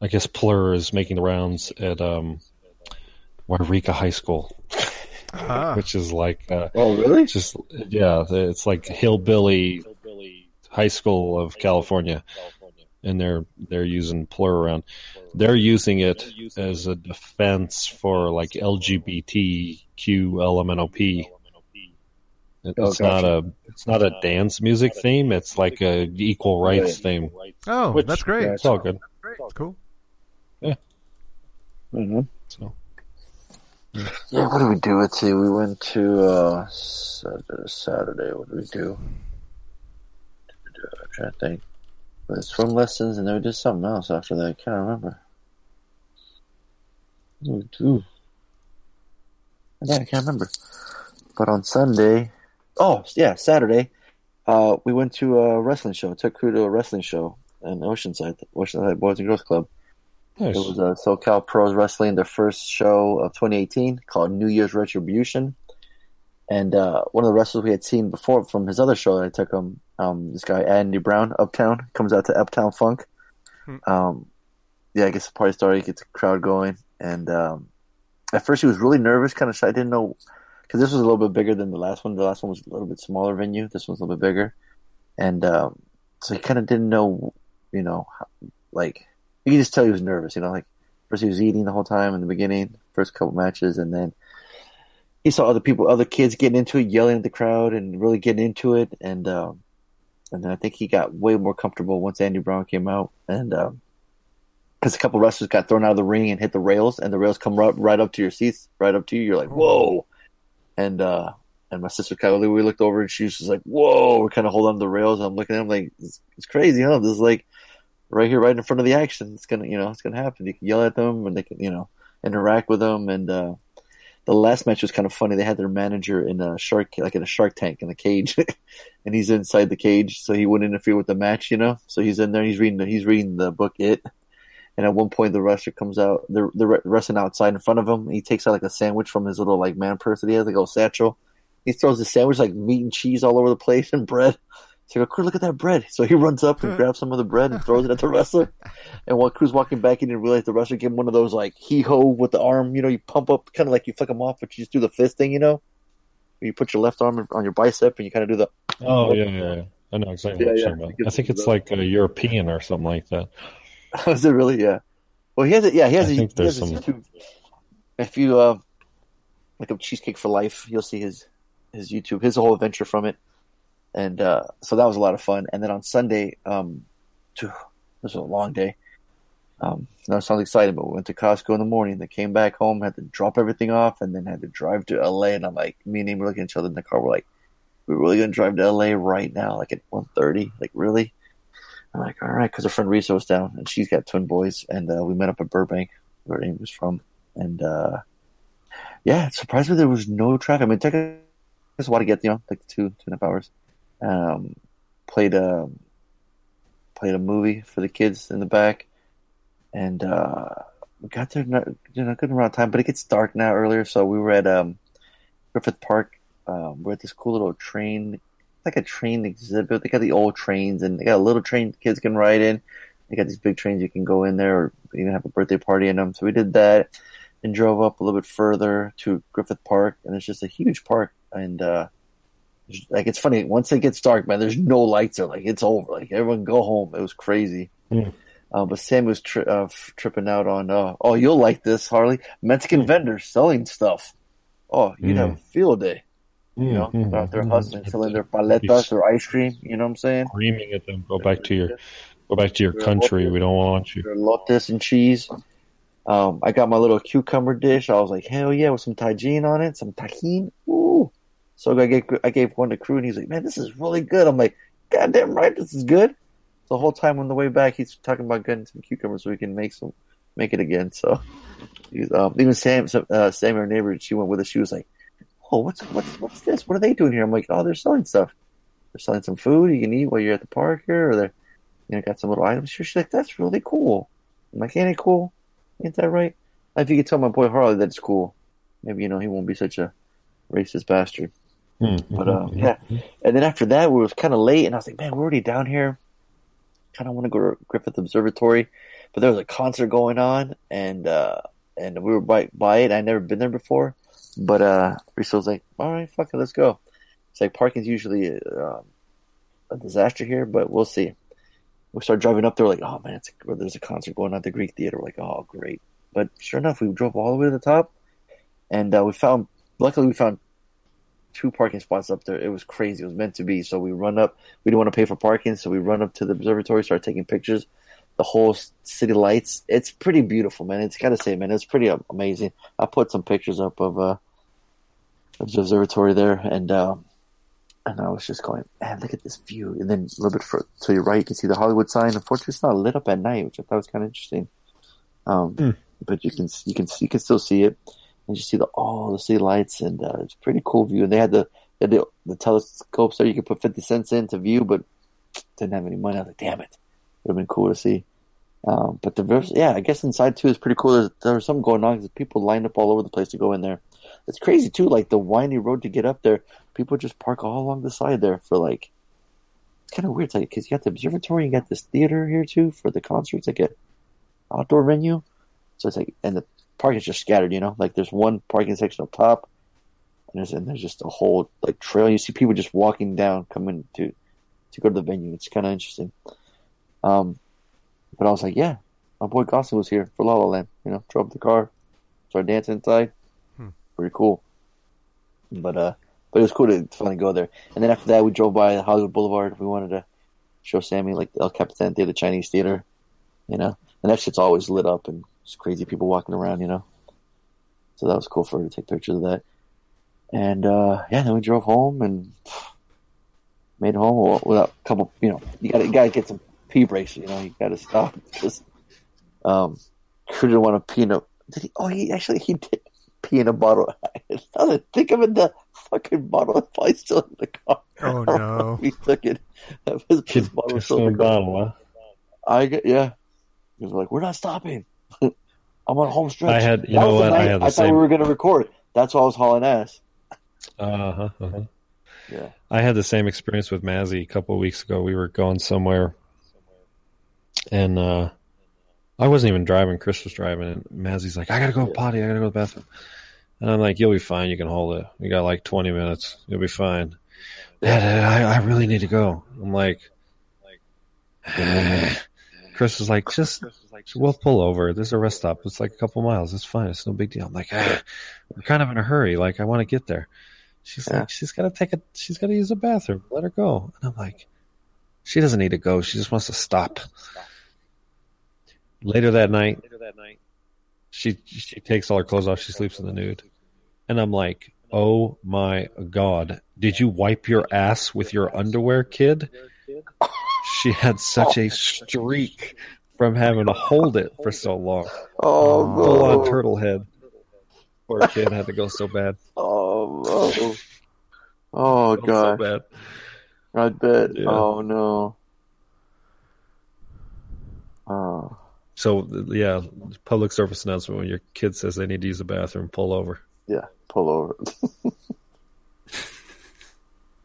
I guess Plur is making the rounds at um, Yreka High School, Ah, which is like uh, oh, really? just yeah, it's like hillbilly high school of California, and they're they're using Plur around. They're using it as a defense for like LGBTQ LMNOP. It- Oh, It's not a it's not a dance music theme. It's like a equal rights theme. oh, Which- that's great. It's all good. Cool. Yeah. hmm So Yeah. What did we do? Let's see. We went to uh, Saturday. Saturday. What did we do? I'm trying to think. But swim lessons, and then we did something else after that. I can't remember. We do? I can't remember. But on Sunday, oh yeah, Saturday, uh, we went to a wrestling show. Took crew to a wrestling show in Oceanside, Oceanside Boys and Girls Club. nice. It was uh, SoCal Pros Wrestling, their first show of 2018 called New Year's Retribution. And uh, one of the wrestlers we had seen before from his other show that I took him, um, this guy Andy Brown, Uptown, comes out to Uptown Funk. Hmm. Um, yeah, I guess the party started, gets the crowd going. And um, at first he was really nervous, kind of shy. I didn't know, because this was a little bit bigger than the last one. The last one was a little bit smaller venue. This one's a little bit bigger. And um, so he kind of didn't know, you know, how, like, you can just tell he was nervous, you know, like first he was eating the whole time in the beginning, first couple matches, and then he saw other people, other kids getting into it, yelling at the crowd and really getting into it, and um, and then I think he got way more comfortable once Andy Brown came out, and because a couple wrestlers got thrown out of the ring and hit the rails, and the rails come right, right up to your seats, right up to you, you're like, whoa, and uh, and my sister Kylie, we looked over and she was just like, whoa, we're kind of holding on to the rails. I'm looking at him like, it's, it's crazy, huh? This is like right here, right in front of the action. It's gonna, you know, it's gonna happen. You can yell at them, and they can, you know, interact with them. And uh, the last match was kind of funny. They had their manager in a shark, like in a shark tank in a cage, and he's inside the cage, so he wouldn't interfere with the match, you know. So he's in there. He's reading. The, he's reading the book. It. And at one point, the wrestler comes out. They're they're wrestling outside in front of him. He takes out like a sandwich from his little like man purse that he has, like a little satchel. He throws the sandwich like meat and cheese all over the place and bread. So I go, Crew, look at that bread. So he runs up and grabs some of the bread and throws it at the wrestler. And while Crew's walking back, he didn't realize the wrestler gave him one of those like hee ho with the arm. You know, you pump up kind of like you flick him off, but you just do the fist thing. You know, you put your left arm on your bicep and you kind of do the. Oh yeah, yeah, yeah. I know exactly Yeah, what yeah. you're talking about. I think it's like a European or something like that. Is it really? Yeah. Well, he has it. Yeah, he has. I a, think has there's some- YouTube. If you uh, look up Cheesecake for Life, you'll see his his YouTube, his whole adventure from it. And uh, so that was a lot of fun. And then on Sunday, um, was a long day. Um, no, it sounds exciting, but we went to Costco in the morning. Then came back home, had to drop everything off, and then had to drive to LA. And I'm like, me and him were looking at each other in the car. We're like, we're really gonna drive to LA right now, like at 1.30? Like really? I'm like, all right, because our friend Risa was down, and she's got twin boys, and uh, we met up at Burbank, where Amy was from, and uh, yeah, surprisingly there was no traffic. I mean, it took us a while to get, you know, like two two and a half hours. Um, played a played a movie for the kids in the back, and uh, we got there, you know, good amount of time, but it gets dark now earlier, so we were at um, Griffith Park. Um, we're at this cool little train, like a train exhibit. They got the old trains, and they got a little train kids can ride in. They got these big trains you can go in there, or even have a birthday party in them. So we did that, and drove up a little bit further to Griffith Park, and it's just a huge park, and uh, like it's funny once it gets dark, man. There's no lights there. Like it's over. Like everyone go home. It was crazy. Mm. Uh, but Sam was tri- uh, tripping out on. Uh, oh, you'll like this, Harley. Mexican vendors selling stuff. Oh, you'd have a field day. You know, Mm, they're out there mm, hustling, mm. selling their paletas, their ice cream. You know what I'm saying? Screaming at them, go back to your, go back to your country. We don't want you. Their lotus and cheese. Um, I got my little cucumber dish. I was like, hell yeah, with some tajin on it, some tahini. Ooh. So I gave I gave one to crew, and he's like, man, this is really good. I'm like, goddamn right, this is good. The whole time on the way back, he's talking about getting some cucumbers so we can make some, make it again. So, um, even Sam, uh, Sam, our neighbor, she went with us. She was like, oh, what's what's what's this? What are they doing here? I'm like, oh, they're selling stuff. They're selling some food you can eat while you're at the park here, or they're, you know, got some little items here. She's like, that's really cool. I'm like, ain't it cool? Ain't that right? If you could tell my boy Harley that's cool, maybe you know he won't be such a racist bastard. Mm, But mhm. yeah, and then after that, we was kind of late, and I was like, man, we're already down here. Kind of want to go to Griffith Observatory, but there was a concert going on, and uh, and we were by by it. I'd never been there before, but uh, Risa was like, all right, fuck it, let's go. It's like parking's usually uh, a disaster here, but we'll see. We started driving up there, like, oh man, it's there's a concert going on at the Greek Theater. We're like, oh great, but sure enough, we drove all the way to the top, and uh, we found. Luckily, we found two parking spots up there. It was crazy. It was meant to be. So we run up. We didn't want to pay for parking, so we run up to the observatory, start taking pictures. The whole city lights. It's pretty beautiful, man. It's gotta say, man, it's pretty uh, amazing. I put some pictures up of uh of the observatory there, and um, and I was just going, man, look at this view. And then a little bit fur- to your right, you can see the Hollywood sign. Unfortunately, it's not lit up at night, which I thought was kind of interesting. Um, Hmm. but you can you can you can still see it and you see the all the city lights, and uh, it's a pretty cool view. And they had the they had the, the telescopes there you could put fifty cents in to view, but didn't have any money. I was like, damn it, would have been cool to see. Um, but the yeah, I guess inside too is pretty cool. There's, there was something going on because people lined up all over the place to go in there. It's crazy too. Like the windy road to get up there, people just park all along the side there for like. It's kind of weird, like because you got the observatory, you got this theater here too for the concerts, like a outdoor venue. So it's like, and the parking is just scattered, you know, like there's one parking section up top, and there's and there's just a whole like trail. You see people just walking down, coming to to go to the venue. It's kind of interesting. Um, but I was like, yeah, my boy Gosling was here for La La Land. You know, drove the car, started dancing inside. Hmm. Pretty cool. But uh, but it was cool to finally go there. And then after that, we drove by Hollywood Boulevard. We wanted to show Sammy like El Capitante, the Chinese theater. You know, and that shit's always lit up and just crazy people walking around. You know, so that was cool for her to take pictures of that. And uh, yeah, then we drove home and made it home without a couple. You know, you got to you got to get some pee breaks. You know, you got to stop. Just um, Crew didn't want to pee in a. Did he? Oh, he actually he did pee in a bottle. Now that I think of it, the fucking bottle is probably still in the car. Oh, I don't know no. if He took it. His, his bottle was pissed still in in the car. bottle, huh? I get yeah. He was like, "We're not stopping. I'm on home stretch." I had- you That know what? I had the I thought we were going to record. That's why I was hauling ass. Uh huh. Uh-huh. Yeah. I had the same experience with Mazzy a couple of weeks ago. We were going somewhere, and uh, I wasn't even driving. Chris was driving, and Mazzy's like, "I gotta go potty. I gotta go to the bathroom." And I'm like, "You'll be fine. You can hold it. You got like 20 minutes. You'll be fine." Dad, I, I really need to go. I'm like, Chris was like, just we'll pull over. There's a rest stop. It's like a couple miles. It's fine. It's no big deal. I'm like, ah, we're kind of in a hurry. Like I want to get there. She's Yeah. like, she's got to take a, she's got to use the bathroom. Let her go. And I'm like, she doesn't need to go. She just wants to stop. Later that night, Later that night, she she takes all her clothes off. She sleeps in the nude, and I'm like, oh my god, did you wipe your ass with your underwear, kid? She had such a streak from having to hold it for so long. Oh, Full on turtle head. Poor kid had to go so bad. Oh, no. Oh, So God. bad. I bet. Yeah. Oh, no. Oh. So yeah, public service announcement: when your kid says they need to use the bathroom, pull over. Yeah, pull over.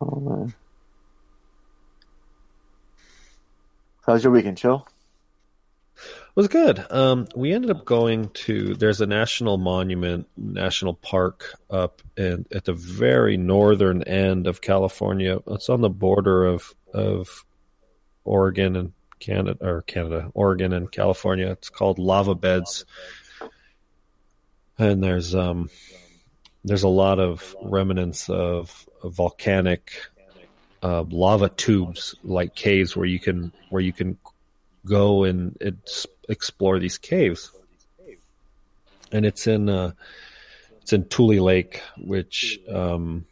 oh, man. How's your weekend, chill? Was good. Um, we ended up going to there's a national monument, national park up in at the very northern end of California. It's on the border of of Oregon and Canada or Canada, Oregon and California. It's called Lava Beds. And there's um there's a lot of remnants of, of volcanic uh, lava tubes like caves where you can where you can go and explore these caves. And it's in uh, it's in Tule Lake, which um,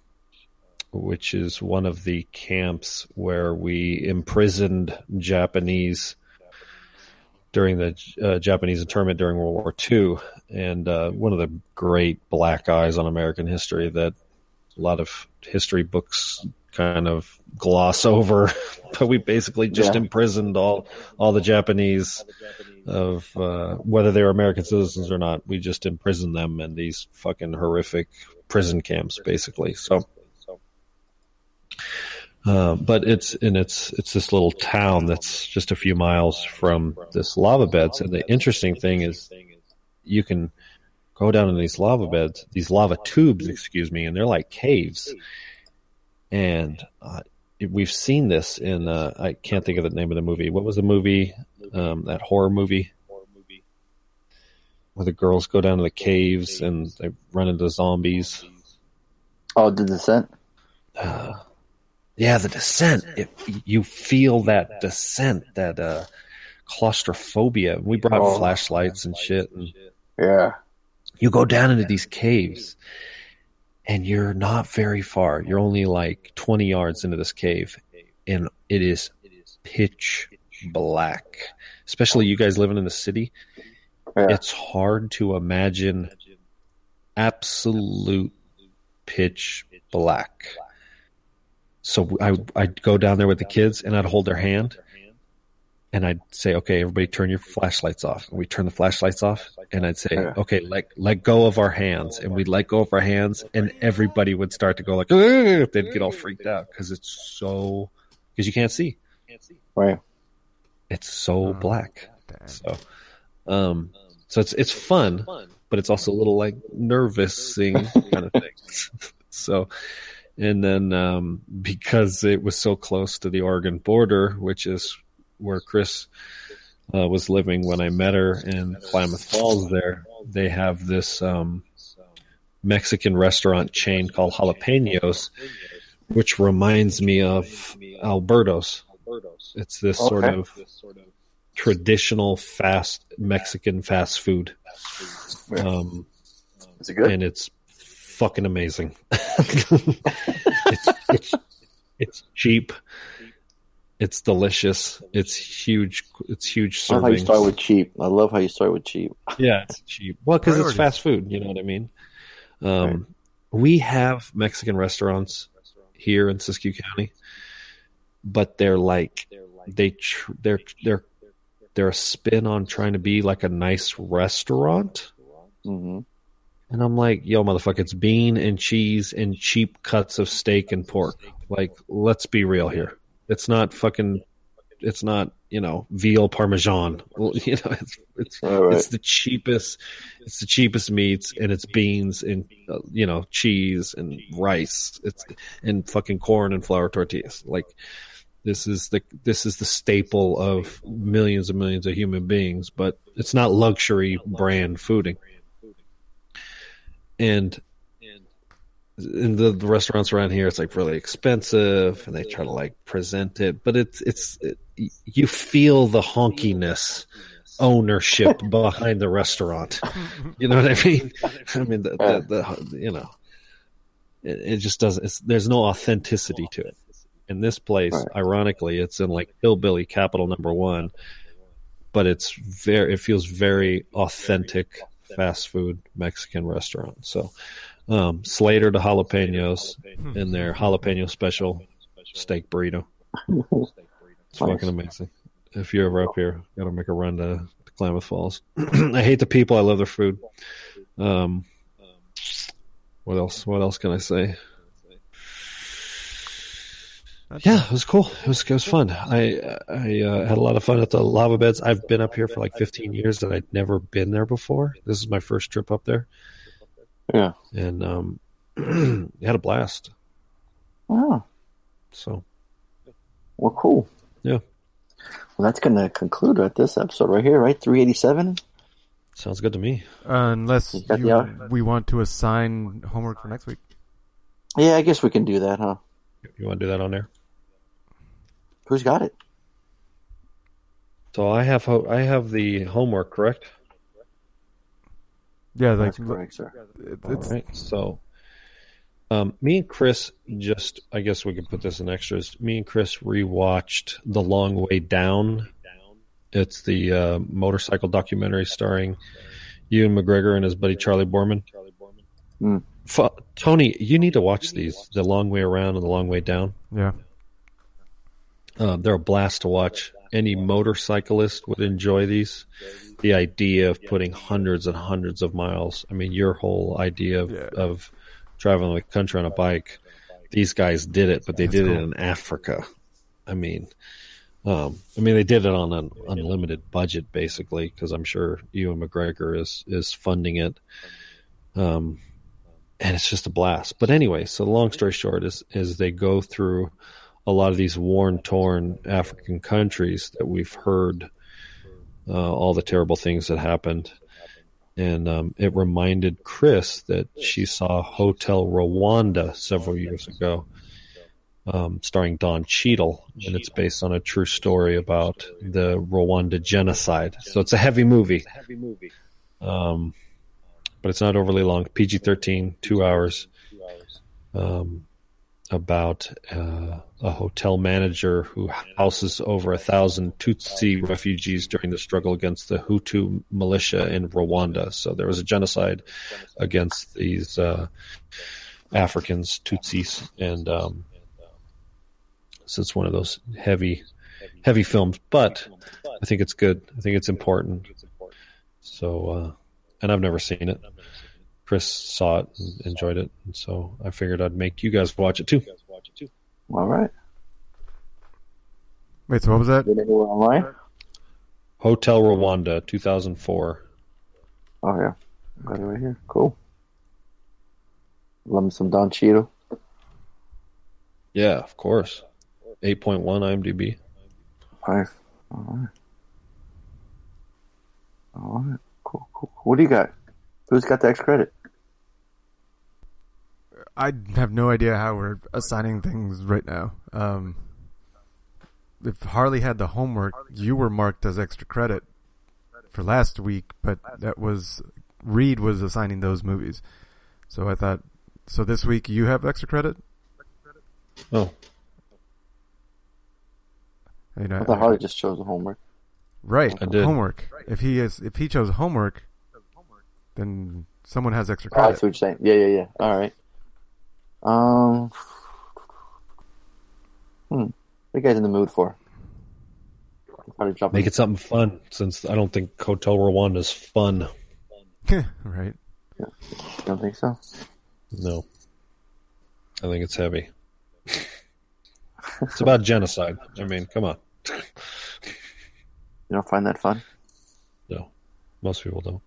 which is one of the camps where we imprisoned Japanese during the uh, Japanese internment during World War II, and uh, one of the great black eyes on American history that a lot of history books kind of gloss over. but we basically just Yeah. imprisoned all all the Japanese of uh, whether they were American citizens or not. We just imprisoned them in these fucking horrific prison camps, basically. So. Uh, but it's and it's it's this little town that's just a few miles from this lava beds. And the interesting thing is, you can go down in these lava beds, these lava tubes, excuse me, and they're like caves. And uh, we've seen this in uh, I can't think of the name of the movie. What was the movie? Um, that horror movie where the girls go down to the caves and they run into zombies. Oh, the descent? Uh, yeah, the descent. If you feel that descent, that uh, claustrophobia. We brought Oh. flashlights and shit, and Yeah. you go down into these caves, and you're not very far. You're only like 20 yards into this cave, and it is pitch black. Especially you guys living in the city, Yeah. it's hard to imagine absolute pitch black. So I I'd go down there with the kids and I'd hold their hand and I'd say, "Okay, everybody, turn your flashlights off." And we turn the flashlights off, and I'd say, Yeah. "Okay, let let go of our hands," and we'd let go of our hands, and everybody would start to go like, "Ugh," they'd get all freaked out because it's so because you can't see. Right. It's so Oh, black. Damn. So, um, so it's it's fun, but it's also a little like nervousing kind of thing. so, and then um, because it was so close to the Oregon border, which is where Chris uh, was living when I met her in Klamath Falls, there they have this um, Mexican restaurant chain called Jalapenos, which reminds me of Alberto's. It's this sort of traditional fast Mexican fast food. Um, Is it good? and it's fucking amazing. it's, it's, it's cheap. It's delicious. It's huge. It's huge I love how you start with cheap. I love how you start with cheap. Yeah, it's cheap. Well, because it's fast food. You know what I mean? Um, We have Mexican restaurants here in Siskiyou County, but they're like they tr- they're they're they're a spin on trying to be like a nice restaurant. hmm And I'm like, yo, motherfucker, it's bean and cheese and cheap cuts of steak and pork. Like, let's be real here. It's not fucking, it's not, you know, veal parmesan. You know, it's, it's, right. it's the cheapest, it's the cheapest meats and it's beans and, uh, you know, cheese and rice. It's, and fucking corn and flour tortillas. Like, this is the, this is the staple of millions and millions of human beings, but it's not luxury brand fooding and in the, the restaurants around here, it's like really expensive, and they try to like present it, but it's it's it, you feel the honkiness ownership behind the restaurant. You know what I mean? I mean the the, the you know it, it just doesn't. It's, there's no authenticity to it. In this place, Right. ironically, it's in like hillbilly capital number one, but it's very. It feels very authentic fast food Mexican restaurant. So, um, Slater to jalapenos in their jalapeno special steak burrito. It's Nice. fucking amazing. If you're ever up here, gotta make a run to, to Klamath Falls. I hate the people. I love their food. Um, what else? What else can I say? Yeah, it was cool. It was it was fun. I I uh, had a lot of fun at the lava beds. I've been up here for like 15 years, and I'd never been there before. This is my first trip up there, Yeah. and um, had a blast. Oh, So well, cool. Yeah. Well, that's going to conclude right this episode right here, right? 387? sounds good to me. Uh, unless You you, we want to assign homework for next week. Yeah, I guess we can do that, huh? You want to do that on there? Who's got it? So I have ho- I have the homework, correct? Yeah, like That's correct, sir. it- All it's right. So, um, me and Chris just, I guess we could put this in extras. Me and Chris rewatched The Long Way Down. It's the uh, motorcycle documentary starring Ewan McGregor and his buddy Charlie Boorman. Hmm. Fu- Tony, you need to watch these: The Long Way Around and The Long Way Down. yeah. Uh, they're a blast to watch. Any motorcyclist would enjoy these. The idea of putting hundreds and hundreds of miles. I mean, your whole idea of, Yeah. of traveling the country on a bike. These guys did it, but they That's did it in Africa. I mean, um, I mean, they did it on an unlimited budget, basically, because I'm sure Ewan McGregor is is funding it. Um, and it's just a blast. But anyway, so long story short is is they go through a lot of these worn, torn African countries that we've heard uh, all the terrible things that happened. And um, it reminded Chris that she saw Hotel Rwanda several years ago, um, starring Don Cheadle, and it's based on a true story about the Rwanda genocide. So it's a heavy movie. Um, but it's not overly long. PG 13, two hours. Um, about uh, a hotel manager who houses over a thousand Tutsi refugees during the struggle against the Hutu militia in Rwanda. So there was a genocide against these uh, Africans, Tutsis, and um, so it's one of those heavy, heavy films. But I think it's good. I think it's important. So, uh, and I've never seen it. Chris saw it and enjoyed it, and so I figured I'd make you guys watch it too. All right. Wait, so what was that? Get anywhere online? Hotel Rwanda, 2004. Oh, yeah. Got it right here. Cool. Love me some Don Cheadle. Yeah, of course. 8.1 IMDb. Nice. All right. All right. Cool, cool. What do you got? Who's got the X credit? I have no idea how we're assigning things right now. Um, if Harley had the homework, you were marked as extra credit for last week, but that was Reed was assigning those movies. So I thought, so this week you have extra credit. Oh, You know, I thought Harley just chose the homework. right, I did. homework. If he is, if he chose homework, then someone has extra Oh, I credit. see what you're saying. Yeah, yeah, yeah. All right. Um, hmm. What are you guys in the mood for? Probably make it something fun since I don't think Hotel Rwanda is fun. right. You don't think so? No. I think it's heavy. it's about genocide. I mean, come on. You don't find that fun? No, most people don't.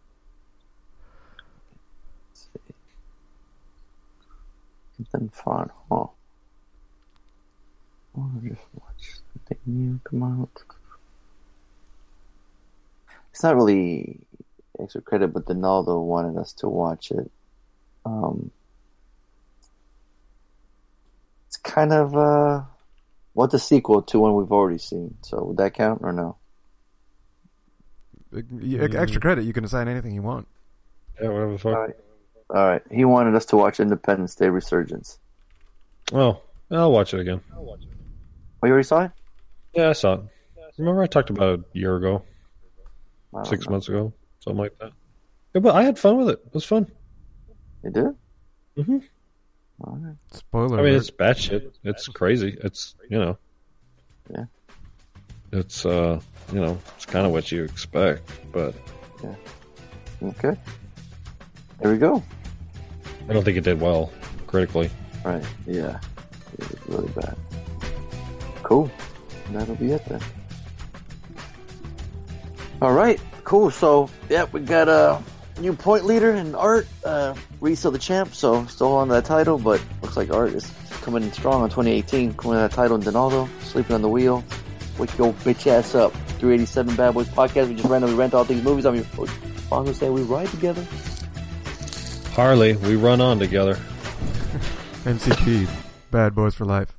Something fun, huh? Oh, just watch something new come out. It's not really extra credit, but Donaldo wanted us to watch it. Um, it's kind of uh, what's a sequel to one we've already seen. So would that count or no? Extra credit, you can assign anything you want. Yeah, whatever the fuck. All right. All right. He wanted us to watch Independence Day Resurgence. Oh, I'll watch it again. Oh, you already saw it? Yeah, I saw it. Remember I talked about it a year ago, six know. months ago, something like that. Yeah, but I had fun with it. It was fun. You did? hmm All right. Spoiler. I mean, alert. it's batshit. It's crazy. It's you know. Yeah. It's uh, you know, it's kind of what you expect, but Okay. There we go. I don't think it did well critically. Right. Yeah. It was really bad. Cool. That'll be it then. All right. Cool. So, yeah, we got a new point leader in Art. Uh, still the champ, so still on that title, but looks like Art is coming in strong on 2018, coming on that title. And Donaldo sleeping on the wheel. Wake your bitch ass up. 387 Bad Boys podcast. We just randomly rent all things movies. I'm your. Bonzo say we ride together. Harley, we run on together. NCP, Bad Boys for Life.